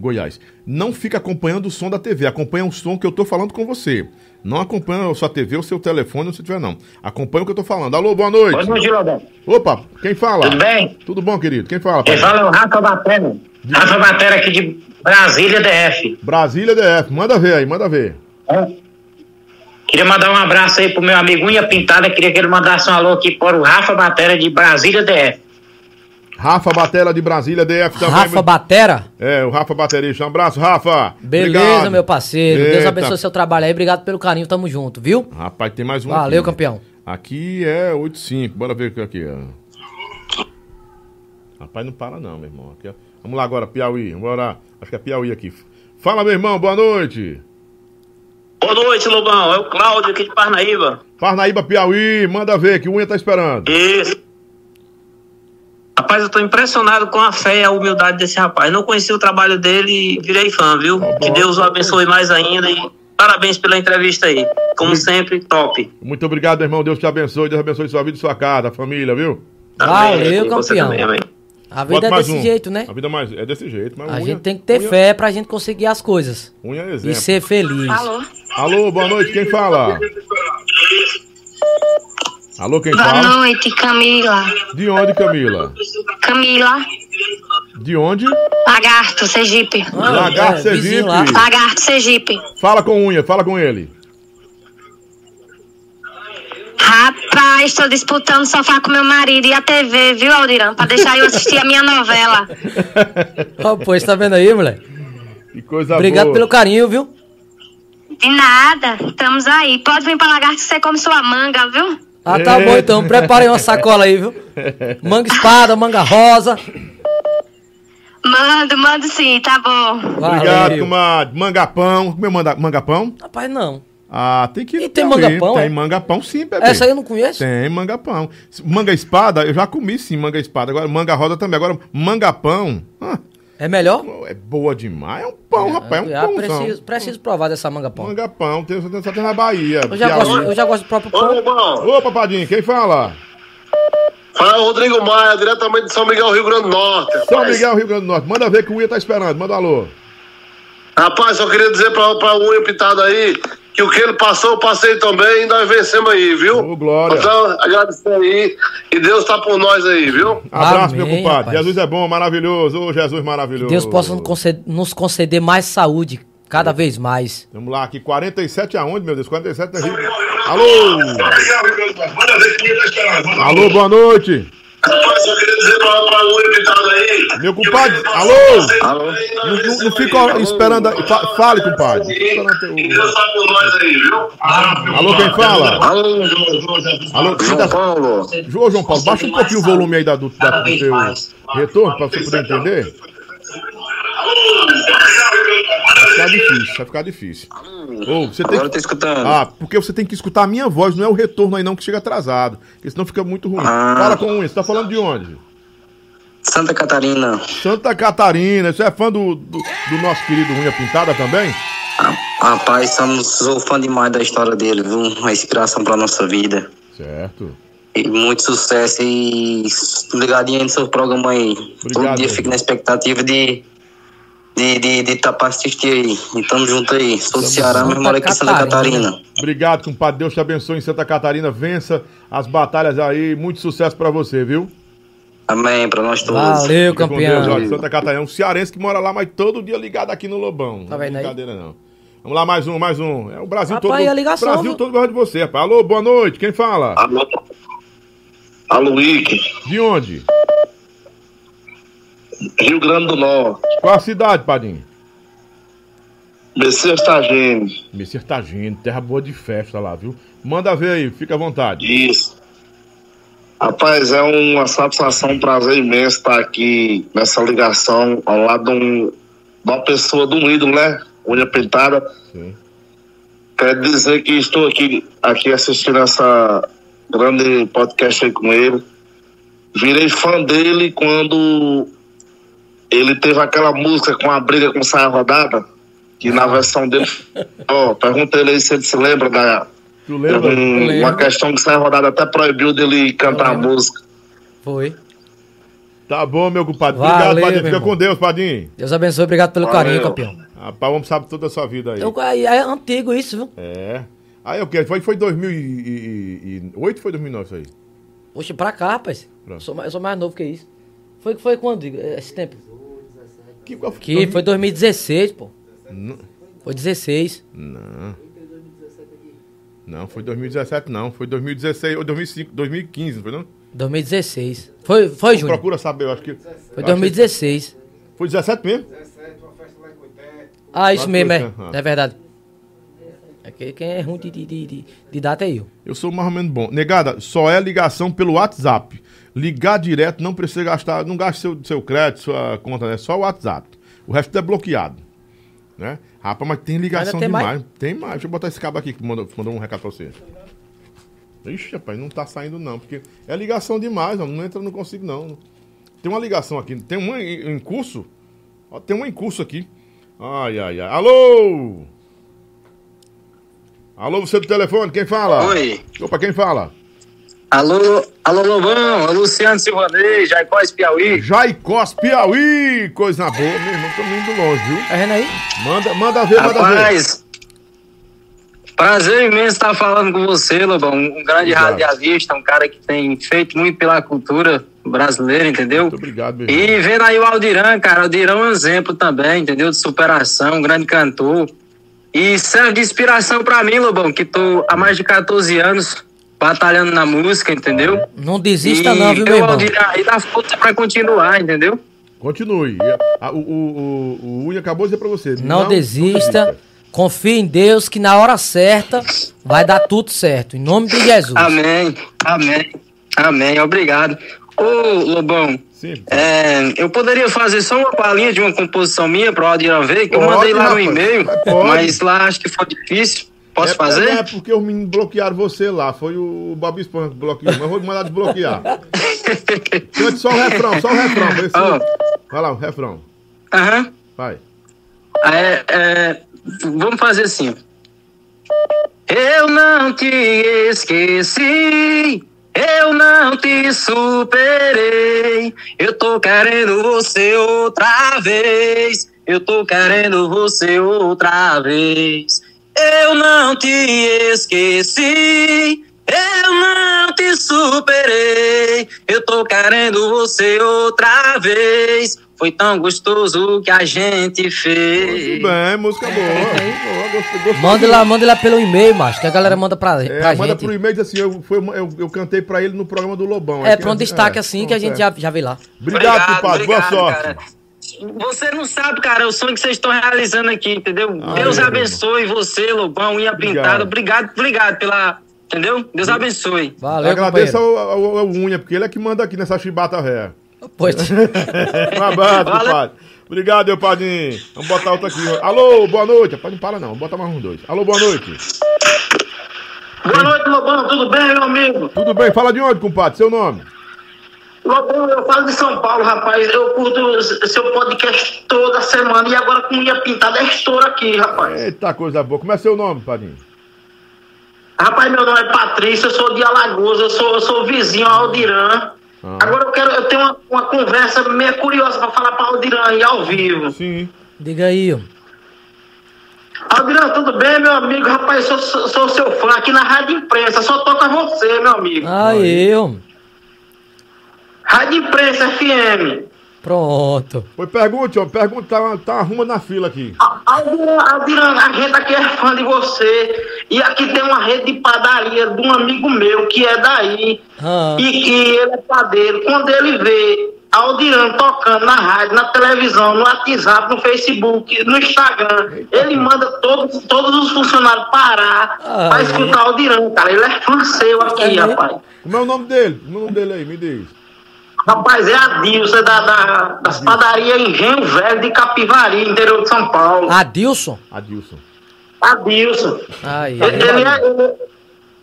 Goiás. Não fica acompanhando o som da TV, acompanha o som que eu tô falando com você. Não acompanha a sua TV ou seu telefone, se tiver não. Acompanha o que eu tô falando. Alô, boa noite. Boa noite, Lobão. Opa, quem fala? Tudo bem? Tudo bom, querido? Quem fala? Quem fala é o Rafa Batera. Rafa Batera aqui de Brasília, DF. Brasília DF. Manda ver aí, manda ver. É. Queria mandar um abraço aí pro meu amigo Unha Pintada. Queria que ele mandasse um alô aqui para o Rafa Batera de Brasília DF. Rafa Batela de Brasília, DF também. Rafa Batera. É, o Rafa Baterista. Um abraço, Rafa. Beleza, Obrigado. meu parceiro. Deus Eita. abençoe seu trabalho aí. Obrigado pelo carinho. Tamo junto, viu? Rapaz, tem mais um Valeu, aqui. campeão. Aqui é 85. Bora ver o que é aqui. ó. Rapaz, não para não, meu irmão. Aqui, ó. Vamos lá agora, Piauí. Bora. Acho que é Piauí aqui. Fala, meu irmão. Boa noite. Boa noite, Lobão. É o Cláudio aqui de Parnaíba. Parnaíba, Piauí. Manda ver que o Unha tá esperando. Isso. Rapaz, eu tô impressionado com a fé e a humildade desse rapaz. Não conheci o trabalho dele e virei fã, viu? Que Deus o abençoe mais ainda e parabéns pela entrevista aí. Como sempre, top. Muito obrigado, irmão. Deus te abençoe. Deus abençoe sua vida e sua casa, família, viu? Valeu, E campeão. também, amém. A vida Bota é desse um. jeito, né? A vida mais é desse jeito, mas A unha- gente tem que ter unha- fé pra gente conseguir as coisas. Unha é E exemplo. ser feliz. Alô? Alô, boa noite. Quem fala? Alô, quem Boa fala? noite, Camila. De onde, Camila? Camila. De onde? Lagarto, Sergipe. Ah, Lagarto, é, Sergipe. Lagarto, Sergipe. Fala com unha, fala com ele. Rapaz, tô disputando o sofá com meu marido e a TV, viu, Aldirão? Pra deixar eu assistir a minha novela. Ó, pois, tá vendo aí, moleque? Que coisa Obrigado boa. pelo carinho, viu? De nada, estamos aí. Pode vir pra Lagarto que você come sua manga, viu? Ah, tá bom então. Prepare uma sacola aí, viu? Manga espada, manga rosa. Mando, mando sim, tá bom. Obrigado, Valeu. comadre. Mangapão. Comeu manda- mangapão? Rapaz, não. Ah, tem que E tem mangapão, Tem é? mangapão sim, bebê. Essa aí eu não conheço. Tem mangapão. Manga espada, eu já comi sim manga espada. Agora manga rosa também. Agora mangapão. ah, É melhor? é boa demais. É um pão, rapaz. É um pãozão. preciso, preciso provar dessa manga pão. Mangapão. Tem, só tem na Bahia. Eu já, Piauí. gosto, eu já gosto do próprio Ô, pão. Lobão, Ô, papadinho, quem fala? fala Rodrigo Maia, diretamente de São Miguel, Rio Grande do Norte. São rapaz. Miguel, Rio Grande do Norte. Manda ver que o Ia tá esperando. Manda um alô. Rapaz, só queria dizer pra, pra unha pitada aí que o que ele passou, eu passei também e nós vencemos aí, viu? Ô, glória. Então, agradecer aí e Deus tá por nós aí, viu? Abraço, Amém, meu compadre. rapaz. Jesus é bom, maravilhoso. Ô, Jesus maravilhoso. Deus possa nos conceder, nos conceder mais saúde, cada vez mais. Vamos lá, aqui 47 aonde, meu Deus? 47 é Rio. Alô! Alô, boa noite. Rapaz, só queria dizer pra, pra unha pitada aí. Meu compadre, alô? Alô? Não, não- não fica esperando. Fale, compadre. Tá por nós aí, viu? Alô, quem fala? Alô, Alô, João da- Paulo. João, João Paulo, baixa um pouquinho o volume aí da, do, da, do teu retorno pra você poder entender. Vai ficar difícil, vai ficar difícil. Ô, você tem Agora eu que... tô escutando. Ah, porque você tem que escutar a minha voz, não é o retorno aí não que chega atrasado. Porque senão fica muito ruim. Ah. Fala com um, você tá falando de onde? Santa Catarina. Santa Catarina, você é fã do, do, do nosso querido Unha Pintada também? Rapaz, somos, sou fã demais da história dele, viu? Uma inspiração pra nossa vida. Certo. E muito sucesso e ligadinho no seu programa aí. Obrigado, Todo dia fico na expectativa de de de, de tá pra assistir aí. E tamo junto aí. Sou do Ceará, mas Santa moro aqui em Santa Catarina. Obrigado, compadre. Deus te abençoe em Santa Catarina. Vença as batalhas aí. Muito sucesso pra você, viu? Amém, pra nós todos. Valeu, Deus, campeão. olha, Santa Catarina. Um cearense que mora lá, mas todo dia ligado aqui no Lobão. Tá não é vendo aí? brincadeira, não. Vamos lá, mais um, mais um. É o Brasil Rapaz, todo. a ligação, Brasil viu? todo gosta de você, rapaz. Alô, boa noite. Quem fala? Alô? Alô, Ike. De onde? Rio Grande do Norte. Qual a cidade, Padinho? Messias Tagine. Messias Tagino, terra boa de festa lá, viu? Manda ver aí, fica à vontade. Isso. Rapaz, é uma satisfação, um prazer imenso estar aqui nessa ligação ao lado de, um- de uma pessoa, de um ídolo, né? Unha Pintada. Sim. Quero dizer que estou aqui, aqui assistindo essa grande podcast aí com ele. Virei fã dele quando ele teve aquela música com a briga com Saia Rodada, que na versão dele. Ó, pergunta ele aí se ele se lembra da. Tu lembra? um- uma questão que Saia Rodada até proibiu dele cantar a música. Foi. Tá bom, meu compadre. Valeu, Obrigado, Padinho. meu Fica irmão. com Deus, Padinho. Deus abençoe, obrigado pelo Valeu. carinho, campeão. Rapaz, vamos saber toda a sua vida aí. Eu, é, é antigo isso, viu? É. Aí o que? Foi, foi 2008 foi 2009 isso aí? Oxe, pra cá, rapaz. Eu sou, mais- eu sou mais novo que isso. Foi, foi quando, esse tempo? Que, qual Que foi 2016, pô. Não. Foi 16. Não. Não, foi 2017 não, foi 2016 ou 2005, 2015, não foi não? 2016. Foi, foi Júnior? Procura saber, eu acho que... Foi 2016. Foi 17 mesmo? Ah, isso Lá mesmo, foi, é. aham. É verdade. É que- quem é ruim de, de, de, de, de data é eu. Eu sou mais ou menos bom. Negada, só é ligação pelo WhatsApp. Ligar direto não precisa gastar, não gaste seu, seu crédito, sua conta, é só o WhatsApp. O resto é bloqueado. Né? Rapaz, mas tem ligação tem demais. mais? Tem mais. Deixa eu botar esse cabo aqui que mandou, mandou um recado pra você. Ixi, rapaz, não tá saindo não, porque é ligação demais, não, não entra, não consigo não. Tem uma ligação aqui, tem uma em, em curso, ó, tem uma em curso aqui. Ai, ai, ai. Alô! Alô, você do telefone, quem fala? Oi. Opa, quem fala? Alô, alô, Lobão, é Luciano Silvanei, Jaicós Piauí. Jaicós Piauí, coisa boa, meu irmão, tô indo longe, viu? Tá vendo aí? Manda, manda ver, manda ver. Rapaz, prazer imenso estar falando com você, Lobão. Um grande Obrigado. radialista, um cara que tem feito muito pela cultura brasileira, entendeu? Muito obrigado, meu irmão. E vendo aí o Aldiran, cara, o Aldiran é um exemplo também, entendeu? De superação, um grande cantor. E serve de inspiração pra mim, Lobão, que tô há mais de 14 anos batalhando na música, entendeu? Não desista e não, viu, meu eu, irmão? Aí dá força pra continuar, entendeu? Continue. O, o, o, o Uni acabou de dizer pra você. Não, desista. Confie em Deus que na hora certa vai dar tudo certo. Em nome de Jesus. Amém, amém, amém, obrigado. Ô, Lobão, Sim. é, eu poderia fazer só uma palhinha de uma composição minha para o Aldiran ver, que eu mandei lá no e-mail, mas lá acho que foi difícil. Posso é, fazer? É porque os meninos bloquearam você lá. Foi o Bob Esponja que bloqueou. Mas eu vou mandar desbloquear. Cante só o refrão, só o refrão. vê se- Ó. Vai lá, o refrão. Aham. Vai. É, é, vamos fazer assim. Eu não te esqueci, eu não te superei. Eu tô querendo você outra vez. Eu tô querendo você outra vez. Eu não te esqueci, eu não te superei. Eu tô querendo você outra vez. Foi tão gostoso que a gente fez. Tudo bem, música boa. boa gostei, gostei. Manda lá, manda lá pelo e-mail, macho, que a galera manda pra, É, pra manda gente. pro e-mail e diz assim, eu, foi, eu, eu cantei pra ele no programa do Lobão. É, pra um que- destaque é, assim que a gente é. já, já vê lá. Obrigado, compadre. Boa sorte. cara. Você não sabe, cara, o sonho que vocês estão realizando aqui, entendeu? Ah, Deus é, abençoe você, Lobão, unha pintada. Obrigado, obrigado pela. Entendeu? Deus abençoe. Valeu, Agradeço ao, ao, ao Unha, porque ele é que manda aqui nessa chibata ré. Pois. Um abraço, Valeu. Obrigado, meu padrinho. Vamos botar outro aqui. Alô, boa noite. Rapaz, não para não. Bota mais um dois. Alô, boa noite. Boa noite, Lobão. Tudo bem, meu amigo? Tudo bem? Fala de onde, compadre? Seu nome? Lobão, eu falo de São Paulo, rapaz. Eu curto seu podcast toda semana e agora com unha pintada é estouro aqui, rapaz. Eita, coisa boa. Como é seu nome, padrinho? Rapaz, meu nome é Patrícia, eu sou de Alagoas, eu sou, eu sou vizinho ao Aldiran. Ah. Agora eu quero, eu tenho uma, uma conversa meio curiosa pra falar pra Aldiran aí ao vivo. Sim. Diga aí, ó. Aldiran, tudo bem, meu amigo? Rapaz, sou, sou, sou seu fã aqui na Rádio Imprensa, só toca você, meu amigo. Aí, ó. Rádio Imprensa FM. Pronto. Foi pergunte, ó. Pergunta, tá, tá arruma na fila aqui. Aldiran, Aldiran, a gente aqui é fã de você. E aqui tem uma rede de padaria de um amigo meu que é daí. Ah. E que ele é padeiro. Quando ele vê Aldiran tocando na rádio, na televisão, no WhatsApp, no Facebook, no Instagram, ele manda todos, todos os funcionários parar pra Aí. escutar Aldiran, cara. Ele é fã seu aqui, Aí. rapaz. Como é o nome dele? O nome dele aí, me diz. Rapaz, é Adilson, é da, da, das padarias Engenho Velho de Capivari, interior de São Paulo. Adilson. Adilson. Adilson. Aí. Ele, ele é, ele,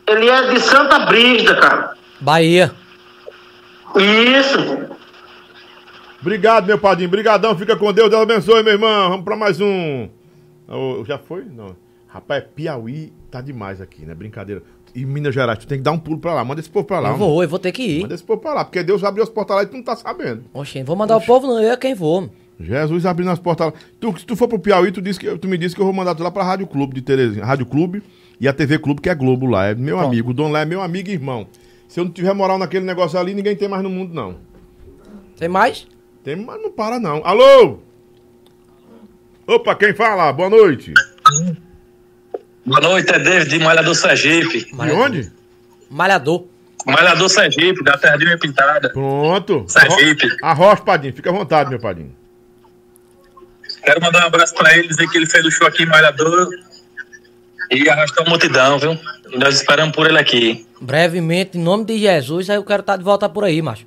ele é de Santa Brígida, cara. Bahia. Isso. Obrigado, meu padrinho. Brigadão. Fica com Deus. Deus abençoe, meu irmão. Vamos pra mais um. Ô, já foi? Não. Rapaz, Piauí tá demais aqui, né? Brincadeira. E Minas Gerais, tu tem que dar um pulo pra lá. Manda esse povo pra lá. Eu vou, eu vou ter que ir. Manda esse povo pra lá, porque Deus abriu as portas lá e tu não tá sabendo. Oxê, vou mandar o povo, não. Eu é quem vou. Jesus abrindo as portas lá. Tu, se tu for pro Piauí, tu, disse que, tu me disse que eu vou mandar tu lá pra Rádio Clube de Terezinha. Rádio Clube e a TV Clube, que é Globo lá. É meu Pronto. amigo. O dono lá é meu amigo e irmão. Se eu não tiver moral naquele negócio ali, ninguém tem mais no mundo, não. Tem mais? Tem, mas não para, não. Alô? Opa, quem fala? Boa noite. Boa noite, é David de Malhador Sergipe. De onde? Malhador. Malhador Sergipe, da Terra de Pintada. Pronto. Sergipe. Arrocha, Padinho. Fica à vontade, meu Padinho. Quero mandar um abraço pra ele, dizer que ele fez o show aqui em Malhador e arrastou a multidão, viu? E nós esperamos por ele aqui. Brevemente, em nome de Jesus, aí eu quero estar de volta por aí, macho.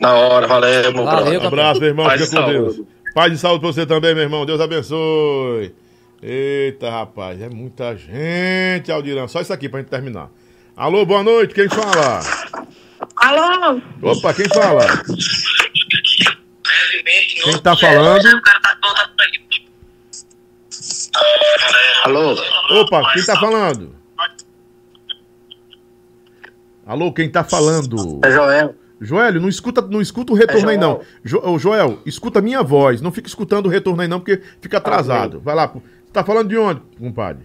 Na hora, valeu, meu Valeu. Um abraço, meu irmão. Paz Fica e com saúde. Deus. Paz de saúde pra você também, meu irmão. Deus abençoe. Eita, rapaz. É muita gente, Aldirão. Só isso aqui pra gente terminar. Alô, boa noite. Quem fala? Alô? Opa, quem fala? Quem tá falando? Alô? Opa, quem tá falando? Alô, quem tá falando? É Joel. Joelho, não escuta, não escuta o retorno É aí não. Joel. Jo, ô, Joel, escuta a minha voz. Não fica escutando o retorno aí não, porque fica atrasado. Vai lá. Tá falando de onde, compadre?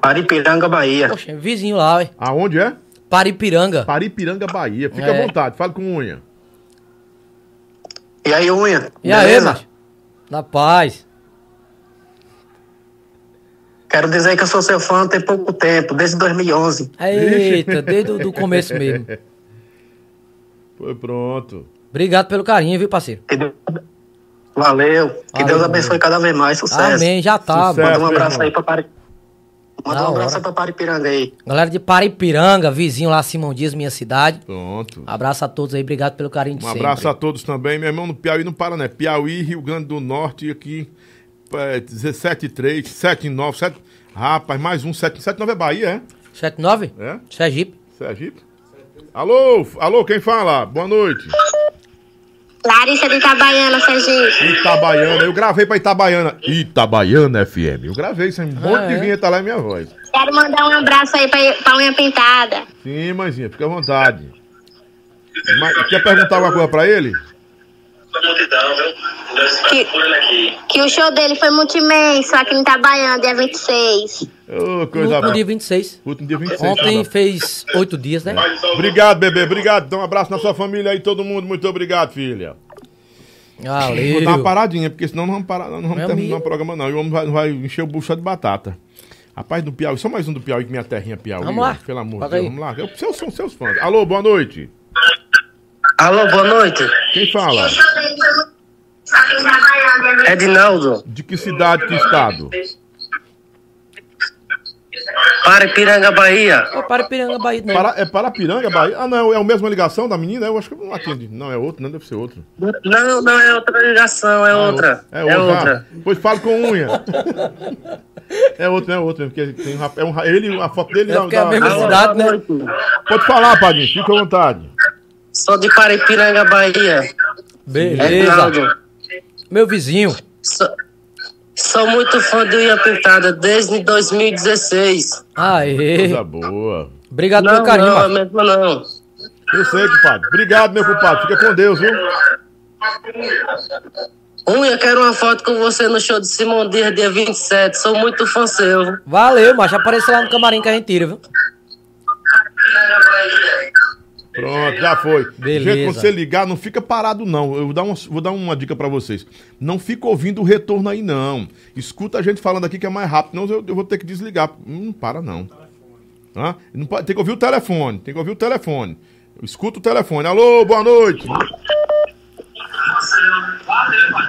Paripiranga, Bahia. Poxa, vizinho lá, ué. Aonde é? Paripiranga. Paripiranga, Bahia. Fica É. à vontade, fala com unha. E aí, Unha? E aí, macho? Na paz. Quero dizer que eu sou seu fã tem pouco tempo, desde 2011. Eita, desde o do começo mesmo. Foi pronto. Obrigado pelo carinho, viu, parceiro? Valeu. Que Valeu, Deus abençoe cada vez mais. Sucesso. Amém, já tá. Sucesso. Manda um meu abraço irmão. aí pra Pari... Manda Da um abraço hora. aí pra Paripiranga aí. Galera de Paripiranga, vizinho lá, Simão Dias, minha cidade. Pronto. Abraço a todos aí, obrigado pelo carinho de Um sempre. abraço a todos também. Meu irmão, no Piauí não para, né? Piauí, Rio Grande do Norte, aqui, é, 173, 79, 7... Rapaz, mais um, 779 é Bahia, é? 79? É? Sergipe. Sergipe? Alô, alô, quem fala? Boa noite. Larissa de Itabaiana, Sergipe. Itabaiana, eu gravei pra Itabaiana. Itabaiana FM. Eu gravei, isso é um monte de é? vinheta lá em minha voz. Quero mandar um abraço aí pra, pra unha pintada. Sim, mãezinha, fica à vontade. Mas, quer perguntar alguma coisa pra ele? multidão, viu? Nós esperamos Que-. Que o show dele foi muito imenso aqui em Itabaiana, dia 26. Ô, No coisa último boa. dia 26. Último dia 26. Ontem fez oito dias, né? bom. Obrigado, bebê, obrigado. Dá um abraço na sua família aí, todo mundo. Muito obrigado, filha. Vou dar uma Valeu. paradinha, porque senão não vamos parar, não vamos Meu terminar amigo. o programa, não. E o homem vai, vai encher o bucho de batata. Rapaz, do Piauí, só mais um do Piauí, que minha terrinha Piauí. Vamos lá. Pelo amor de Deus, vamos lá. Eu, seus, são seus fãs. Alô, boa noite. Alô, boa noite. Quem fala? Edinaldo, De que cidade, que estado? Paripiranga, Bahia. Ô, Paripiranga, Bahia. Não. Para, é Parapiranga, Bahia? Ah, não, é a mesma ligação da menina? Eu acho que não atende. Não, é outro, não deve ser outro. Não, não é outra ligação, é outra. É É outro. outra. ah, pois fala com unha. é outro, é outro, porque tem um rap- é um, ele, a foto dele É porque é a mesma dá- cidade, né? Pode falar, Padinho, fica à vontade. Sou de Paripiranga, Bahia. Beleza. Meu vizinho. Sou, sou muito fã de Unha Pintada desde 2016. Aê. Coisa boa. Obrigado Não, pelo carinho, não, é macho. mesmo não. Eu sei, compadre. Obrigado, meu compadre. Fica com Deus, viu? Unha, quero uma foto com você no show de Simão Dias, dia 27. Sou muito fã seu. Valeu, macho. Aparece lá no camarim que a gente tira, viu? Pronto, já foi. Beleza. Gente, quando você ligar, não fica parado, não. Eu vou dar uma, vou dar uma dica pra vocês. Não fica ouvindo o retorno aí, não. Escuta a gente falando aqui que é mais rápido, não eu, eu vou ter que desligar. Não para, não. Tá? Não pode, tem que ouvir o telefone. Tem que ouvir o telefone. Escuta o telefone. Alô, boa noite.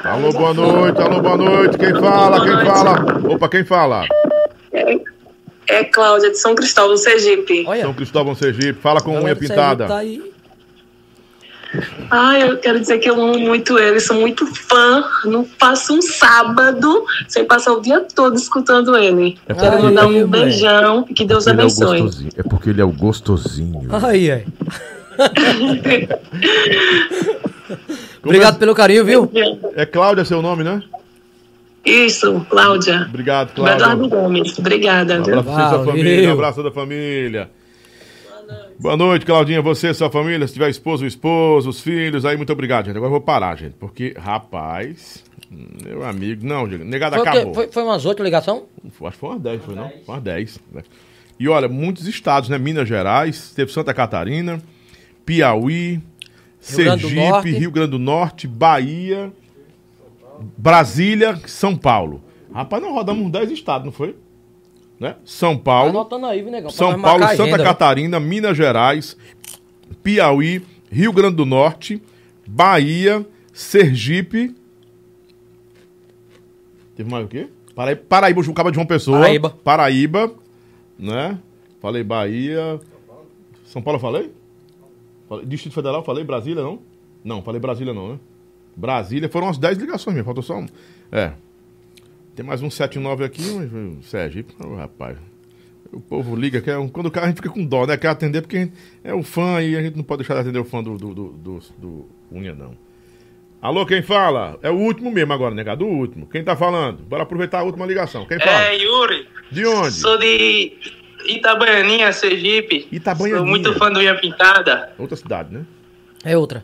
Alô, boa noite. Alô, boa noite. Quem fala? Quem fala? Opa, quem fala? É Cláudia de São Cristóvão, Sergipe. Olha. São Cristóvão Sergipe. Fala com unha pintada. Tá aí. Ah, eu quero dizer que eu amo muito ele, sou muito fã. Não passo um sábado sem passar o dia todo escutando ele. É quero mandar Ai, um beijão e que Deus é abençoe. gostosinho. É porque ele é o gostosinho. Aí, aí. Obrigado pelo carinho, viu? É Cláudia seu nome, né? Isso, Cláudia. Obrigado, Eduardo Cláudia. Gomes, obrigada. Um abraço e sua família. Um abraço da família. Boa noite, Claudinha. Você, sua família, se tiver esposo, esposo, os filhos, aí muito obrigado, gente. Agora eu vou parar, gente, porque, rapaz, meu amigo, não, negada Foi, acabou. foi, foi umas oito ligações? Acho que foi umas 10, foi não? Foi umas 10. né? E olha, muitos estados, né? Minas Gerais, teve Santa Catarina, Piauí, Grande do Sergipe, Norte. Rio Grande do Norte, Bahia, Brasília, São Paulo. Rapaz, nós rodamos uns 10 estados, não foi? Né? São Paulo. Anotando aí, negão? São Paulo, Santa agenda, viu? Catarina, Minas Gerais, Piauí, Rio Grande do Norte, Bahia, Sergipe. Teve mais o quê? Paraíba, Paraíba Jucaba de João Pessoa. Paraíba. Paraíba, né? Falei Bahia. São Paulo eu falei? Falei- Distrito Federal, falei Brasília, não? Não, falei Brasília não, né? Brasília, foram umas 10 ligações mesmo, faltou só um. É. Tem mais um 79 aqui, mas o Sergipe, oh, rapaz. O povo liga, quer, um- quando o cara a gente fica com dó, né? Quer atender porque é um fã e a gente não pode deixar de atender o fã do, do, do, do, do Unha, não. Alô, quem fala? É o último mesmo agora, negado, o último. Quem tá falando? Bora aproveitar a última ligação. Quem fala? É, Yuri. De onde? Sou de Itabaianinha, Sergipe. Itabaianinha. Sou muito fã do Unha Pintada. Outra cidade, né? É outra.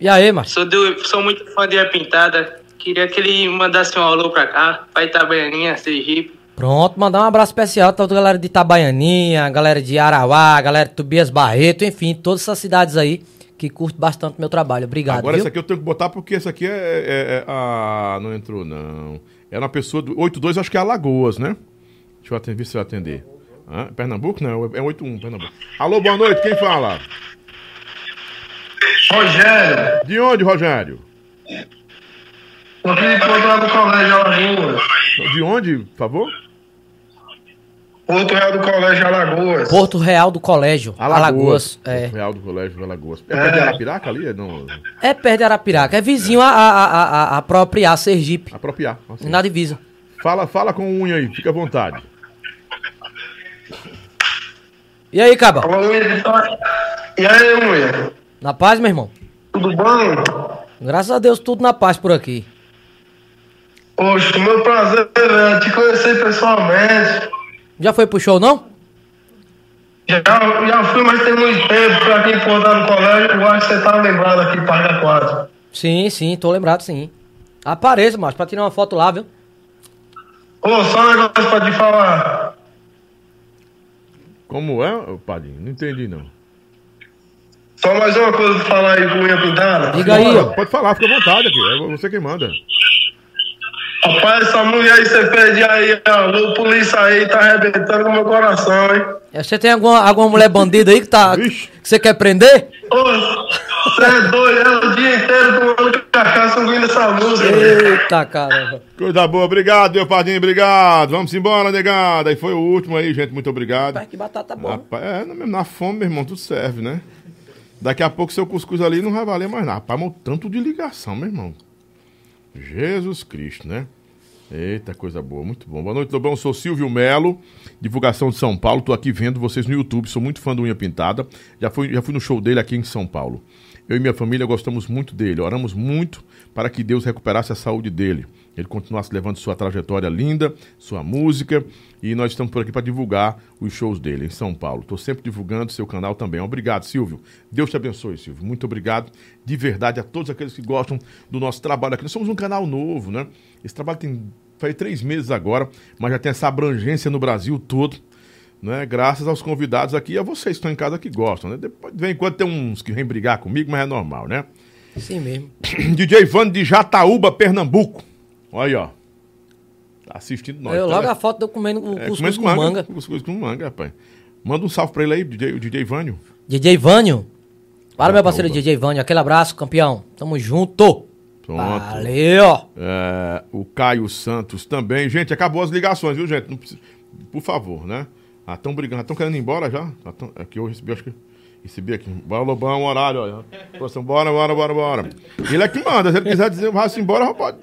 E aí, macho? Sou, do, sou muito fã de Unha Pintada. Queria que ele mandasse um alô pra cá, pra Itabaianinha, Sergipe. Pronto, mandar um abraço especial pra toda a galera de Itabaianinha, a galera de Arauá, a galera de Tobias Barreto, enfim, todas essas cidades aí que curtem bastante meu trabalho. Obrigado, Agora viu? esse aqui eu tenho que botar porque esse aqui é. é- é- ah, não entrou, não. É uma pessoa do 82, acho que é Alagoas, né? Deixa eu atender, ver se eu atender. Hã? Pernambuco? Não, é 81, Pernambuco. Alô, boa noite, quem fala? Rogério. De onde, Rogério? Eu vim encontrar do Colégio Alagoas. De onde, por favor? Porto Real do Colégio Alagoas. Porto Real do Colégio, Alagoas. é. Porto Real do Colégio Alagoas. É, É. perto de Arapiraca ali? É, não, É perto de Arapiraca, é vizinho a, a, a, a, a própria Sergipe. apropriar. assim. Na divisa. Fala, fala com o unha aí, fica à vontade. E aí, Caba? E aí, Unha? Na paz, meu irmão? Tudo bom? Graças a Deus, tudo na paz por aqui. Poxa, meu prazer, velho, te conhecer pessoalmente. Já foi pro show, não? Já, já fui, mas tem muito tempo pra quem encontrar no colégio. Eu acho que você tá lembrado aqui, Parque 4. Sim, sim, tô lembrado, sim. Apareça, macho, pra tirar uma foto lá, viu? Ô, só um negócio pra te falar. Como é, Padinho? Não entendi, não. Só mais uma coisa pra falar aí com unha pintada. Diga aí, ó. Pode falar, fica à vontade aqui. É você quem manda. Rapaz, essa mulher aí você pede aí, alô, polícia aí, tá arrebentando com meu coração, hein? É, Você tem alguma, alguma mulher bandida aí que tá. que você quer prender? Ô, você é doido, é o dia inteiro tomando cachaça ouvindo essa música. Eita, caramba. Coisa boa, obrigado, meu Padinho, obrigado. Vamos embora, negada. E foi o último aí, gente, muito obrigado. Rapaz, que batata boa. Rapaz, é, na, na fome, meu irmão, tudo serve, né? Daqui a pouco seu cuscuz ali não vai valer mais nada. Rapaz, mas o tanto de ligação, meu irmão. Jesus Cristo, né? Eita, coisa boa, muito bom. Boa noite, Lobão. Sou Silvio Melo, divulgação de São Paulo. Tô aqui vendo vocês no YouTube. Sou muito fã do Unha Pintada. Já fui, já fui no show dele aqui em São Paulo. Eu e minha família gostamos muito dele. Oramos muito para que Deus recuperasse a saúde dele. Ele continuasse levando sua trajetória linda, sua música. E nós estamos por aqui para divulgar os shows dele em São Paulo. Estou sempre divulgando seu canal também. Obrigado, Silvio. Deus te abençoe, Silvio. Muito obrigado de verdade a todos aqueles que gostam do nosso trabalho aqui. Nós somos um canal novo, né? Esse trabalho tem faz três meses agora, mas já tem essa abrangência no Brasil todo. Né? Graças aos convidados aqui e a vocês que estão em casa que gostam. Né? Depois, de vez em quando tem uns que vêm brigar comigo, mas é normal, né? Sim mesmo. DJ Vando de Jataúba, Pernambuco. Olha aí, ó. Tá assistindo nós. Eu tá? logo a foto eu comendo o É, cuscuz comendo com manga. Cuscuz com manga, rapaz. Manda um salve pra ele aí, DJ, o DJ Vânio. DJ Vânio. Para, meu parceiro DJ Vânio. Aquele abraço, campeão. Tamo junto. Pronto. Valeu. É, o Caio Santos também. Gente, acabou as ligações, viu, gente? Não precisa- Por favor, né? Ah, estão brigando, estão querendo ir embora já? Ah, tão- Aqui eu recebi, acho que. Recebi aqui. Bora, Lobão, horário, olha. Bora, bora, bora, bora. Ele é que manda. Se ele quiser dizer, vai-se embora, rapaz.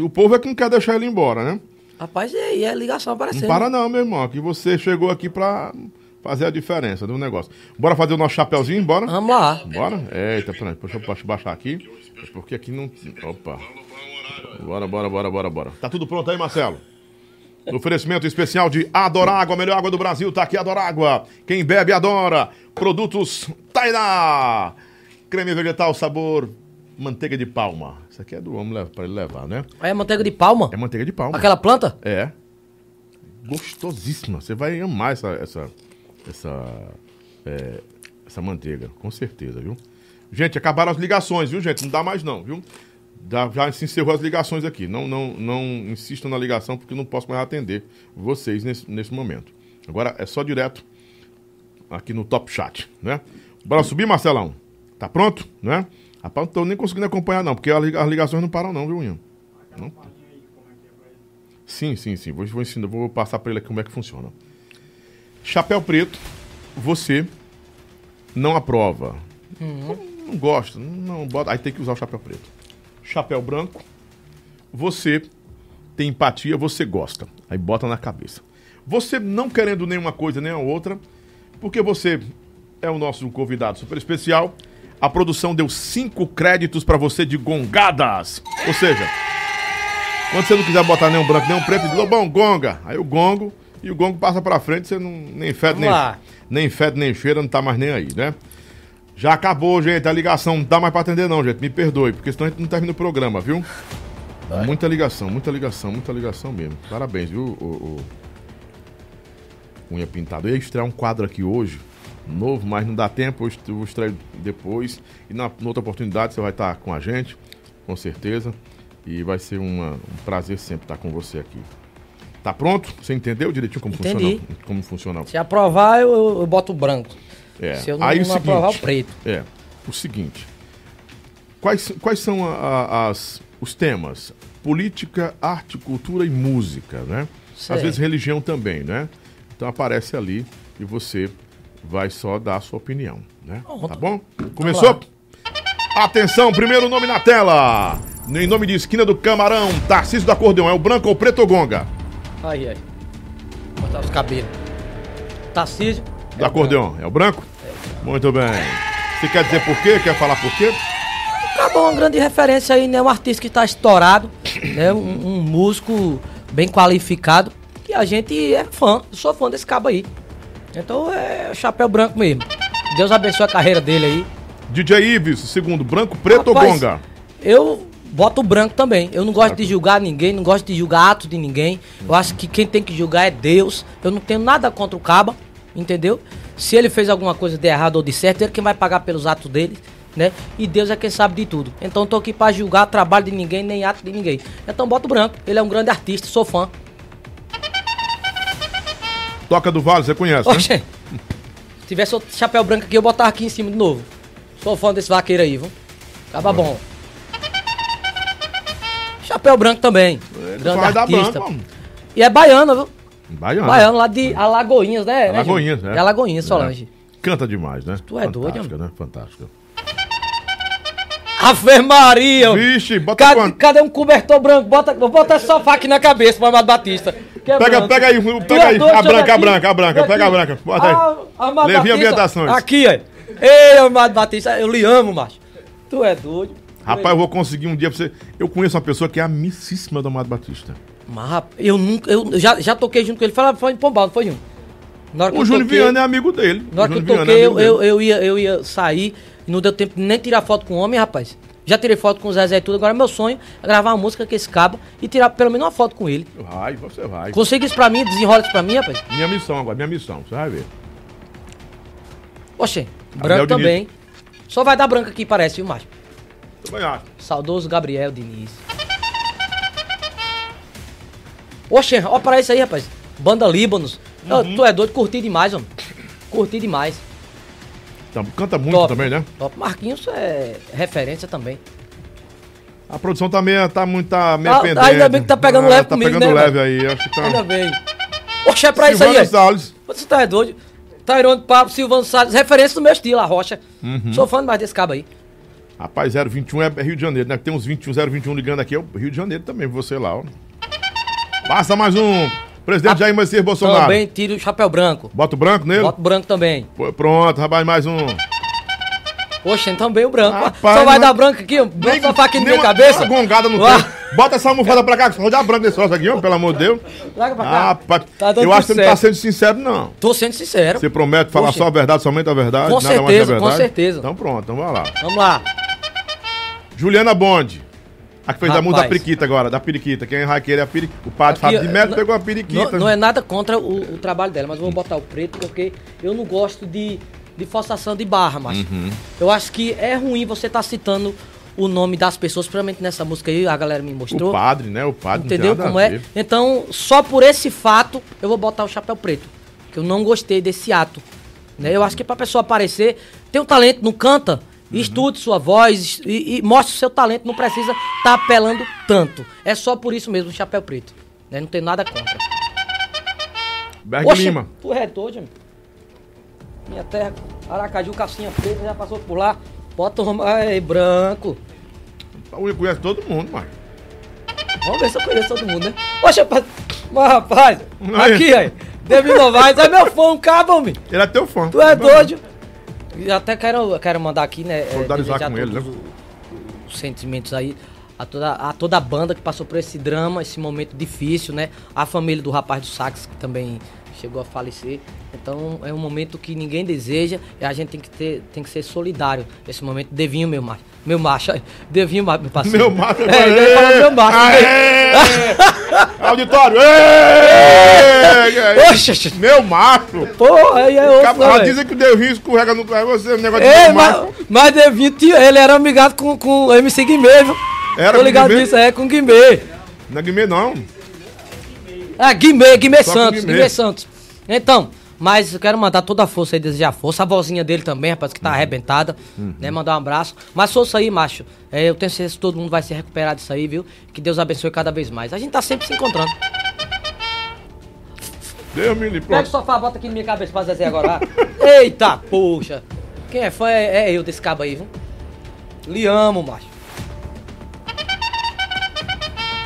O povo é que não quer deixar ele embora, né? Rapaz, e aí? É ligação aparecendo. Não para não, meu irmão. Que você chegou aqui pra fazer a diferença do negócio. Bora fazer o nosso chapéuzinho, bora? Vamos lá. Bora? Eita, peraí, deixa eu baixar aqui. Porque aqui não. Opa. Bora, bora, bora, bora, bora. Tá tudo pronto aí, Marcelo? Oferecimento especial de Adorágua, a melhor água do Brasil, tá aqui Adorágua. Quem bebe adora. Produtos Tainá. Creme vegetal sabor manteiga de palma. Isso aqui é do homem pra ele levar, né? É manteiga de palma? É manteiga de palma. Aquela planta? É. Gostosíssima. Você vai amar essa essa essa é, essa manteiga, com certeza, viu? Gente, acabaram as ligações, viu, gente? Não dá mais não, viu? Já, já se encerrou as ligações aqui. Não, não, não insistam na ligação porque eu não posso mais atender vocês nesse, nesse momento. Agora é só direto aqui no Top Chat, né? Bora subir, Marcelão? Tá pronto, né? Rapaz, não tô nem conseguindo acompanhar não, porque as liga- as ligações não param não, viu, Ian? Não. Sim, sim, sim. Vou, vou ensinar, vou passar para ele aqui como é que funciona. Chapéu preto, você não aprova. Uhum. Não gosta, não bota. Aí tem que usar o chapéu preto. Chapéu branco, você tem empatia, você gosta. Aí bota na cabeça. Você não querendo nenhuma coisa nem a outra, porque você é o nosso convidado super especial. A produção deu cinco créditos para você de gongadas. Ou seja, quando você não quiser botar nem um branco nem um preto, diz, Lobão, gonga. Aí o gongo, e o gongo passa pra frente, você não, nem fede, nem, nem fede, nem cheira, não tá mais nem aí, né? Já acabou, gente, a ligação não dá mais pra atender não, gente, me perdoe, porque senão a gente não termina o programa, viu? Muita ligação, muita ligação, muita ligação mesmo. Parabéns, viu, o, o... Unha Pintado. Eu ia estrear um quadro aqui hoje, novo, mas não dá tempo, eu vou extrair depois. E na, na outra oportunidade você vai estar com a gente, com certeza. E vai ser uma- um prazer sempre estar com você aqui. Tá pronto? Você entendeu direitinho como Entendi. funciona? Como funciona? Se aprovar, eu, eu- eu boto o branco. É. Se eu não, Aí o não aprovar, o preto. É. O seguinte. Quais, quais são a- a- as, os temas? Política, arte, cultura e música, né? Certo. Às vezes religião também, né? Então aparece ali e você vai só dar a sua opinião, né? Tá bom? Começou? Atenção, primeiro nome na tela. Em nome de Esquina do Camarão, Tarcísio do Acordeão. É o branco ou preto ou gonga? Aí, aí. Botar os cabelos. Tarcísio. Do acordeão. É o branco? Muito bem. Você quer dizer por quê? Quer falar por quê? Acabou uma grande referência aí, né? Um artista que tá estourado, né? Um, um músico bem qualificado. E a gente é fã, sou fã desse cabo aí. Então é chapéu branco mesmo. Deus abençoe a carreira dele aí. DJ Ives, segundo, branco, preto ou Rapaz, gonga? Eu boto branco também. Eu não gosto de julgar ninguém, não gosto de julgar atos de ninguém. Eu acho que quem tem que julgar é Deus. Eu não tenho nada contra o caba, entendeu? Se ele fez alguma coisa de errado ou de certo, ele quem vai pagar pelos atos dele, né? E Deus é quem sabe de tudo. Então tô aqui pra julgar trabalho de ninguém, nem ato de ninguém. Então bota o branco. Ele é um grande artista, sou fã. Toca do Vale, você conhece, né? Oxe, se tivesse outro chapéu branco aqui, eu botava aqui em cima de novo. Sou fã desse vaqueiro aí, viu? Tava bom. Chapéu branco também. Grande vai dar artista. branco, mano. e é baiano, viu? Baiano. Baiano lá de Alagoinhas, né? né, Alagoinhas, né? É Alagoinhas, Solange. Canta demais, né? Tu é doido, Fantástica, né? Fantástica. Ave Maria! Vixe, bota cadê, quanto? cadê um cobertor branco? Bota, bota esse sofá aqui na cabeça, pro Amado Batista. É Pega, branco. pega aí, pega é aí. A branca, a branca, a branca. Pega a branca. Bota aí. Ah, Levinha Ambientações. Aqui, ó. Ei, Amado Batista, eu lhe amo, macho. Tu é doido. Rapaz, eu vou conseguir um dia pra você. Eu conheço uma pessoa que é amicíssima do Amado Batista. Mas, rapaz, eu nunca. Eu já, já toquei junto com ele. Fala, foi em Pombal, não foi Júnior? Na hora que O Júnior Viana é amigo dele. Na hora que eu Viana toquei, é eu, eu, eu ia, eu ia sair não deu tempo nem tirar foto com o homem, rapaz. Já tirei foto com o Zezé e tudo. Agora meu sonho é gravar uma música com esse cabo e tirar pelo menos uma foto com ele. Vai, você vai. Consegue isso pra mim, desenrola isso pra mim, rapaz. Minha missão agora, minha missão, você vai ver. Oxê, branco Diniz. também. Só vai dar branco aqui, parece, viu, macho? Também acho. Saudoso Gabriel Diniz. Oxê, ó para isso aí, rapaz. Banda Líbanos. Uhum. Tu é doido, curti demais, mano. Curti demais. Canta muito Top. também, né? Top. Marquinhos é referência também. A produção tá meio, tá muito, tá meio Ah, pendente. ainda bem que tá pegando Ah, leve Tá comigo, pegando né, leve aí, acho que tá... Ainda bem. Oxe, é pra isso Silvano aí. é. Salles. Você tá doido? Tairone de Papo, Silvano Salles, referência do meu estilo, a Rocha. Uhum. Sou fã demais desse cabo aí. Rapaz, 021 é Rio de Janeiro, né? Tem uns 21, 021 ligando aqui, é o Rio de Janeiro também, você lá, ó. Passa mais um. Presidente Jair Messias Bolsonaro. Também tiro o chapéu branco. Bota o branco nele? Bota o branco também. Pô, Pronto, rapaz, mais um. Oxe, também o branco. Rapaz, Só vai não- dar branco aqui, ó. Bota só faca aqui na minha uma- cabeça. uma gongada no. Bota essa almofada pra cá, só dá branco nesse troço aqui, ó, pelo amor de Deus. Larga pra cá. Rapaz, Tá eu acho que você não tá sendo sincero, não. Tô sendo sincero. Você promete falar Oxe. só a verdade, somente a verdade? Com nada mais que a certeza, com verdade? certeza. Então pronto, então vai lá. Vamos lá. Juliana Bonde. A que fez a Rapaz. música da periquita agora, da periquita. Quem vai querer é a periquita. O padre Fábio de Melo pegou a periquita. Não, não é nada contra o, o trabalho dela, mas vou botar o preto porque eu não gosto de, de forçação de barra, macho. Uhum. Eu acho que é ruim você estar citando o nome das pessoas, principalmente nessa música aí, a galera me mostrou. O padre, né? O padre. Entendeu a como é? Então, só por esse fato, eu vou botar o chapéu preto. Que eu não gostei desse ato. Né? Eu acho que pra pessoa aparecer, tem um talento, não canta, Uhum. estude sua voz e, e mostre o seu talento, não precisa estar apelando tanto. É só por isso mesmo o chapéu preto. Né? Não tem nada contra. Berg Oxe, Lima. Tu é doido, amigo. Minha terra, Aracaju, calcinha preta, já passou por lá. Bota um ai, branco. Eu conheço todo mundo, mano. Vamos ver se eu conheço todo mundo, né? Oxe, rapaz, mas rapaz, Aí. aqui, aí. David Novaes é meu fã, um cabo, homem. Ele é teu fã. Tu é doido? E até quero, quero mandar aqui, né? é, Solidarizar com ele, né? os sentimentos aí a toda, a toda a banda que passou por esse drama, esse momento difícil, né? A família do rapaz do sax que também chegou a falecer. Então é um momento que ninguém deseja e a gente tem que ter, tem que ser solidário. Esse momento, Devinho, meu macho. Meu macho. Devinho, meu parceiro. Meu macho. É, ele fala meu macho. Auditório. Ê! Oxe, Meu macho. Porra, aí é outro, Acaba- velho. Dizem que o Devinho escorrega no carro. Você, o negócio Ei, de meu mas, macho. mas Devinho, tinha- ele era amigado com, com o MC Guimê, viu? Era Tô ligado nisso, é, com Guimê. Não é Guimê, não. Ah, Guimê, Guimê Só Santos, Guimê. Guimê Santos. Então, mas eu quero mandar toda a força aí, desejar força. A vozinha dele também, rapaz, que tá arrebentada, né? Mandar um abraço. Mas força aí, macho. É, eu tenho certeza que todo mundo vai se recuperar disso aí, viu? Que Deus abençoe cada vez mais. A gente tá sempre se encontrando. Deus me livre. Pega o sofá, bota aqui na minha cabeça pra Zezé agora. Eita, poxa. Quem é fã é, é eu desse cabo aí, viu? Lhe amo, macho.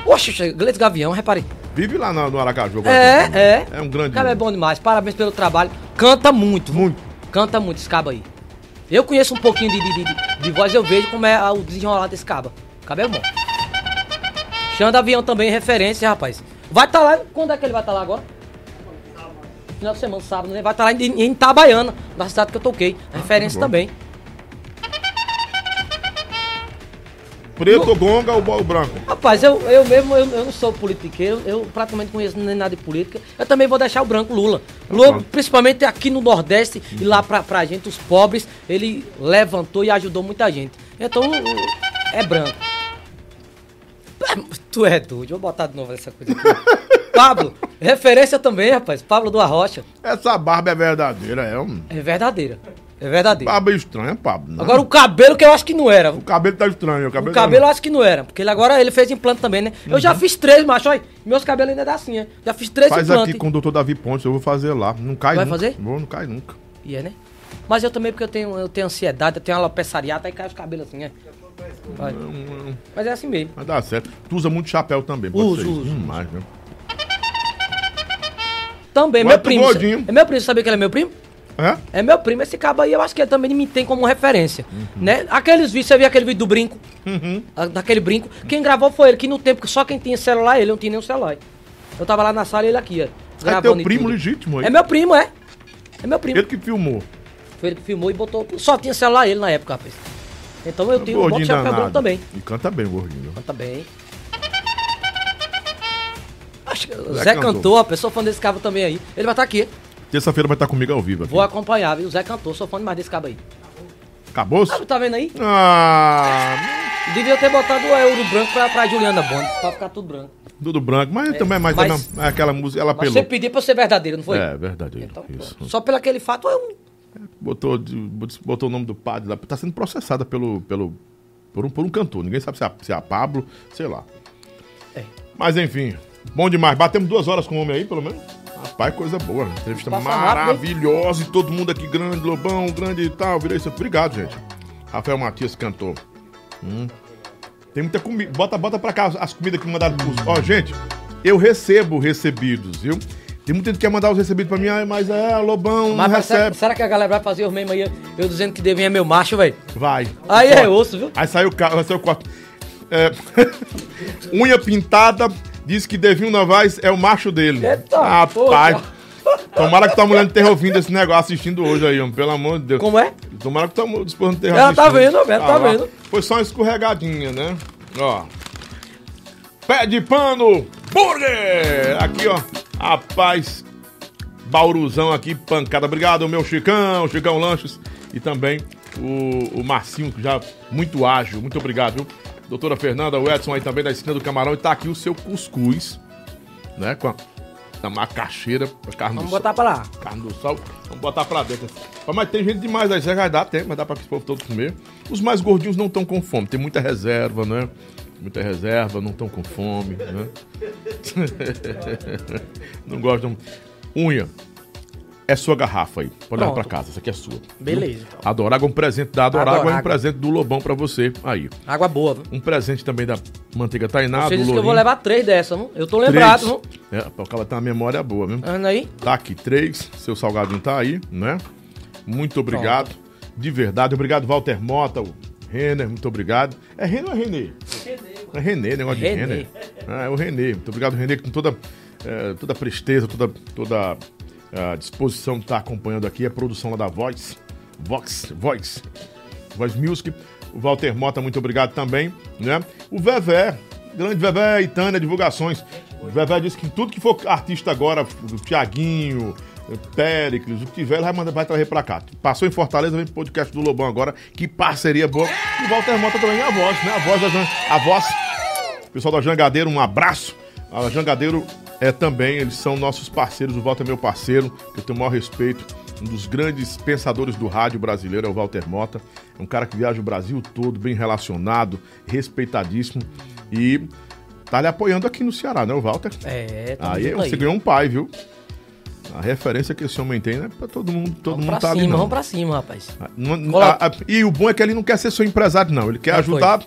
Oxe, Gleice Gavião, reparei. Vive lá no, no Aracaju. agora. É, é. É um grande. O cara é bom demais. Parabéns pelo trabalho. Canta muito. Muito. Canta muito esse cabo aí. Eu conheço um pouquinho de, de, de, de- voz, eu vejo como é o desenrolar desse cabo. Cabo é bom. Xanda Avião também, referência, rapaz. Vai estar lá. Quando é que ele vai estar lá agora? Final de semana, sábado, né? Vai estar lá em, em Itabaiana, na cidade que eu toquei. Referência bom. também. Preto, gonga ou o branco? Rapaz, eu, eu mesmo, eu, eu não sou politiqueiro, eu praticamente conheço nem nada de política. Eu também vou deixar o branco Lula. Lula, principalmente aqui no Nordeste e lá pra, pra gente, os pobres, ele levantou e ajudou muita gente. Então, é branco. É, Tu é doido, vou botar de novo essa coisa aqui. Pablo, referência também, rapaz. Pablo do Arrocha. Essa barba é verdadeira, é um. É verdadeira. É verdadeiro. Estranha, Pablo. né? Agora o cabelo que eu acho que não era. O cabelo tá estranho. O cabelo, O cabelo eu acho que não era, porque ele agora ele fez implante também, né? Eu já fiz três, macho, olha. Meus cabelos ainda dá assim, né? Já fiz três Faz implantes. aqui com o doutor Davi Pontes, eu vou fazer lá. Não cai Vai nunca. fazer? Vou, não cai nunca. E é, né? Mas eu também, porque eu tenho, eu tenho ansiedade, eu tenho alopecia areata, aí cai os cabelos assim, né? Vai. Mas é assim mesmo. Mas dá certo. Tu usa muito chapéu também, pode Uso, ser uso, Hum, mais, né? Também, Mas meu primo. gordinho. É meu primo, sabia que ele é meu primo? É? É meu primo, esse cabo aí, eu acho que ele também me tem como referência, né? Aqueles vídeos, você viu aquele vídeo do brinco? A- Daquele brinco. Quem gravou foi ele, que no tempo que só quem tinha celular, ele não tinha nenhum celular. Eu tava lá na sala e ele aqui, ó. É gravando teu e primo tudo. legítimo aí. É meu primo, é. É meu primo. Ele que filmou. Foi ele que filmou e botou. Só tinha celular ele na época, rapaz. Então eu tenho um bom Gordinho chapéu branco também. E canta bem, gordinho. Canta bem. Acho que Zé Zé cantou. cantou, a pessoa fã desse cabo também aí. Ele vai estar aqui. Terça-feira vai estar comigo ao vivo aqui. Vou acompanhar, viu? O Zé cantou, sou fã demais desse cabo aí. Acabou? Ah, tá vendo aí? Ah, Devia ter botado o euro branco pra, pra Juliana Bond, pra ficar tudo branco. tudo branco. Mas É, também, mas, mas- também é aquela música, ela Mas apelou. você pediu pra eu ser verdadeiro, não foi? É, verdade. Então. Só pelo aquele fato, eu... Botou, botou o nome do padre lá. Tá sendo processada pelo, pelo, por, um, por um cantor. Ninguém sabe se é, se é a Pablo, sei lá. É. Mas enfim, bom demais. Batemos duas horas com o homem aí, pelo menos. Rapaz, coisa boa. Entrevista Passa rápido, maravilhosa. E todo mundo aqui grande, Lobão, grande e tal. Virei isso. Obrigado, gente. Rafael Matias cantou. Hum. Tem muita comida. Bota, bota pra cá as- as comidas que mandaram pros. Ó, gente, eu recebo recebidos, viu? Tem muita gente que quer mandar os recebidos pra mim, ah, mas é, Lobão, Mas não será, recebe. será que a galera vai fazer os memes aí, eu dizendo que Devinho é meu macho, velho? Vai. Aí é osso, viu? Aí saiu o carro, saiu o quarto. É, unha pintada, diz que Devinho Novaes é o macho dele. Eita, Rapaz. Tomara que tua mulher não esteja ouvindo esse negócio assistindo hoje aí, homem, pelo amor de Deus. Como é? Tomara que tua esposa não esteja Ela tá vendo, ela tá lá. vendo. Foi só uma escorregadinha, né? Ó. Pé de pano, burger! Aqui, ó. Rapaz, Bauruzão aqui, pancada. Obrigado, meu Chicão, Chicão Lanches. E também O, o Marcinho, que já muito ágil. Muito obrigado, viu? Doutora Fernanda, o Edson aí também da esquina do Camarão. E tá aqui o seu cuscuz, né? Com a, a macaxeira, a carne Vamos do botar pra lá. sol. Carne do sol. Vamos botar pra dentro. Mas tem gente demais aí. Vai dar tempo, mas dá pra esse povo todo comer. Os mais gordinhos não estão com fome. Tem muita reserva, né? Muita reserva, não estão com fome, né? não gostam. Unha. É sua garrafa aí. Pode levar pra casa. Essa aqui é sua. Beleza, então. Adorágua é um presente da Adorágua, é um presente do Lobão pra você. Aí. Água boa, viu? Um presente também da Manteiga Tainá, Você do disse que eu vou Lourinho. levar três dessas, viu? Eu tô lembrado? Três. É, o cara tem uma memória boa, viu? Anda aí. Tá aqui, três. Seu salgadinho tá aí, né? Muito obrigado. De verdade. Obrigado, Walter Mota, o Renner, muito obrigado. É Renner ou é Renê? É Renê, negócio de Renê. Renner. Ah, é o Renê. Muito obrigado, Renê, com toda, eh, toda a presteza, toda, toda a disposição estar acompanhando aqui a produção lá da Voice. Vox, Voice. Voice Music. O Walter Mota, muito obrigado também, né? O Vevé, grande Vevé e Tânia Divulgações. O Vevé disse que tudo que for artista agora, do Tiaguinho, Péricles, o que tiver, ele vai, mandar, vai trazer pra cá. Passou em Fortaleza, vem pro podcast do Lobão agora. Que parceria boa. E o Walter Mota também a voz, né? A voz da Jan- a voz. Pessoal da Jangadeiro, um abraço. A Jangadeiro é também, eles são nossos parceiros. O Walter é meu parceiro, que eu tenho o maior respeito. Um dos grandes pensadores do rádio brasileiro é o Walter Mota. É um cara que viaja o Brasil todo, bem relacionado, respeitadíssimo. E tá lhe apoiando aqui no Ceará, né, o Walter? É, tamo Aí você aí. ganhou um pai, viu? A referência que esse homem tem, né? Pra todo mundo, todo Vamos mundo pra tá ali, cima, não. vamos pra cima, rapaz. Não- Coloca- a- a- e o bom é que ele não quer ser seu empresário, não. Ele quer ajudar,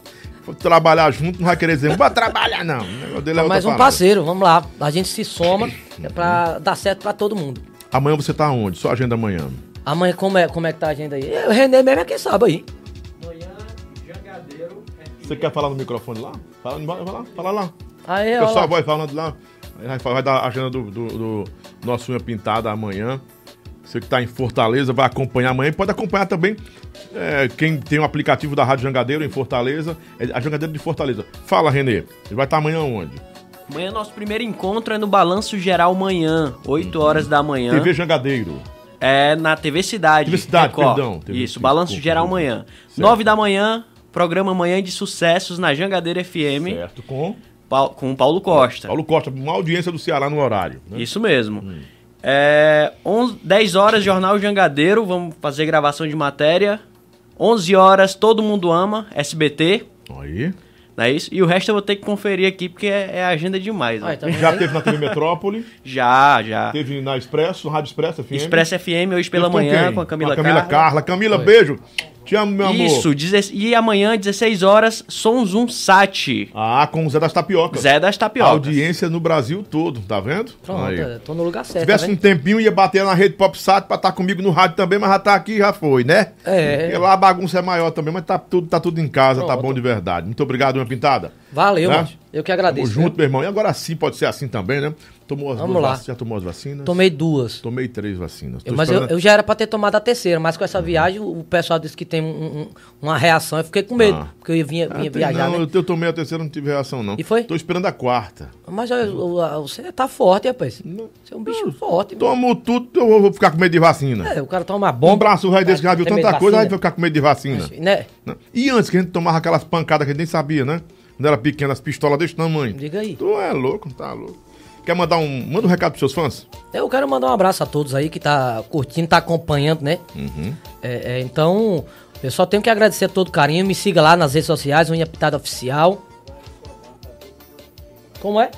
trabalhar junto, não vai querer dizer, vai trabalhar, não. O negócio dele é Mais um parada. parceiro, vamos lá. A gente se soma é pra dar certo pra todo mundo. Amanhã você tá onde? Sua agenda amanhã. Amanhã, como é, como é que tá a agenda aí? O René mesmo é quem sabe aí. Você quer falar no microfone lá? Fala, vai lá, fala lá. Aí, pessoal vai falando lá. Aí Vai, vai dar a agenda do, do, do nosso unha pintada amanhã. Você que tá em Fortaleza vai acompanhar amanhã. E Pode acompanhar também é, quem tem o aplicativo da Rádio Jangadeiro em Fortaleza. É a Jangadeiro de Fortaleza. Fala, Renê. Ele vai estar amanhã onde? Amanhã nosso primeiro encontro é no Balanço Geral manhã, 8 horas da manhã. TV Jangadeiro. É na TV Cidade. TV Cidade, Record. perdão. TV Isso, Balanço desculpa, Geral amanhã. Certo. 9 da manhã, programa Manhã de Sucessos na Jangadeira FM. Certo, com? Pau- com o Paulo Costa. Paulo Costa, uma audiência do Ceará no horário. né? Isso mesmo. É, 11, 10 horas, Jornal Jangadeiro, vamos fazer gravação de matéria. 11 horas, Todo Mundo Ama, SBT. Aí. Não é isso? E o resto eu vou ter que conferir aqui, porque é, é agenda demais. né? Já teve na TV Metrópole? Já, já. Teve na Expresso, Rádio Expresso FM? Expresso FM, hoje pela Teve com manhã, quem? com a Camila, Com a Camila Carla. Camila, beijo. Te amo, meu amor. Isso, deze- e amanhã, 16 horas, Sons um Sat. Ah, com o Zé das Tapiocas. Zé das Tapiocas. Audiência no Brasil todo, tá vendo? Pronto, Aí. tô no lugar Se certo. tivesse tá um tempinho, ia bater na rede PopSat pra estar comigo no rádio também, mas já tá aqui já foi, né? É. Porque lá a bagunça é maior também, mas tá tudo, tá tudo em casa, tá Pronto. bom de verdade. Muito obrigado, minha pintada. Valeu, Né? Eu que agradeço. Tamo junto, meu irmão. E agora sim pode ser assim também, né? Tomou as Vamos duas lá. vacinas? Já tomou as vacinas? Tomei duas. Tomei três vacinas. Tô mas eu, esperando- eu já era pra ter tomado a terceira, mas com essa viagem o pessoal disse que tem um- um- uma reação. Eu fiquei com medo, Ah. porque eu ia, vinha, Ah, vinha tem- viajar, não, né? eu, eu tomei a terceira, não tive reação, não. E foi? Tô esperando a quarta. Mas eu- eu- você tá forte, rapaz. Você é um bicho forte. mano. Tomo tudo, eu vou- ficar com medo de vacina. É, o cara toma uma bomba. Um braço velho desse que já viu tanta coisa, aí vai ficar com medo de vacina. Né? Né? E antes que a gente tomava aquelas pancadas que a gente nem sabia, né? Quando era pequeno, as pistolas desse tamanho. Diga aí. Tu é louco, tá louco. Quer mandar um. Manda um recado pros seus fãs? Eu quero mandar um abraço a todos aí que tá curtindo, tá acompanhando, né? Uhum. É, é, então, eu só tenho que agradecer todo o carinho. Me siga lá nas redes sociais, Unha Pitada Oficial. Como é?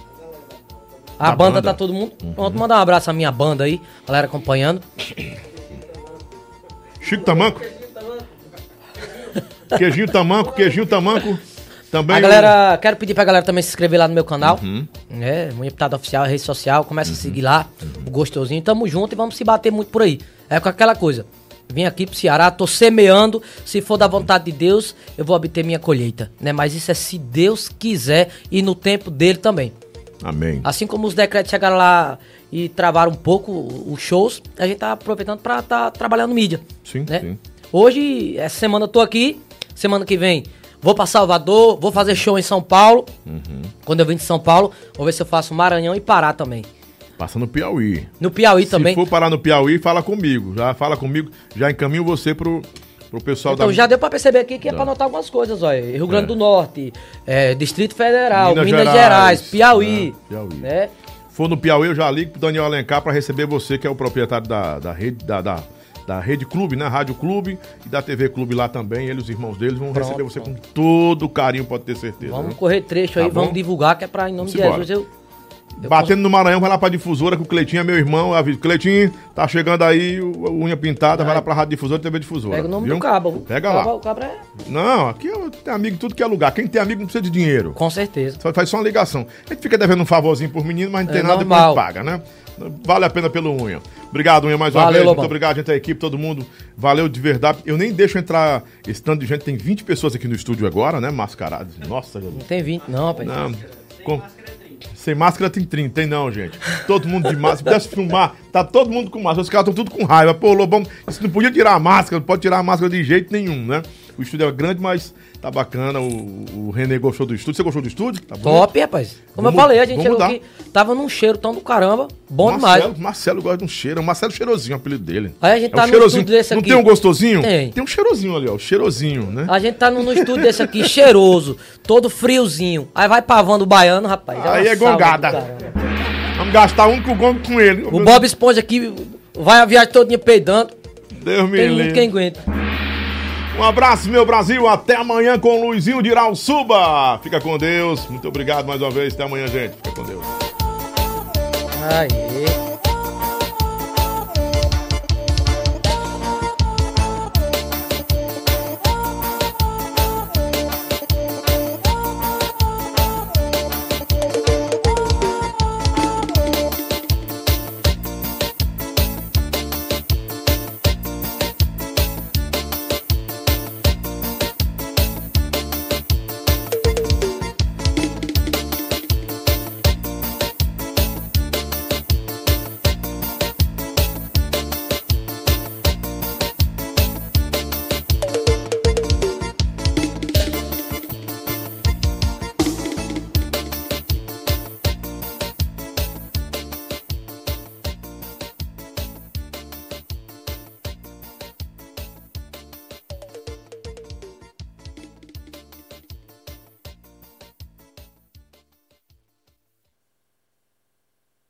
A Da banda, banda. tá todo mundo. Pronto, mandar um abraço à minha banda aí, galera acompanhando. Chico Tamanco? queijinho Tamanco, queijinho Tamanco. Também. a galera, quero pedir pra galera também se inscrever lá no meu canal. Uhum. É, Unha Pitada Oficial, rede social. Começa a seguir lá, o gostosinho. Tamo junto e vamos se bater muito por aí. É com aquela coisa. Vim aqui pro Ceará, tô semeando. Se for da vontade de Deus, eu vou obter minha colheita. Né? Mas isso é se Deus quiser e no tempo dele também. Amém. Assim como os decretos chegaram lá e travaram um pouco os shows, a gente tá aproveitando pra tá trabalhando mídia. Sim, né? sim. Hoje, essa semana eu tô aqui, semana que vem vou pra Salvador, vou fazer show em São Paulo. Uhum. Quando eu vim de São Paulo, vou ver se eu faço Maranhão e Pará também. Passa no Piauí. No Piauí Se também. for parar no Piauí, fala comigo. Já fala comigo, já encaminho você pro, pro pessoal Então da. já deu pra perceber aqui que é pra anotar algumas coisas, olha. Rio Grande É. do Norte, é, Distrito Federal, Minas Minas, Gerais, Gerais, Piauí. É, Piauí. Né? For no Piauí, eu já ligo pro Daniel Alencar pra receber você, que é o proprietário da, da rede, da, da, da Rede Clube, né? Rádio Clube e da TV Clube lá também. Ele e os irmãos deles vão Pronto, receber você com todo carinho, pode ter certeza. Vamos né? correr trecho aí, Tá vamos divulgar, que é pra, em nome de Simbora. Jesus, eu... eu Batendo no Maranhão, vai lá pra difusora, que o Cleitinho é meu irmão. Aviso. Cleitinho, tá chegando aí, o, unha pintada, vai lá pra Rádio Difusora e TV Difusora. Pega o nome viu? do cabo. Pega o lá. cabo- O cabra é... Não, aqui eu tenho amigo em tudo que é lugar. Quem tem amigo não precisa de dinheiro. Com certeza. Só faz só uma ligação. A gente fica devendo um favorzinho por menino, mas não É tem nada, normal. depois paga, né? Vale a pena pelo unha. Obrigado, unha, mais uma Valeu, vez. Lobão. Muito obrigado, gente, a equipe, todo mundo. Valeu de verdade. Eu nem deixo entrar esse tanto de gente. Tem 20 pessoas aqui no estúdio agora, né? Mascarados. Nossa. Não tem 20 não, rapaz. Não. Com- Sem máscara tem 30, tem não, gente. Todo mundo de máscara. Se pudesse filmar, tá todo mundo com máscara. Os caras estão tudo com raiva. Pô, Lobão, isso não podia tirar a máscara, não pode tirar a máscara de jeito nenhum, né? O estúdio é grande, mas tá bacana. O, o René gostou do estúdio. Você gostou do estúdio? Tá? Top, rapaz. Como Vamos- eu falei, a gente chegou aqui, tava num cheiro tão do caramba, bom Marcelo, demais. Marcelo gosta de um cheiro. O Marcelo cheirosinho, é o apelido dele. Aí a gente é tá um no cheirosinho. estúdio desse Não aqui. tem um gostosinho? Tem. Tem um cheirosinho ali, ó. Cheirosinho, né? A gente tá num, num estúdio desse aqui, cheiroso, todo friozinho. Aí vai pavando o baiano, rapaz. Aí é gongada. Vamos gastar um com o gongo com ele. O Bob Esponja aqui vai a viagem todinha peidando. Deus me Tem livre. muito quem aguenta. Um abraço, meu Brasil. Até amanhã com Luizinho de Irauçuba. Fica com Deus. Muito obrigado mais uma vez. Até amanhã, gente. Fica com Deus. Aí.